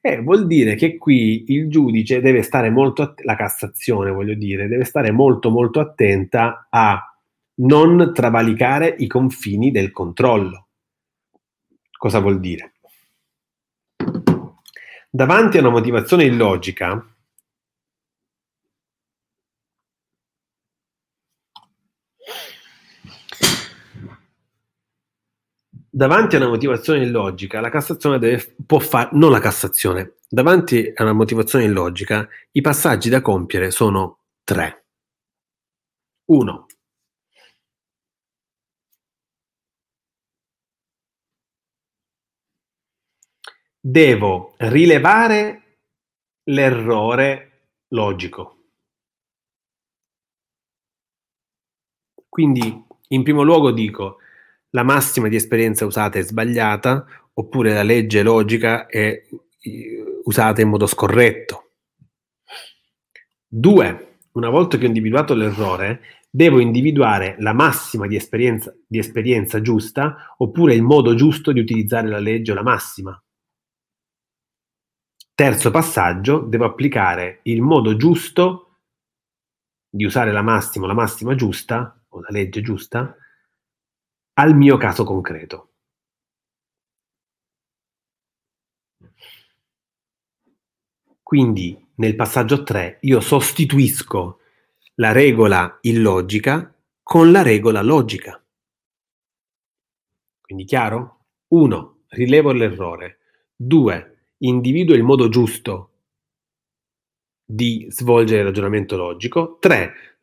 Eh, vuol dire che qui il giudice deve stare molto, att- la Cassazione voglio dire, deve stare molto molto attenta a non travalicare i confini del controllo. Cosa vuol dire? Davanti a una motivazione illogica, davanti a una motivazione illogica, la Cassazione deve, può fare, non la Cassazione, davanti a una motivazione illogica, i passaggi da compiere sono tre. Uno. Devo rilevare l'errore logico. Quindi, in primo luogo dico, la massima di esperienza usata è sbagliata oppure la legge logica è usata in modo scorretto. Due, una volta che ho individuato l'errore, devo individuare la massima di esperienza, di esperienza giusta oppure il modo giusto di utilizzare la legge o la massima. Terzo passaggio, devo applicare il modo giusto di usare la massima o la massima giusta o la legge giusta al mio caso concreto. Quindi nel passaggio 3 io sostituisco la regola illogica con la regola logica. Quindi chiaro? 1. Rilevo l'errore. 2. Individuo il modo giusto di svolgere il ragionamento logico. 3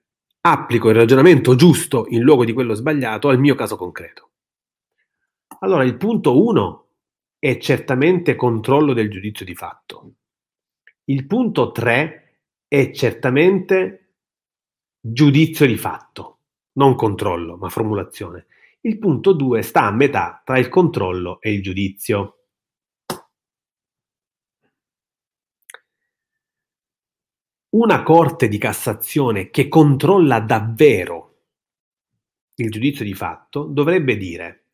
applico il ragionamento giusto in luogo di quello sbagliato al mio caso concreto. Allora, il punto 1 è certamente controllo del giudizio di fatto. Il punto 3 è certamente giudizio di fatto, non controllo, ma formulazione. Il punto 2 sta a metà tra il controllo e il giudizio. Una Corte di Cassazione che controlla davvero il giudizio di fatto dovrebbe dire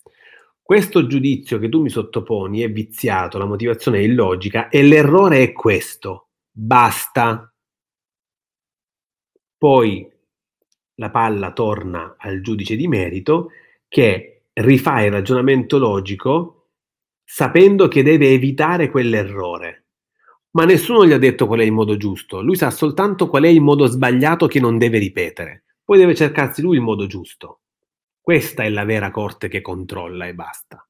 questo giudizio che tu mi sottoponi è viziato, la motivazione è illogica e l'errore è questo, basta. Poi la palla torna al giudice di merito che rifà il ragionamento logico sapendo che deve evitare quell'errore ma nessuno gli ha detto qual è il modo giusto, lui sa soltanto qual è il modo sbagliato che non deve ripetere, poi deve cercarsi lui il modo giusto. Questa è la vera Corte che controlla e basta.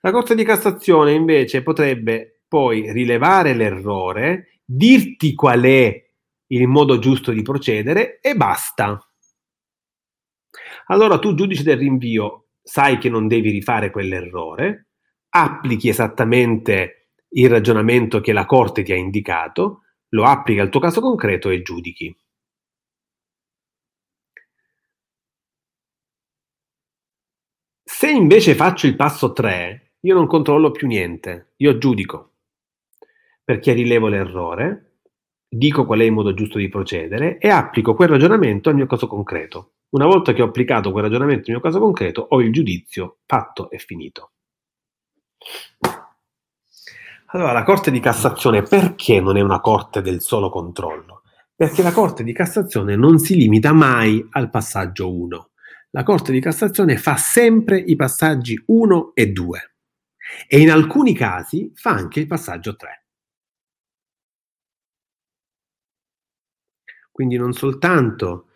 La Corte di Cassazione invece potrebbe poi rilevare l'errore, dirti qual è il modo giusto di procedere e basta. Allora tu, giudice del rinvio, sai che non devi rifare quell'errore, applichi esattamente il ragionamento che la Corte ti ha indicato, lo applichi al tuo caso concreto e giudichi. Se invece faccio il passo 3, io non controllo più niente, io giudico, perché rilevo l'errore, dico qual è il modo giusto di procedere e applico quel ragionamento al mio caso concreto. Una volta che ho applicato quel ragionamento al mio caso concreto, ho il giudizio fatto e finito. Allora, la Corte di Cassazione perché non è una Corte del solo controllo? Perché la Corte di Cassazione non si limita mai al passaggio 1. La Corte di Cassazione fa sempre i passaggi 1 e 2 e in alcuni casi fa anche il passaggio 3. Quindi non soltanto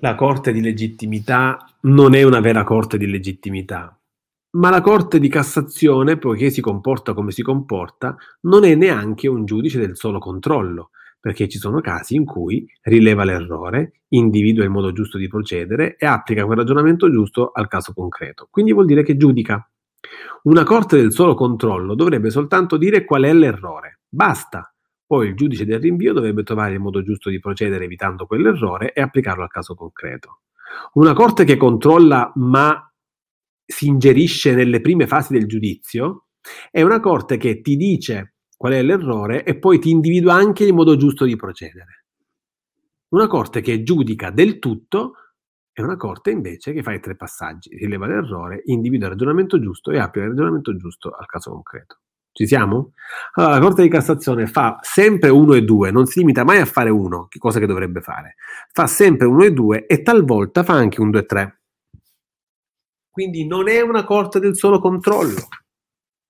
la Corte di legittimità non è una vera Corte di legittimità, ma la Corte di Cassazione, poiché si comporta come si comporta, non è neanche un giudice del solo controllo, perché ci sono casi in cui rileva l'errore, individua il modo giusto di procedere e applica quel ragionamento giusto al caso concreto. Quindi vuol dire che giudica. Una Corte del solo controllo dovrebbe soltanto dire qual è l'errore. Basta. Poi il giudice del rinvio dovrebbe trovare il modo giusto di procedere evitando quell'errore e applicarlo al caso concreto. Una Corte che controlla ma si ingerisce nelle prime fasi del giudizio, è una corte che ti dice qual è l'errore e poi ti individua anche il modo giusto di procedere. Una corte che giudica del tutto è una corte invece che fa i tre passaggi, rileva l'errore, individua il ragionamento giusto e applica il ragionamento giusto al caso concreto. Ci siamo? Allora, la Corte di Cassazione fa sempre uno e due, non si limita mai a fare uno, cosa che dovrebbe fare. Fa sempre uno e due e talvolta fa anche un due e tre. Quindi non è una corte del solo controllo,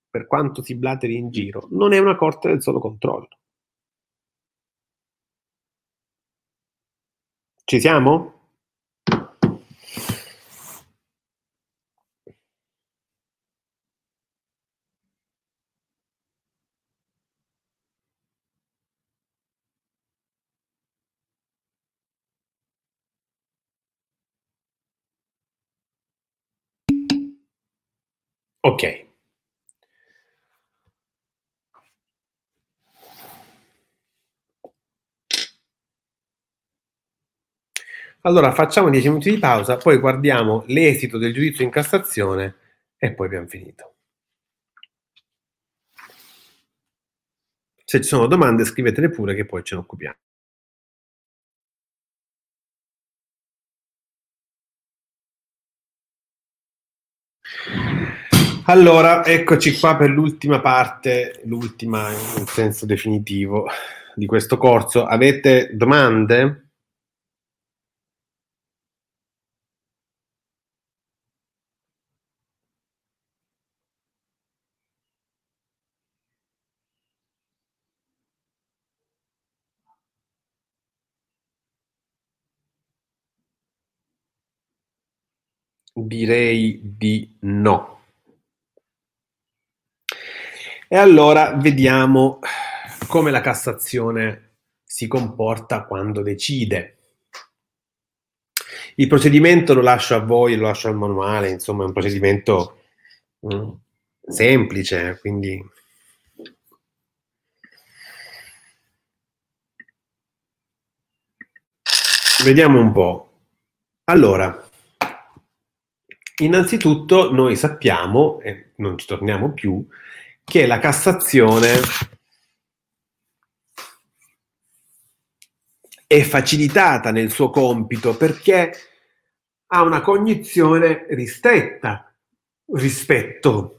per quanto si blateri in giro, non è una corte del solo controllo. Ci siamo? Ok. Allora facciamo 10 minuti di pausa, poi guardiamo l'esito del giudizio in Cassazione e poi abbiamo finito. Se ci sono domande scrivetele pure che poi ce ne occupiamo. Allora, eccoci qua per l'ultima parte, l'ultima in senso definitivo di questo corso. Avete domande? Direi di no. E allora vediamo come la Cassazione si comporta quando decide. Il procedimento lo lascio a voi, lo lascio al manuale, insomma è un procedimento mm, semplice, quindi vediamo un po'. Allora, innanzitutto noi sappiamo, e non ci torniamo più, che la Cassazione è facilitata nel suo compito perché ha una cognizione ristretta rispetto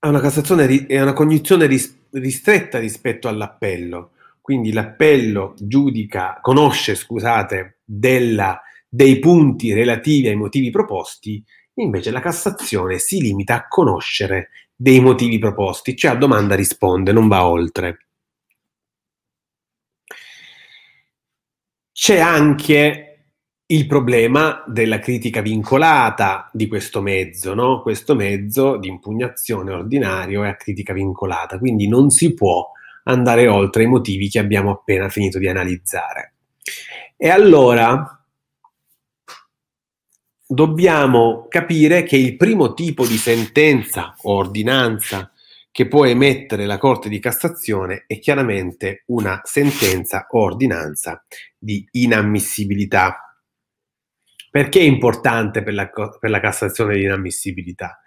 ha una Cassazione è una cognizione ris- ristretta rispetto all'appello. Quindi l'appello giudica, conosce, scusate, della, dei punti relativi ai motivi proposti, invece la Cassazione si limita a conoscere dei motivi proposti, cioè a domanda risponde, non va oltre. C'è anche il problema della critica vincolata di questo mezzo, no? questo mezzo di impugnazione ordinario è a critica vincolata, quindi non si può andare oltre i motivi che abbiamo appena finito di analizzare. E allora dobbiamo capire che il primo tipo di sentenza o ordinanza che può emettere la Corte di Cassazione è chiaramente una sentenza o ordinanza di inammissibilità. Perché è importante per la, per la Cassazione di inammissibilità?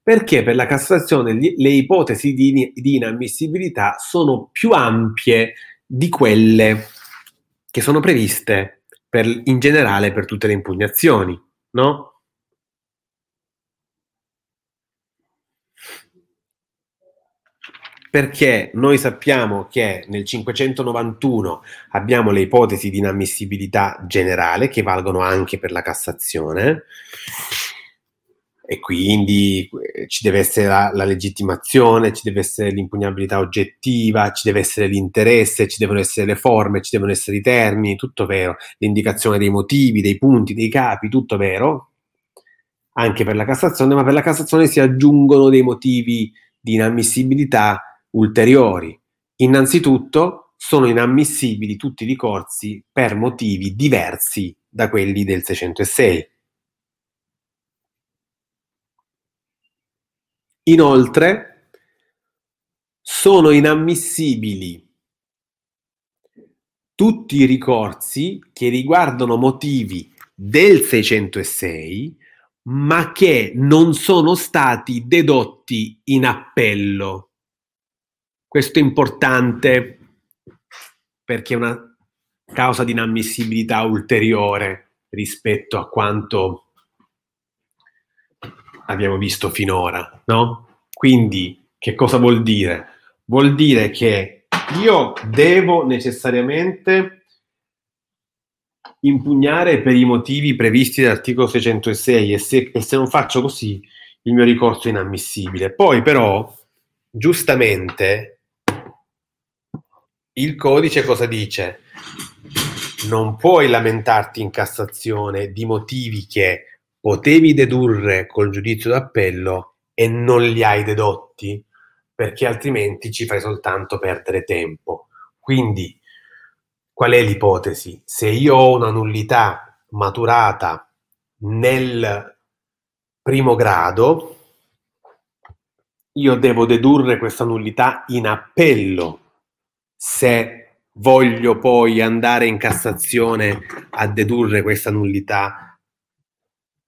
Perché per la Cassazione le ipotesi di, di inammissibilità sono più ampie di quelle che sono previste per, in generale per tutte le impugnazioni, no? perché noi sappiamo che nel 591 abbiamo le ipotesi di inammissibilità generale che valgono anche per la Cassazione e quindi eh, ci deve essere la, la, legittimazione, ci deve essere l'impugnabilità oggettiva, ci deve essere l'interesse, ci devono essere le forme, ci devono essere i termini, tutto vero, l'indicazione dei motivi, dei punti, dei capi, tutto vero, anche per la Cassazione, ma per la Cassazione si aggiungono dei motivi di inammissibilità ulteriori. Innanzitutto sono inammissibili tutti i ricorsi per motivi diversi da quelli del 606. Inoltre, sono inammissibili tutti i ricorsi che riguardano motivi del 606 ma che non sono stati dedotti in appello. Questo è importante perché è una causa di inammissibilità ulteriore rispetto a quanto abbiamo visto finora, no? Quindi, che cosa vuol dire? Vuol dire che io devo necessariamente impugnare per i motivi previsti dall'articolo 606 e se, e se non faccio così il mio ricorso è inammissibile. Poi però, giustamente, il codice cosa dice? Non puoi lamentarti in Cassazione di motivi che potevi dedurre col giudizio d'appello e non li hai dedotti, perché altrimenti ci fai soltanto perdere tempo. Quindi, qual è l'ipotesi? Se io ho una nullità maturata nel primo grado, io devo dedurre questa nullità in appello se voglio poi andare in Cassazione a dedurre questa nullità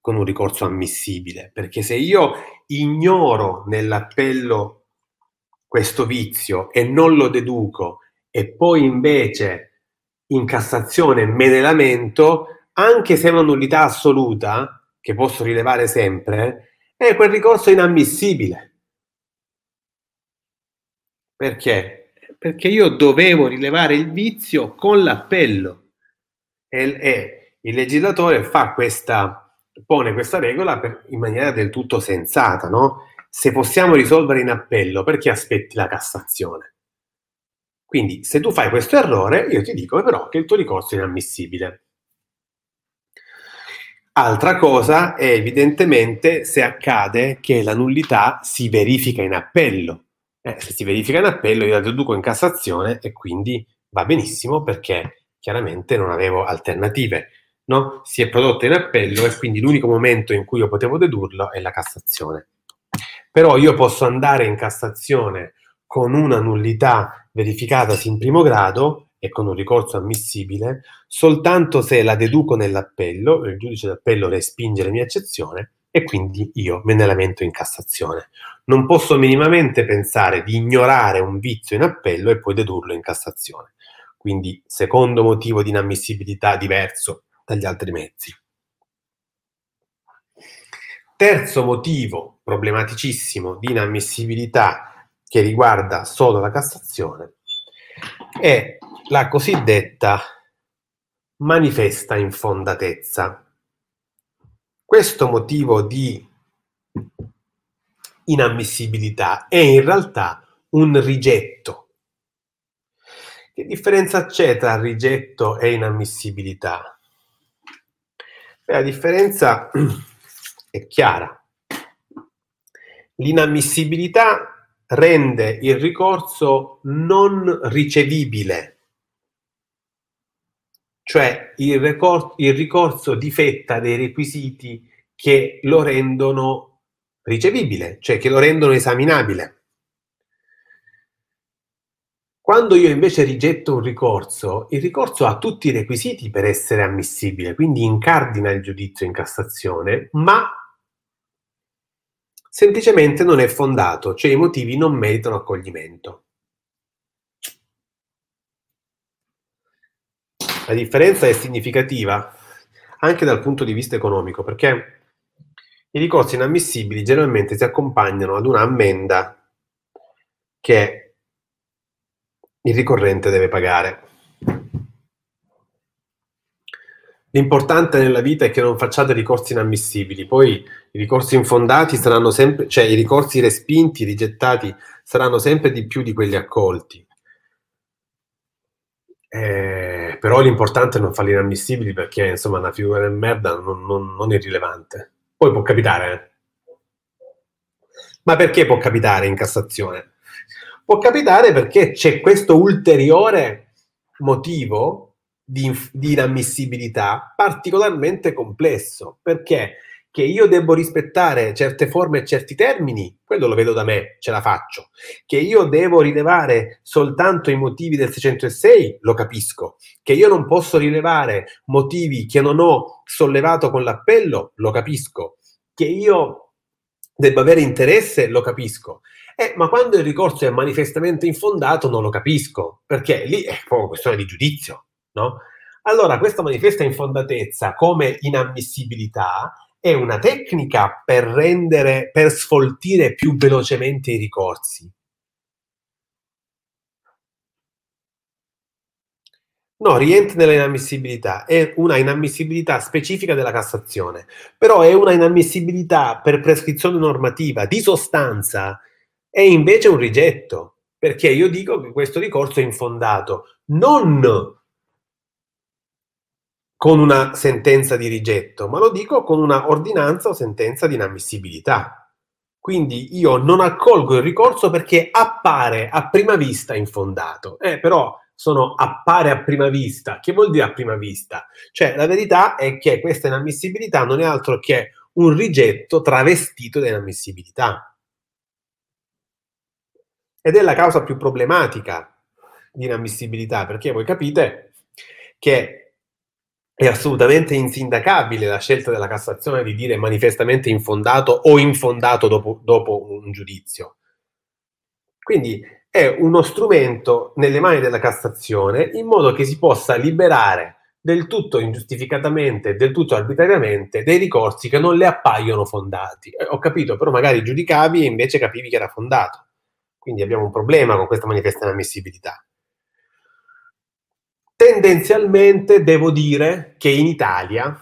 con un ricorso ammissibile, perché se io ignoro nell'appello questo vizio e non lo deduco e poi invece in Cassazione me ne lamento, anche se è una nullità assoluta, che posso rilevare sempre, è quel ricorso inammissibile. Perché? perché io dovevo rilevare il vizio con l'appello e, e il legislatore fa questa, pone questa regola per, in maniera del tutto sensata, no? Se possiamo risolvere in appello, perché aspetti la Cassazione? Quindi, se tu fai questo errore, io ti dico però che il tuo ricorso è inammissibile. Altra cosa è evidentemente se accade che la nullità si verifica in appello. Eh, se si verifica in appello, io la deduco in Cassazione e quindi va benissimo perché chiaramente non avevo alternative. No? Si è prodotto in appello e quindi l'unico momento in cui io potevo dedurlo è la Cassazione. però io posso andare in Cassazione con una nullità verificatasi in primo grado e con un ricorso ammissibile soltanto se la deduco nell'appello, il giudice d'appello respinge la mia eccezione e quindi io me ne lamento in Cassazione. Non posso minimamente pensare di ignorare un vizio in appello e poi dedurlo in Cassazione. Quindi secondo motivo di inammissibilità diverso dagli altri mezzi. Terzo motivo problematicissimo di inammissibilità che riguarda solo la Cassazione è la cosiddetta manifesta infondatezza. Questo motivo di inammissibilità è in realtà un rigetto. Che differenza c'è tra rigetto e inammissibilità? La differenza è chiara. L'inammissibilità rende il ricorso non ricevibile, cioè il, ricor- il ricorso difetta dei requisiti che lo rendono ricevibile, cioè che lo rendono esaminabile. Quando io invece rigetto un ricorso, il ricorso ha tutti i requisiti per essere ammissibile, quindi incardina il giudizio in Cassazione, ma semplicemente non è fondato, cioè i motivi non meritano accoglimento. La differenza è significativa anche dal punto di vista economico, perché i ricorsi inammissibili generalmente si accompagnano ad una ammenda che il ricorrente deve pagare. L'importante nella vita è che non facciate ricorsi inammissibili, poi i ricorsi infondati saranno sempre, cioè i ricorsi respinti, rigettati, saranno sempre di più di quelli accolti. Eh, però l'importante è non farli inammissibili perché insomma una figura di merda non, non, non, è rilevante. Poi può capitare. Eh? Ma perché può capitare in Cassazione? Può capitare perché c'è questo ulteriore motivo di, di inammissibilità particolarmente complesso. Perché? Che io devo rispettare certe forme e certi termini, quello lo vedo da me, ce la faccio. Che io devo rilevare soltanto i motivi del 606, lo capisco. Che io non posso rilevare motivi che non ho sollevato con l'appello, lo capisco. Che io debba avere interesse, lo capisco. Eh, ma quando il ricorso è manifestamente infondato non lo capisco, perché lì è proprio questione di giudizio, no? Allora, questa manifesta infondatezza come inammissibilità è una tecnica per rendere, per sfoltire più velocemente i ricorsi. No, rientra nella inammissibilità, è una inammissibilità specifica della Cassazione, però è una inammissibilità per prescrizione normativa di sostanza è invece un rigetto, perché io dico che questo ricorso è infondato, non con una sentenza di rigetto, ma lo dico con una ordinanza o sentenza di inammissibilità. Quindi io non accolgo il ricorso perché appare a prima vista infondato, eh, però sono appare a prima vista. Che vuol dire a prima vista? Cioè la verità è che questa inammissibilità non è altro che un rigetto travestito da inammissibilità ed è la causa più problematica di inammissibilità, perché voi capite che è assolutamente insindacabile la scelta della Cassazione di dire manifestamente infondato o infondato dopo, dopo un giudizio. Quindi è uno strumento nelle mani della Cassazione in modo che si possa liberare del tutto ingiustificatamente, del tutto arbitrariamente, dei ricorsi che non le appaiono fondati. Eh, ho capito, però magari giudicavi e invece capivi che era fondato. Quindi abbiamo un problema con questa manifesta inammissibilità. Tendenzialmente devo dire che in Italia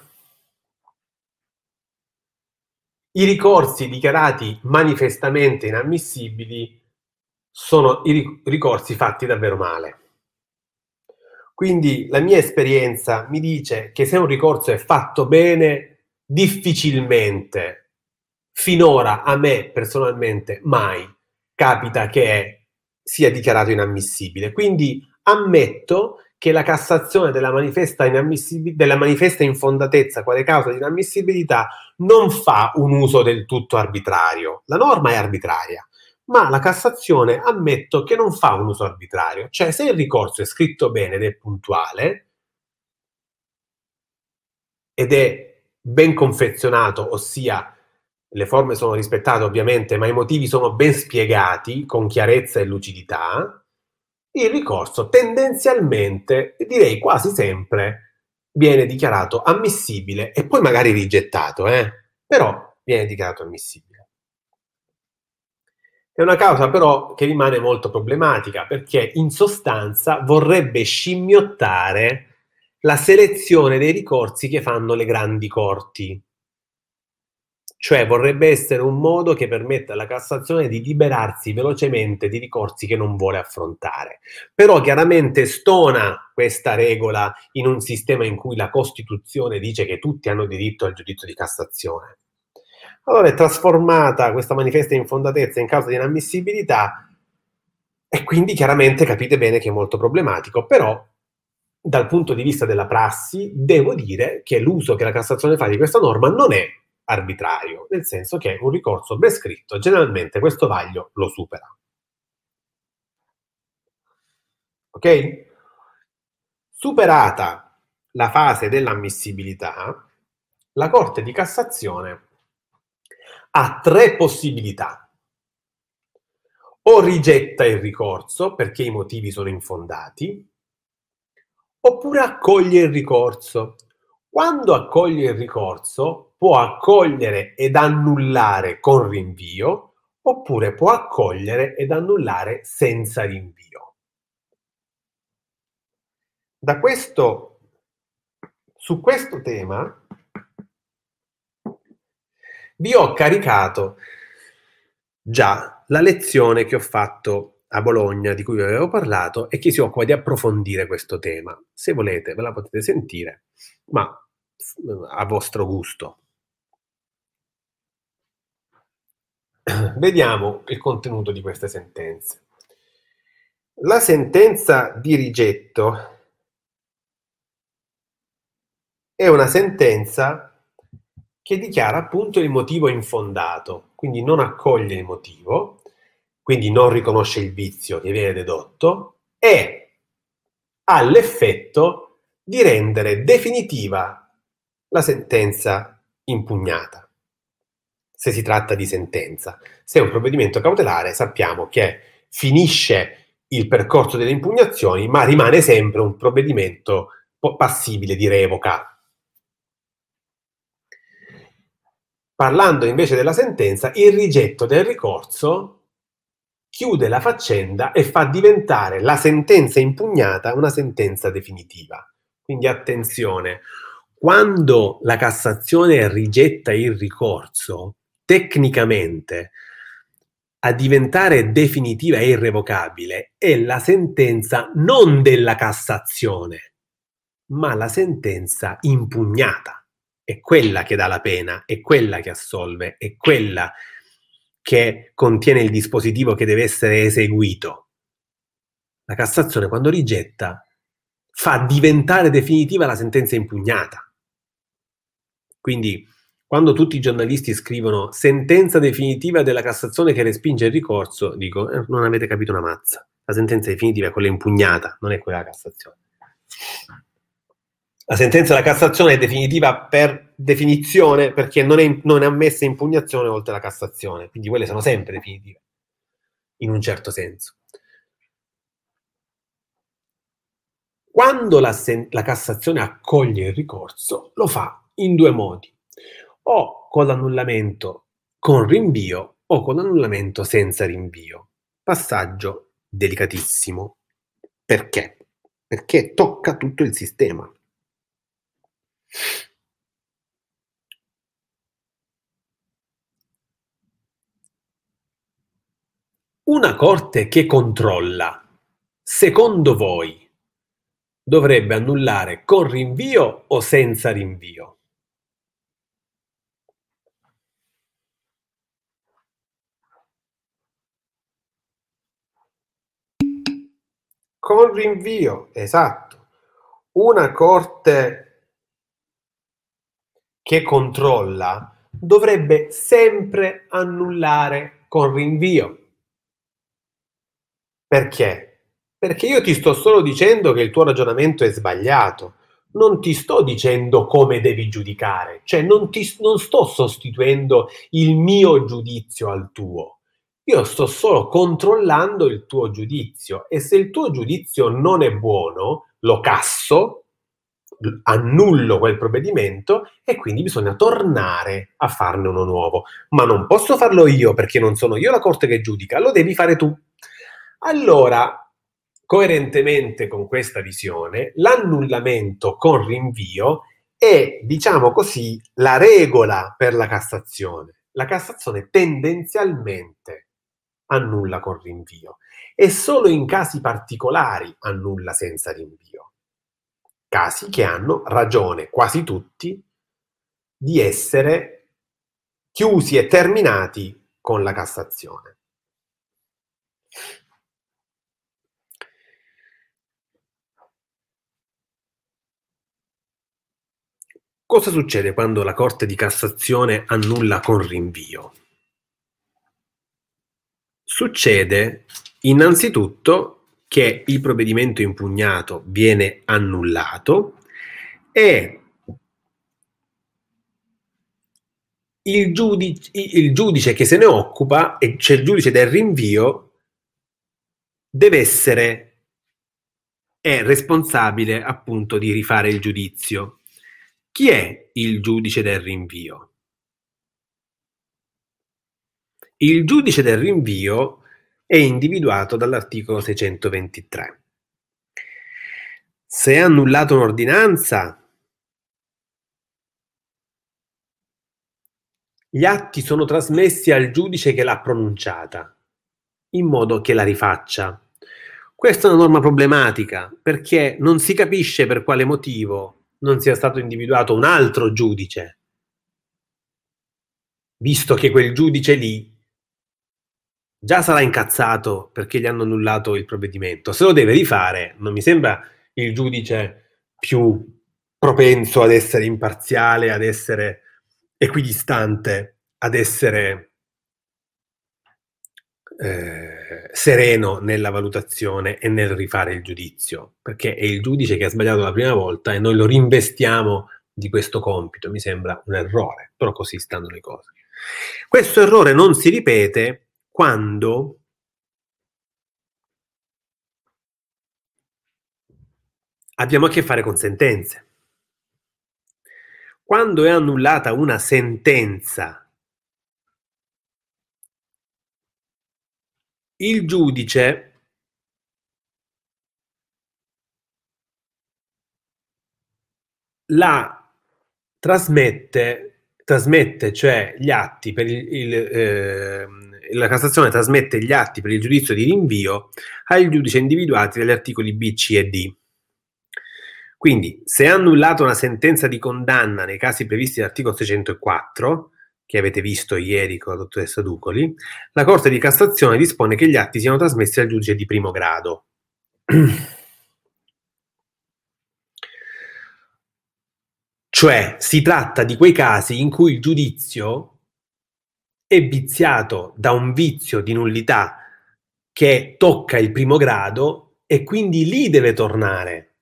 i ricorsi dichiarati manifestamente inammissibili sono i ricorsi fatti davvero male. Quindi la mia esperienza mi dice che se un ricorso è fatto bene, difficilmente, finora a me personalmente mai capita che sia dichiarato inammissibile. Quindi ammetto che la cassazione della manifesta, della manifesta infondatezza quale causa di inammissibilità non fa un uso del tutto arbitrario. La norma è arbitraria, ma la Cassazione ammetto che non fa un uso arbitrario. Cioè, se il ricorso è scritto bene ed è puntuale ed è ben confezionato, ossia le forme sono rispettate ovviamente, ma i motivi sono ben spiegati con chiarezza e lucidità, il ricorso tendenzialmente, direi quasi sempre, viene dichiarato ammissibile e poi magari rigettato, eh? però viene dichiarato ammissibile. È una causa però che rimane molto problematica perché in sostanza vorrebbe scimmiottare la selezione dei ricorsi che fanno le grandi corti. Cioè vorrebbe essere un modo che permetta alla Cassazione di liberarsi velocemente di ricorsi che non vuole affrontare. Però chiaramente stona questa regola in un sistema in cui la Costituzione dice che tutti hanno diritto al giudizio di Cassazione. Allora è trasformata questa manifesta infondatezza in causa di inammissibilità e quindi chiaramente capite bene che è molto problematico, però dal punto di vista della prassi devo dire che l'uso che la Cassazione fa di questa norma non è arbitrario, nel senso che un ricorso ben scritto generalmente questo vaglio lo supera. Ok? Superata la fase dell'ammissibilità, la Corte di Cassazione ha tre possibilità. O rigetta il ricorso perché i motivi sono infondati, oppure accoglie il ricorso. Quando accoglie il ricorso, può accogliere ed annullare con rinvio oppure può accogliere ed annullare senza rinvio. Da questo, su questo tema vi ho caricato già la lezione che ho fatto a Bologna, di cui vi avevo parlato, e che si occupa di approfondire questo tema. Se volete ve la potete sentire, ma a vostro gusto. Vediamo il contenuto di queste sentenze. La sentenza di rigetto è una sentenza che dichiara appunto il motivo infondato, quindi non accoglie il motivo, quindi non riconosce il vizio che viene dedotto e ha l'effetto di rendere definitiva la sentenza impugnata se si tratta di sentenza. Se è un provvedimento cautelare sappiamo che finisce il percorso delle impugnazioni, ma rimane sempre un provvedimento passibile di revoca. Parlando invece della sentenza, il rigetto del ricorso chiude la faccenda e fa diventare la sentenza impugnata una sentenza definitiva. Quindi attenzione, quando la Cassazione rigetta il ricorso, tecnicamente a diventare definitiva e irrevocabile è la sentenza non della Cassazione, ma la sentenza impugnata. È quella che dà la pena, è quella che assolve, è quella che contiene il dispositivo che deve essere eseguito. La Cassazione quando rigetta fa diventare definitiva la sentenza impugnata. Quindi quando tutti i giornalisti scrivono sentenza definitiva della Cassazione che respinge il ricorso, dico, eh, non avete capito una mazza. La sentenza definitiva è quella impugnata, non è quella della Cassazione. La sentenza della Cassazione è definitiva per definizione perché non è, non è ammessa impugnazione oltre la Cassazione, quindi quelle sono sempre definitive, in un certo senso. Quando la, sen- la Cassazione accoglie il ricorso, lo fa in due modi o con l'annullamento con rinvio o con l'annullamento senza rinvio. Passaggio delicatissimo. Perché? Perché tocca tutto il sistema. Una corte che controlla, secondo voi, dovrebbe annullare con rinvio o senza rinvio? Con rinvio, esatto. Una corte che controlla dovrebbe sempre annullare con rinvio. Perché? Perché io ti sto solo dicendo che il tuo ragionamento è sbagliato, non ti sto dicendo come devi giudicare, cioè non, ti, non sto sostituendo il mio giudizio al tuo. Io sto solo controllando il tuo giudizio e se il tuo giudizio non è buono, lo casso, annullo quel provvedimento e quindi bisogna tornare a farne uno nuovo. Ma non posso farlo io perché non sono io la corte che giudica, lo devi fare tu. Allora, coerentemente con questa visione, l'annullamento con rinvio è, diciamo così, la regola per la Cassazione. La Cassazione tendenzialmente annulla con rinvio e solo in casi particolari annulla senza rinvio. Casi che hanno ragione quasi tutti di essere chiusi e terminati con la Cassazione. Cosa succede quando la Corte di Cassazione annulla con rinvio? Succede innanzitutto che il provvedimento impugnato viene annullato e il giudice, il giudice che se ne occupa, e cioè il giudice del rinvio, deve essere è responsabile appunto di rifare il giudizio chi è il giudice del rinvio? Il giudice del rinvio è individuato dall'articolo 623. Se è annullata un'ordinanza, gli atti sono trasmessi al giudice che l'ha pronunciata, in modo che la rifaccia. Questa è una norma problematica perché non si capisce per quale motivo non sia stato individuato un altro giudice, visto che quel giudice lì già sarà incazzato perché gli hanno annullato il provvedimento. Se lo deve rifare, non mi sembra il giudice più propenso ad essere imparziale, ad essere equidistante, ad essere eh, sereno nella valutazione e nel rifare il giudizio, perché è il giudice che ha sbagliato la prima volta e noi lo rinvestiamo di questo compito. Mi sembra un errore, però così stanno le cose. Questo errore non si ripete quando abbiamo a che fare con sentenze. Quando è annullata una sentenza il giudice la trasmette, trasmette cioè gli atti per il, il eh, la Cassazione trasmette gli atti per il giudizio di rinvio ai giudici individuati dagli articoli B, C e D. Quindi, se è annullata una sentenza di condanna nei casi previsti dall'articolo 604, che avete visto ieri con la dottoressa Ducoli, la Corte di Cassazione dispone che gli atti siano trasmessi al giudice di primo grado. cioè si tratta di quei casi in cui il giudizio è viziato da un vizio di nullità che tocca il primo grado e quindi lì deve tornare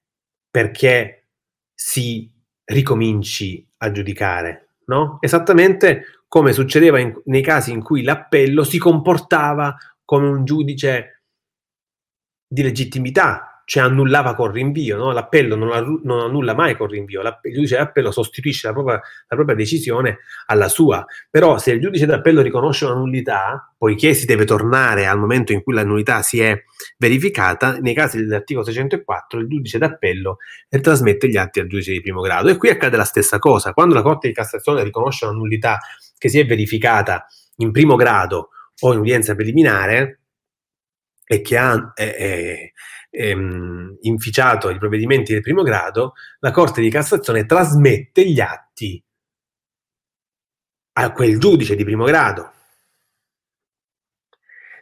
perché si ricominci a giudicare, no? Esattamente come succedeva in, nei casi in cui l'appello si comportava come un giudice di legittimità, cioè annullava col rinvio, no? l'appello non, non, annulla mai col rinvio, il giudice d'appello sostituisce la propria, la propria, decisione alla sua, però se il giudice d'appello riconosce una nullità, poiché si deve tornare al momento in cui la nullità si è verificata, nei casi dell'articolo 604 il giudice d'appello trasmette gli atti al giudice di primo grado. E qui accade la stessa cosa, quando la Corte di Cassazione riconosce una nullità che si è verificata in primo grado o in udienza preliminare e che ha... Eh, eh, ehm, inficiato i provvedimenti del primo grado, la Corte di Cassazione trasmette gli atti a quel giudice di primo grado.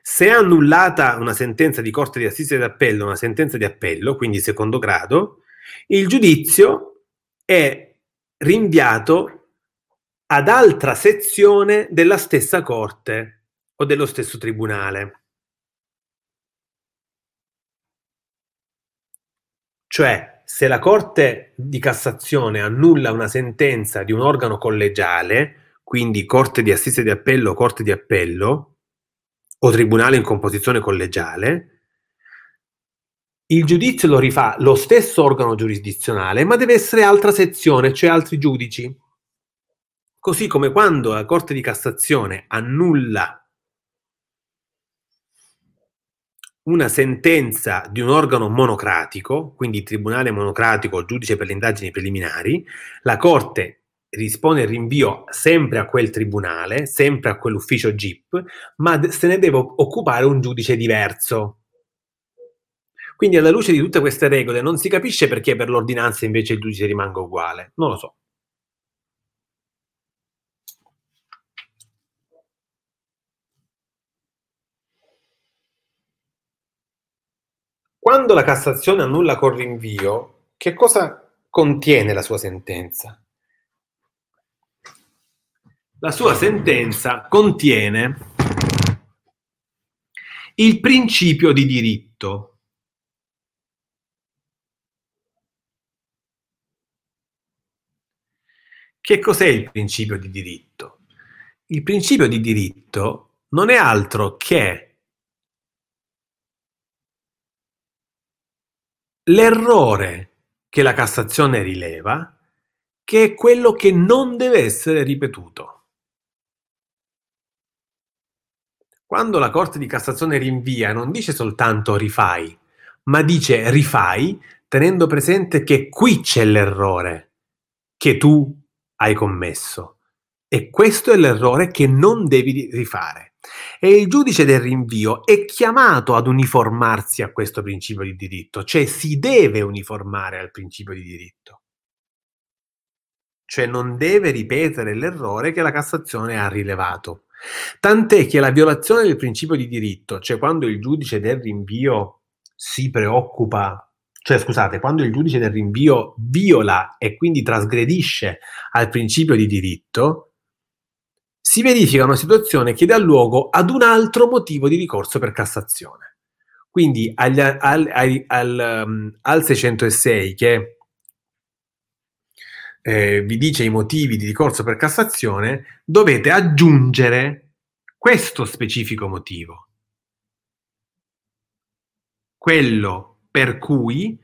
Se annullata una sentenza di corte di assise d'appello, una sentenza di appello, quindi secondo grado, il giudizio è rinviato ad altra sezione della stessa corte o dello stesso tribunale. Cioè, se la Corte di Cassazione annulla una sentenza di un organo collegiale, quindi Corte di Assise di Appello o Corte di Appello, o Tribunale in composizione collegiale, il giudizio lo rifà lo stesso organo giurisdizionale, ma deve essere altra sezione, cioè altri giudici. Così come quando la Corte di Cassazione annulla una sentenza di un organo monocratico, quindi tribunale monocratico o giudice per le indagini preliminari, la Corte rispone il rinvio sempre a quel tribunale, sempre a quell'ufficio GIP, ma se ne deve occupare un giudice diverso. Quindi alla luce di tutte queste regole non si capisce perché per l'ordinanza invece il giudice rimanga uguale. Non lo so. Quando la Cassazione annulla col rinvio, che cosa contiene la sua sentenza? La sua sentenza contiene il principio di diritto. Che cos'è il principio di diritto? Il principio di diritto non è altro che l'errore che la Cassazione rileva, che è quello che non deve essere ripetuto. Quando la Corte di Cassazione rinvia, non dice soltanto rifai, ma dice rifai tenendo presente che qui c'è l'errore che tu hai commesso. E questo è l'errore che non devi rifare e il giudice del rinvio è chiamato ad uniformarsi a questo principio di diritto, cioè si deve uniformare al principio di diritto. Cioè non deve ripetere l'errore che la Cassazione ha rilevato. Tant'è che la violazione del principio di diritto, cioè quando il giudice del rinvio si preoccupa, cioè scusate, quando il giudice del rinvio viola e quindi trasgredisce al principio di diritto, si verifica una situazione che dà luogo ad un altro motivo di ricorso per Cassazione. Quindi agli, al, al, al, um, al, 606 che eh, vi dice i motivi di ricorso per Cassazione, dovete aggiungere questo specifico motivo. Quello per cui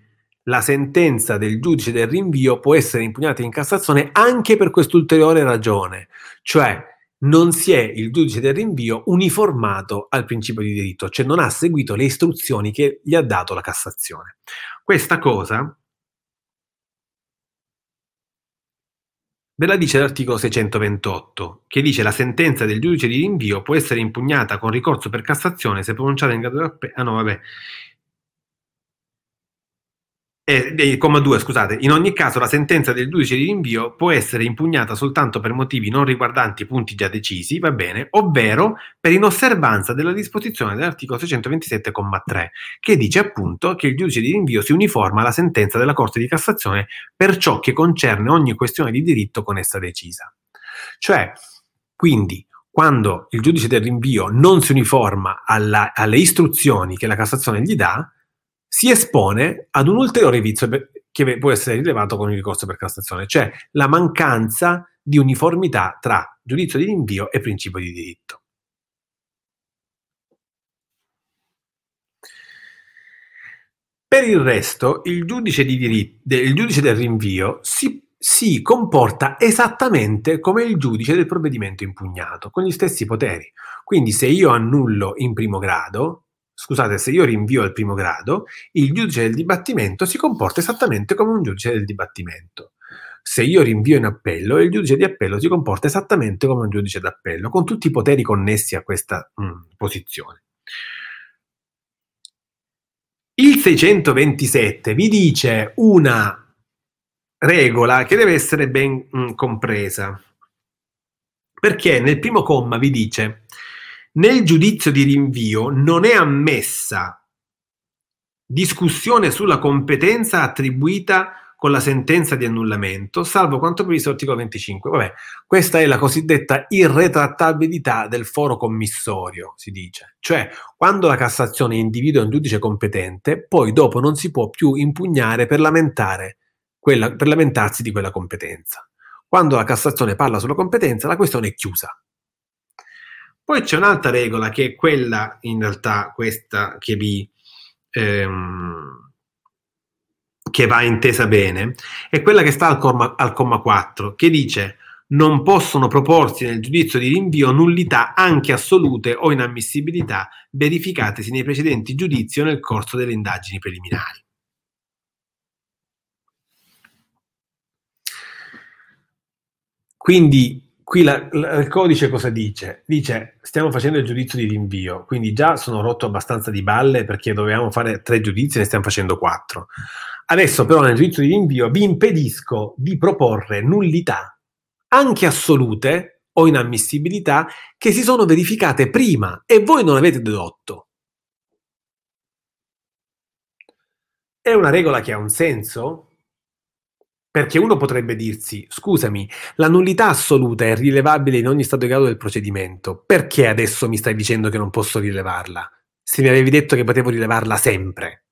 la sentenza del giudice del rinvio può essere impugnata in Cassazione anche per quest'ulteriore ragione, cioè non si è il giudice del rinvio uniformato al principio di diritto, cioè non ha seguito le istruzioni che gli ha dato la Cassazione. Questa cosa ve la dice l'articolo 628, che dice la sentenza del giudice di rinvio può essere impugnata con ricorso per Cassazione se pronunciata in grado di appello. Ah no, vabbè. Eh, eh, comma 2, scusate, in ogni caso la sentenza del giudice di rinvio può essere impugnata soltanto per motivi non riguardanti punti già decisi, va bene, ovvero per inosservanza della disposizione dell'articolo 627,3, che dice appunto che il giudice di rinvio si uniforma alla sentenza della Corte di Cassazione per ciò che concerne ogni questione di diritto con essa decisa. Cioè, quindi, quando il giudice del rinvio non si uniforma alla, alle istruzioni che la Cassazione gli dà, si espone ad un ulteriore vizio che può essere rilevato con il ricorso per Cassazione, cioè la mancanza di uniformità tra giudizio di rinvio e principio di diritto. Per il resto, il giudice, di diritto, il giudice del rinvio si, si, comporta esattamente come il giudice del provvedimento impugnato, con gli stessi poteri. Quindi se io annullo in primo grado, scusate, se io rinvio al primo grado, il giudice del dibattimento si comporta esattamente come un giudice del dibattimento. Se io rinvio in appello, il giudice di appello si comporta esattamente come un giudice d'appello, con tutti i poteri connessi a questa mm, posizione. Il 627 vi dice una regola che deve essere ben mm, compresa, perché nel primo comma vi dice nel giudizio di rinvio non è ammessa discussione sulla competenza attribuita con la sentenza di annullamento, salvo quanto previsto dall'articolo 25. Vabbè, questa è la cosiddetta irretrattabilità del foro commissorio, si dice. Cioè, quando la Cassazione individua un giudice competente, poi dopo non si può più impugnare per, quella, per lamentarsi di quella competenza. Quando la Cassazione parla sulla competenza, la questione è chiusa. Poi c'è un'altra regola che è quella, in realtà, questa che vi... Ehm, che va intesa bene, è quella che sta al comma, al comma 4, che dice non possono proporsi nel giudizio di rinvio nullità anche assolute o inammissibilità verificatesi nei precedenti giudizi o nel corso delle indagini preliminari. Quindi qui la, la, il codice cosa dice? Dice stiamo facendo il giudizio di rinvio, quindi già sono rotto abbastanza di balle perché dovevamo fare tre giudizi e ne stiamo facendo quattro. Adesso però nel giudizio di rinvio vi impedisco di proporre nullità, anche assolute o inammissibilità, che si sono verificate prima e voi non avete dedotto. È una regola che ha un senso? Perché uno potrebbe dirsi, scusami, la nullità assoluta è rilevabile in ogni stato di grado del procedimento, perché adesso mi stai dicendo che non posso rilevarla? Se mi avevi detto che potevo rilevarla sempre.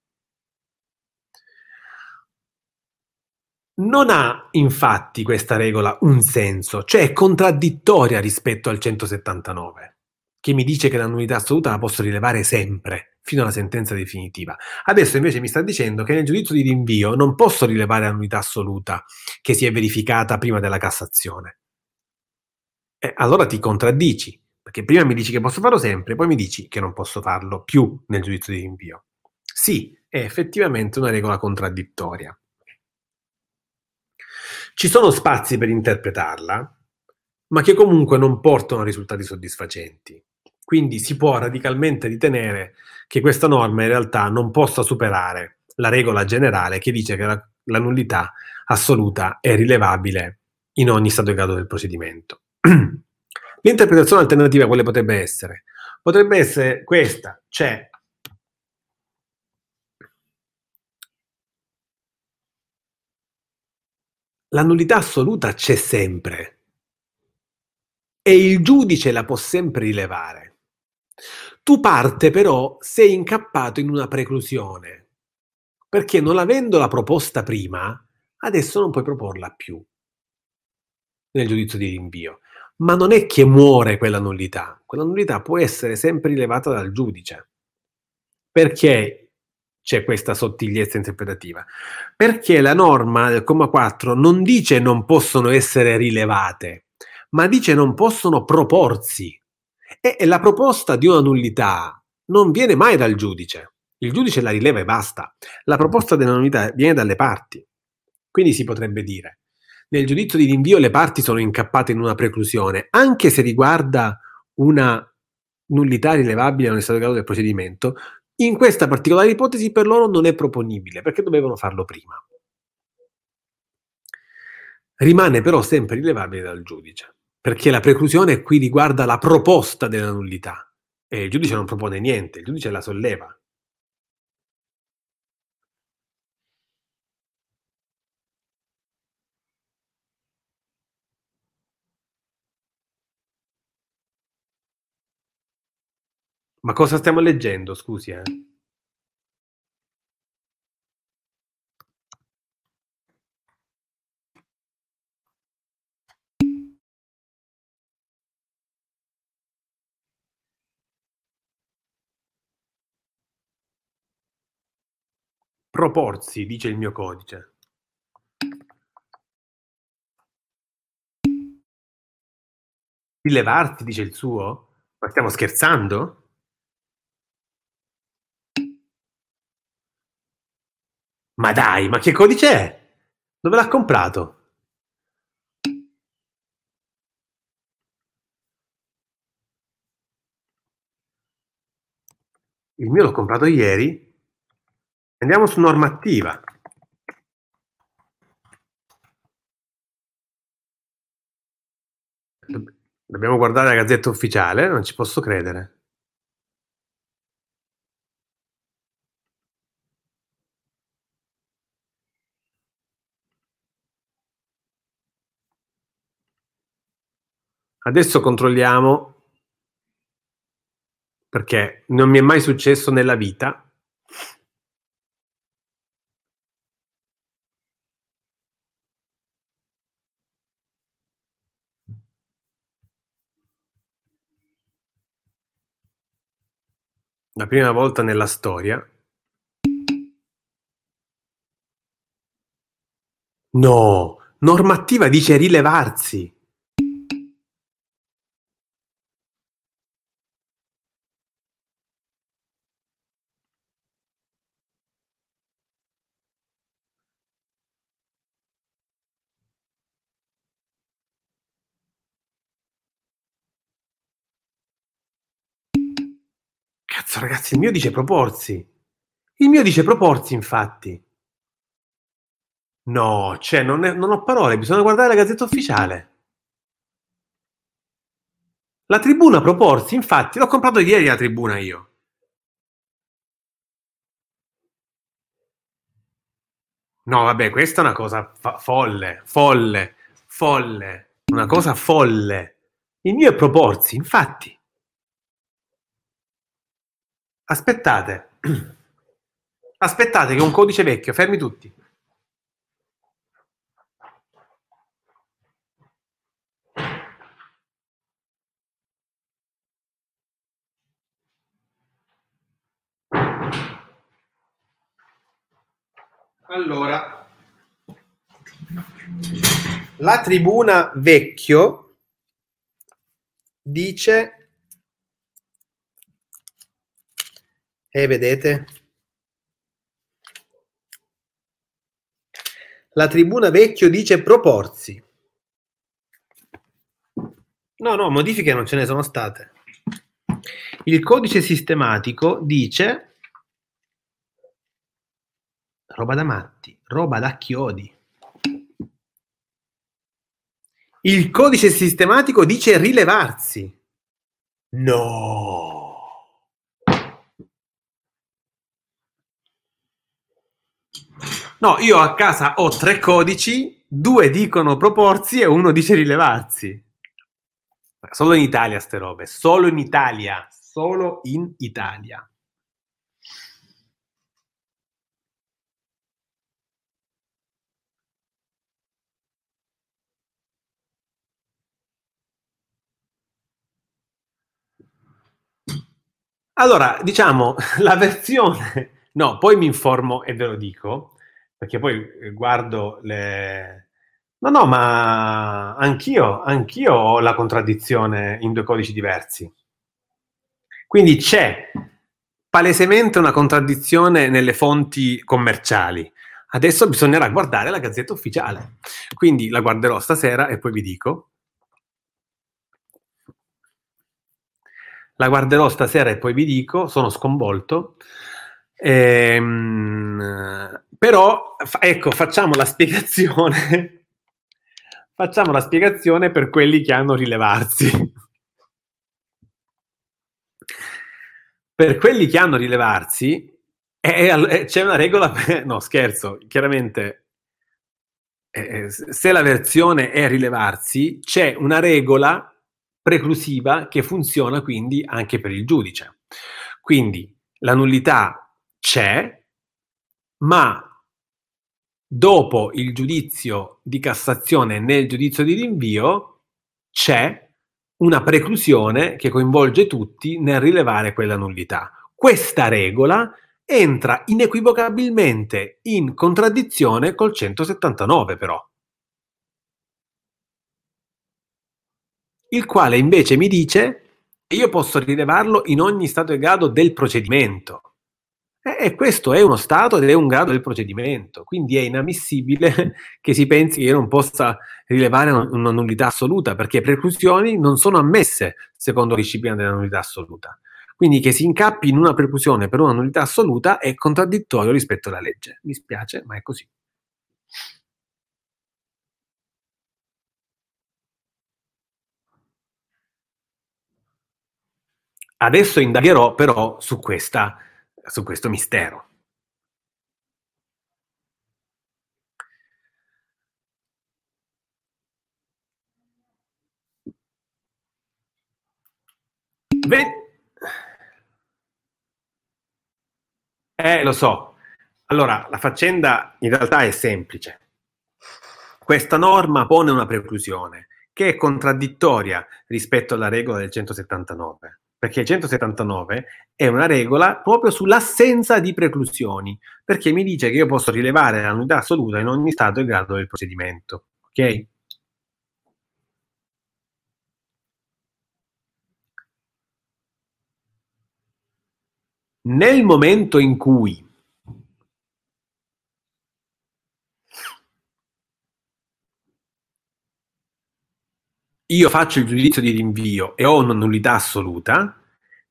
Non ha infatti questa regola un senso, cioè è contraddittoria rispetto al 179, che mi dice che la nullità assoluta la posso rilevare sempre, fino alla sentenza definitiva. Adesso invece mi sta dicendo che nel giudizio di rinvio non posso rilevare la nullità assoluta che si è verificata prima della Cassazione. Eh, allora ti contraddici, perché prima mi dici che posso farlo sempre, poi mi dici che non posso farlo più nel giudizio di rinvio. Sì, è effettivamente una regola contraddittoria. Ci sono spazi per interpretarla, ma che comunque non portano a risultati soddisfacenti. Quindi si può radicalmente ritenere che questa norma in realtà non possa superare la regola generale che dice che la, la nullità assoluta è rilevabile in ogni stato di grado del procedimento. L'interpretazione alternativa quale potrebbe essere? Potrebbe essere questa, cioè la nullità assoluta c'è sempre e il giudice la può sempre rilevare. Tu parte però sei incappato in una preclusione, perché non avendola proposta prima, adesso non puoi proporla più nel giudizio di rinvio. Ma non è che muore quella nullità, quella nullità può essere sempre rilevata dal giudice. Perché c'è questa sottigliezza interpretativa? Perché la norma del comma 4 non dice non possono essere rilevate, ma dice non possono proporsi. E la proposta di una nullità non viene mai dal giudice. Il giudice la rileva e basta. La proposta della nullità viene dalle parti. Quindi si potrebbe dire, nel giudizio di rinvio le parti sono incappate in una preclusione, anche se riguarda una nullità rilevabile nello stato di grado del procedimento, in questa particolare ipotesi per loro non è proponibile perché dovevano farlo prima. Rimane però sempre rilevabile dal giudice, perché la preclusione qui riguarda la proposta della nullità e il giudice non propone niente, il giudice la solleva. Ma cosa stiamo leggendo, scusi, eh? Proporsi, dice il mio codice. Rilevarsi, dice il suo? Ma stiamo scherzando? Ma dai, ma che codice è? Dove l'ha comprato? Il mio l'ho comprato ieri. Andiamo su normativa. Dobbiamo guardare la Gazzetta Ufficiale, non ci posso credere. Adesso controlliamo perché non mi è mai successo nella vita. La prima volta nella storia. No, normativa dice rilevarsi. Cazzo ragazzi, il mio dice proporsi. Il mio dice proporsi infatti. No, cioè non, è, non ho parole, bisogna guardare la gazzetta ufficiale. La tribuna proporsi, infatti, l'ho comprato ieri la tribuna io. No, vabbè, questa è una cosa fa- folle, folle, folle, una cosa folle. Il mio è proporsi, infatti. Aspettate. Aspettate che un codice vecchio, fermi tutti. Allora, la tribuna vecchio dice E eh, vedete? La tribuna vecchio dice proporsi. No, no, modifiche non ce ne sono state. Il codice sistematico dice roba da matti, roba da chiodi. Il codice sistematico dice rilevarsi. No. No, io a casa ho tre codici, due dicono proporsi e uno dice rilevarsi. Solo in Italia ste robe, solo in Italia, solo in Italia. Allora, diciamo, la versione... No, poi mi informo e ve lo dico perché poi eh, guardo le... No, no, ma anch'io, anch'io ho la contraddizione in due codici diversi. Quindi c'è palesemente una contraddizione nelle fonti commerciali. Adesso bisognerà guardare la gazzetta ufficiale. Quindi la guarderò stasera e poi vi dico. La guarderò stasera e poi vi dico, sono sconvolto. Ehm, però, ecco, facciamo la spiegazione. facciamo la spiegazione per quelli che hanno rilevarsi. per quelli che hanno rilevarsi, è, è, c'è una regola. No, scherzo, chiaramente. Eh, se la versione è rilevarsi, c'è una regola preclusiva che funziona quindi anche per il giudice. Quindi la nullità c'è, ma dopo il giudizio di Cassazione nel giudizio di rinvio c'è una preclusione che coinvolge tutti nel rilevare quella nullità. Questa regola entra inequivocabilmente in contraddizione col 179 però. Il quale invece mi dice che io posso rilevarlo in ogni stato e grado del procedimento. E questo è uno stato ed è un grado del procedimento, quindi è inammissibile che si pensi che io non possa rilevare una nullità assoluta, perché preclusioni non sono ammesse secondo la disciplina della nullità assoluta. Quindi che si incappi in una preclusione per una nullità assoluta è contraddittorio rispetto alla legge. Mi spiace, ma è così. Adesso indagherò però su, questa, su questo mistero. Eh, lo so. Allora, la faccenda in realtà è semplice. Questa norma pone una preclusione che è contraddittoria rispetto alla regola del 179, perché il 179 è una regola proprio sull'assenza di preclusioni, perché mi dice che io posso rilevare la unità assoluta in ogni stato e grado del procedimento. Ok? Nel momento in cui io faccio il giudizio di rinvio e ho una nullità assoluta,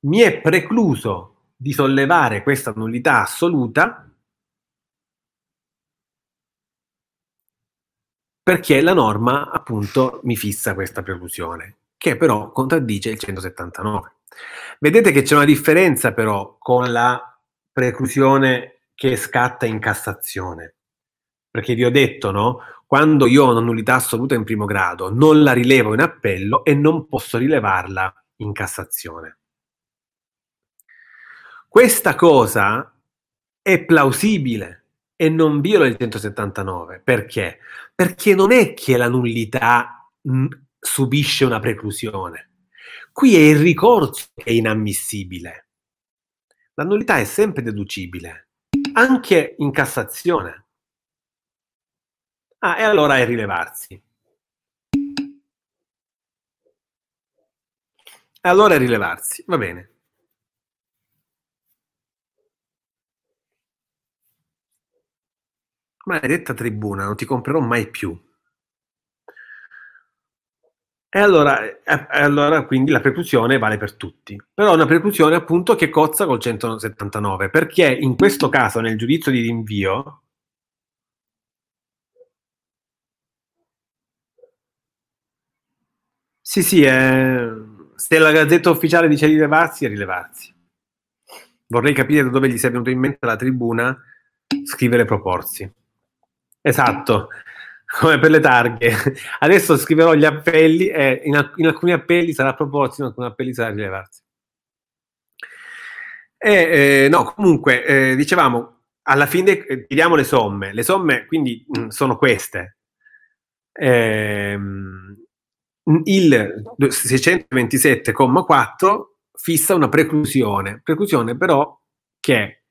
mi è precluso di sollevare questa nullità assoluta perché la norma appunto mi fissa questa preclusione, che però contraddice il 179. Vedete che c'è una differenza però con la preclusione che scatta in Cassazione. Perché vi ho detto, no? Quando io ho una nullità assoluta in primo grado, non la rilevo in appello e non posso rilevarla in Cassazione. Questa cosa è plausibile e non viola il 179. Perché? Perché non è che la nullità subisce una preclusione Qui è il ricorso che è inammissibile. La nullità è sempre deducibile, anche in Cassazione. Ah, e allora è rilevarsi. E allora è rilevarsi, va bene. Maledetta tribuna, non ti comprerò mai più. E allora, e allora, quindi la preclusione vale per tutti. Però una preclusione appunto che cozza col 179, perché in questo caso nel giudizio di rinvio Sì, sì, è... se la gazzetta ufficiale dice rilevarsi, è rilevarsi. Vorrei capire da dove gli sia venuto in mente la tribuna scrivere proporsi. Esatto, come per le targhe. Adesso scriverò gli appelli e in, alc- in alcuni appelli sarà proposto, in alcuni appelli sarà rilevarsi. E, eh, no, comunque, eh, dicevamo, alla fine eh, tiriamo le somme. Le somme quindi mh, mm, sono queste. Eh, il 627,4 fissa una preclusione, preclusione però che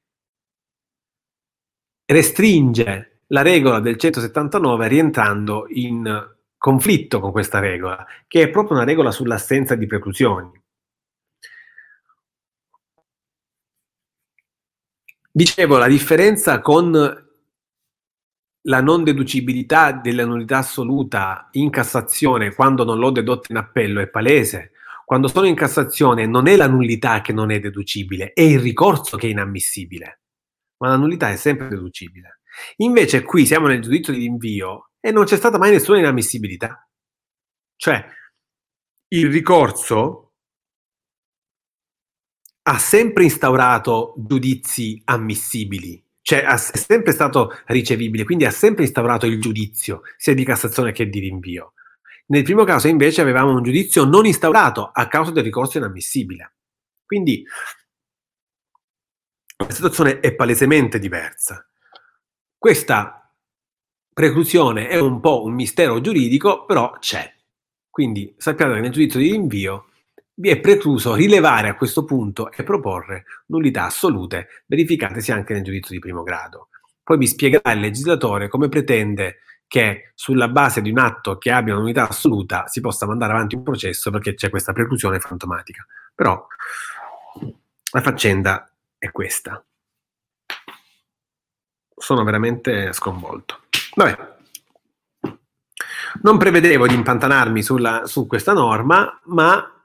restringe la regola del 179 rientrando in conflitto con questa regola, che è proprio una regola sull'assenza di preclusioni. Dicevo, la differenza con la non deducibilità della nullità assoluta in Cassazione quando non l'ho dedotta in appello è palese. Quando sono in Cassazione non è la nullità che non è deducibile, è il ricorso che è inammissibile, ma la nullità è sempre deducibile. Invece qui siamo nel giudizio di rinvio e non c'è stata mai nessuna inammissibilità. Cioè, il ricorso ha sempre instaurato giudizi ammissibili, cioè è sempre stato ricevibile, quindi ha sempre instaurato il giudizio, sia di Cassazione che di rinvio. Nel primo caso invece avevamo un giudizio non instaurato a causa del ricorso inammissibile. Quindi la situazione è palesemente diversa. Questa preclusione è un po' un mistero giuridico, però c'è. Quindi sappiate che nel giudizio di rinvio vi è precluso rilevare a questo punto e proporre nullità assolute, verificatesi anche nel giudizio di primo grado. Poi vi spiegherà il legislatore come pretende che sulla base di un atto che abbia un'unità assoluta si possa mandare avanti un processo perché c'è questa preclusione fantomatica. Però la faccenda è questa sono veramente sconvolto. Vabbè. Non prevedevo di impantanarmi sulla, su questa norma, ma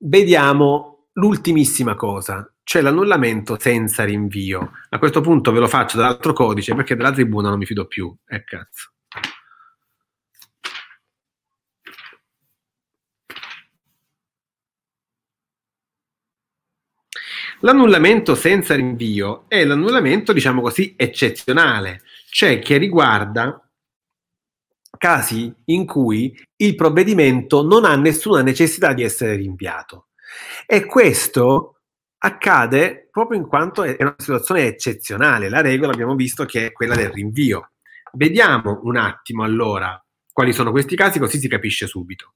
vediamo l'ultimissima cosa, cioè l'annullamento senza rinvio. A questo punto ve lo faccio dall'altro codice perché della tribuna non mi fido più. Eh cazzo. L'annullamento senza rinvio è l'annullamento, diciamo così, eccezionale, cioè che riguarda casi in cui il provvedimento non ha nessuna necessità di essere rinviato. E questo accade proprio in quanto è una situazione eccezionale. La regola abbiamo visto che è quella del rinvio. Vediamo un attimo allora quali sono questi casi, così si capisce subito.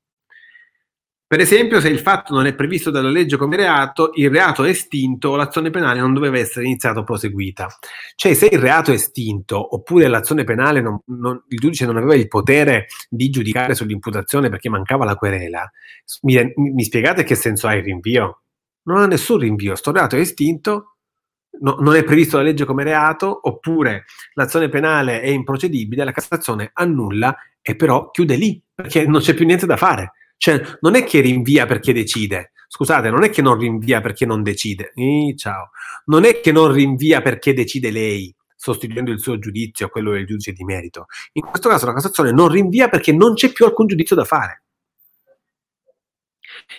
Per esempio, se il fatto non è previsto dalla legge come reato, il reato è estinto o l'azione penale non doveva essere iniziata o proseguita. Cioè, se il reato è estinto oppure l'azione penale, non, non, il giudice non aveva il potere di giudicare sull'imputazione perché mancava la querela, mi, mi spiegate che senso ha il rinvio? Non ha nessun rinvio, sto reato è estinto, no, non è previsto dalla legge come reato, oppure l'azione penale è improcedibile, la Cassazione annulla e però chiude lì perché non c'è più niente da fare cioè, non è che rinvia perché decide. Scusate, non è che non rinvia perché non decide. Ih, ciao. Non è che non rinvia perché decide lei, sostituendo il suo giudizio a quello del giudice di merito. In questo caso la Cassazione non rinvia perché non c'è più alcun giudizio da fare.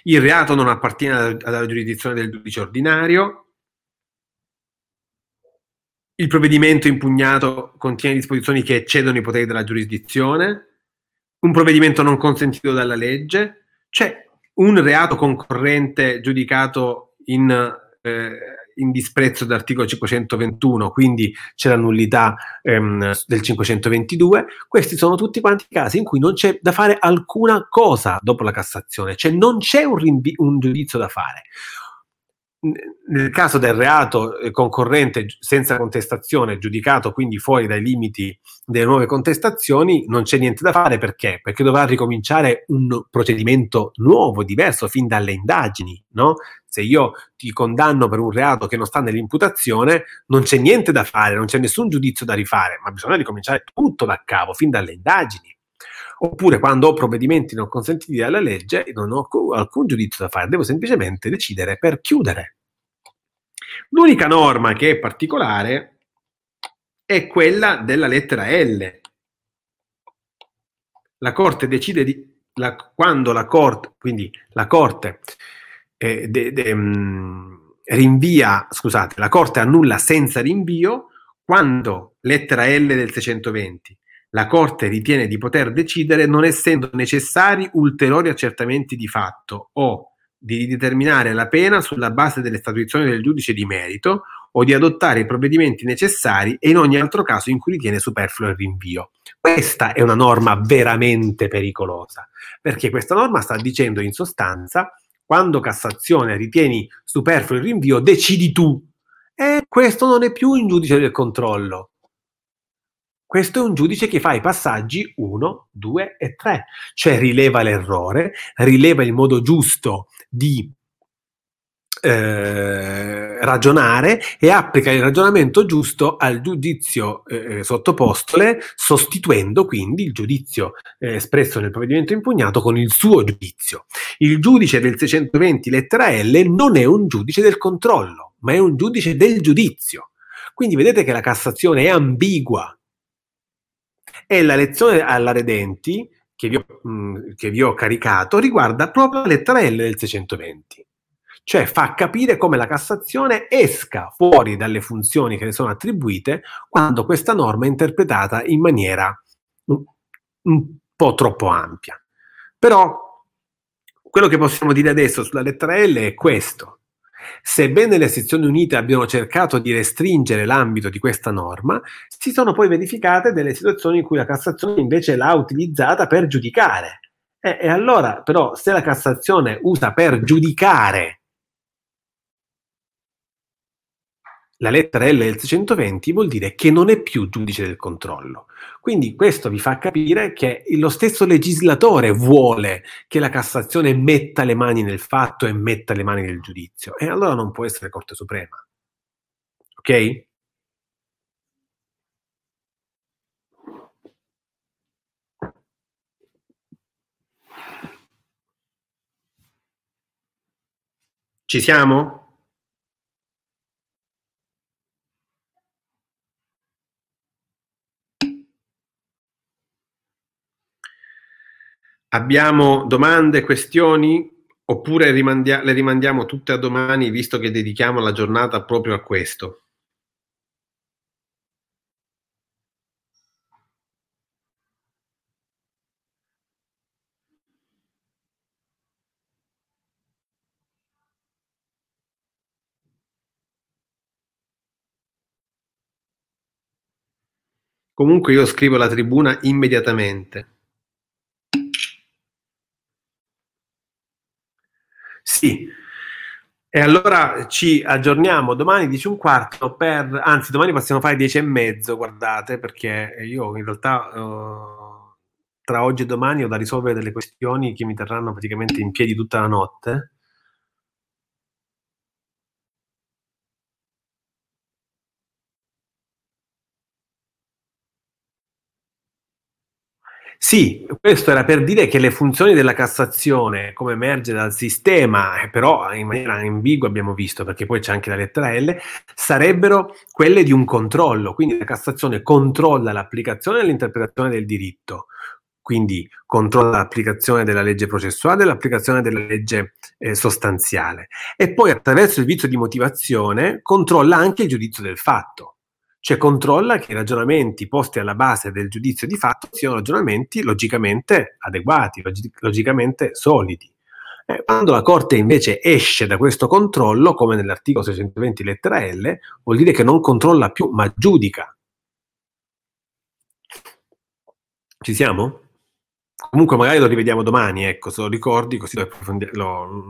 Il reato non appartiene alla giurisdizione del giudice ordinario. Il provvedimento impugnato contiene disposizioni che eccedono i poteri della giurisdizione un provvedimento non consentito dalla legge, c'è un reato concorrente giudicato in, eh, in disprezzo dell'articolo 521, quindi c'è la nullità ehm, del 522. Questi sono tutti quanti casi in cui non c'è da fare alcuna cosa dopo la Cassazione, cioè non c'è un, rinvi- un giudizio da fare nel caso del reato eh, concorrente senza contestazione, giudicato quindi fuori dai limiti delle nuove contestazioni, non c'è niente da fare perché? Perché dovrà ricominciare un procedimento nuovo, diverso, fin dalle indagini, no? Se io ti condanno per un reato che non sta nell'imputazione, non c'è niente da fare, non c'è nessun giudizio da rifare, ma bisogna ricominciare tutto da capo, fin dalle indagini oppure quando ho provvedimenti non consentiti dalla legge non ho alcun giudizio da fare, devo semplicemente decidere per chiudere. L'unica norma che è particolare è quella della lettera L. La Corte decide di, la, quando la Corte, quindi la Corte eh, de, de, mh, mm, rinvia, scusate, la Corte annulla senza rinvio quando lettera L del 620 la Corte ritiene di poter decidere non essendo necessari ulteriori accertamenti di fatto o di determinare la pena sulla base delle statuizioni del giudice di merito o di adottare i provvedimenti necessari e in ogni altro caso in cui ritiene superfluo il rinvio. Questa è una norma veramente pericolosa, perché questa norma sta dicendo in sostanza quando Cassazione ritieni superfluo il rinvio, decidi tu. E questo non è più un giudice del controllo, questo è un giudice che fa i passaggi 1, 2 e 3, cioè rileva l'errore, rileva il modo giusto di eh, ragionare e applica il ragionamento giusto al giudizio eh, sottopostole, sostituendo quindi il giudizio eh, espresso nel provvedimento impugnato con il suo giudizio. Il giudice del 620 lettera L non è un giudice del controllo, ma è un giudice del giudizio. Quindi vedete che la Cassazione è ambigua e la lezione alla Redenti, che vi, ho, mh, mm, che vi ho caricato, riguarda proprio la lettera L del 620. Cioè fa capire come la Cassazione esca fuori dalle funzioni che le sono attribuite quando questa norma è interpretata in maniera un, un po' troppo ampia. Però quello che possiamo dire adesso sulla lettera L è questo. Sebbene le sezioni unite abbiano cercato di restringere l'ambito di questa norma, si sono poi verificate delle situazioni in cui la Cassazione invece l'ha utilizzata per giudicare. E, e allora, però, se la Cassazione usa per giudicare la lettera L del 620 vuol dire che non è più giudice del controllo. Quindi questo vi fa capire che lo stesso legislatore vuole che la Cassazione metta le mani nel fatto e metta le mani nel giudizio. E allora non può essere Corte Suprema. Ok? Ci siamo? Abbiamo domande, questioni? Oppure rimandia- le rimandiamo tutte a domani, visto che dedichiamo la giornata proprio a questo. Comunque io scrivo la tribuna immediatamente. Sì. E allora ci aggiorniamo domani 10 un quarto per, anzi domani possiamo fare 10 e mezzo, guardate, perché io in realtà uh, tra oggi e domani ho da risolvere delle questioni che mi terranno praticamente in piedi tutta la notte. Sì, questo era per dire che le funzioni della Cassazione, come emerge dal sistema, eh, però in maniera ambigua abbiamo visto, perché poi c'è anche la lettera L, sarebbero quelle di un controllo. Quindi la Cassazione controlla l'applicazione e l'interpretazione del diritto. Quindi controlla l'applicazione della legge processuale e l'applicazione della legge eh, sostanziale. E poi attraverso il vizio di motivazione controlla anche il giudizio del fatto cioè controlla che i ragionamenti posti alla base del giudizio di fatto siano ragionamenti logicamente adeguati, log- logicamente solidi. Eh, quando la Corte invece esce da questo controllo, come nell'articolo 620 lettera L, vuol dire che non controlla più, ma giudica. Ci siamo? Comunque magari lo rivediamo domani, ecco, se lo ricordi, così lo, lo,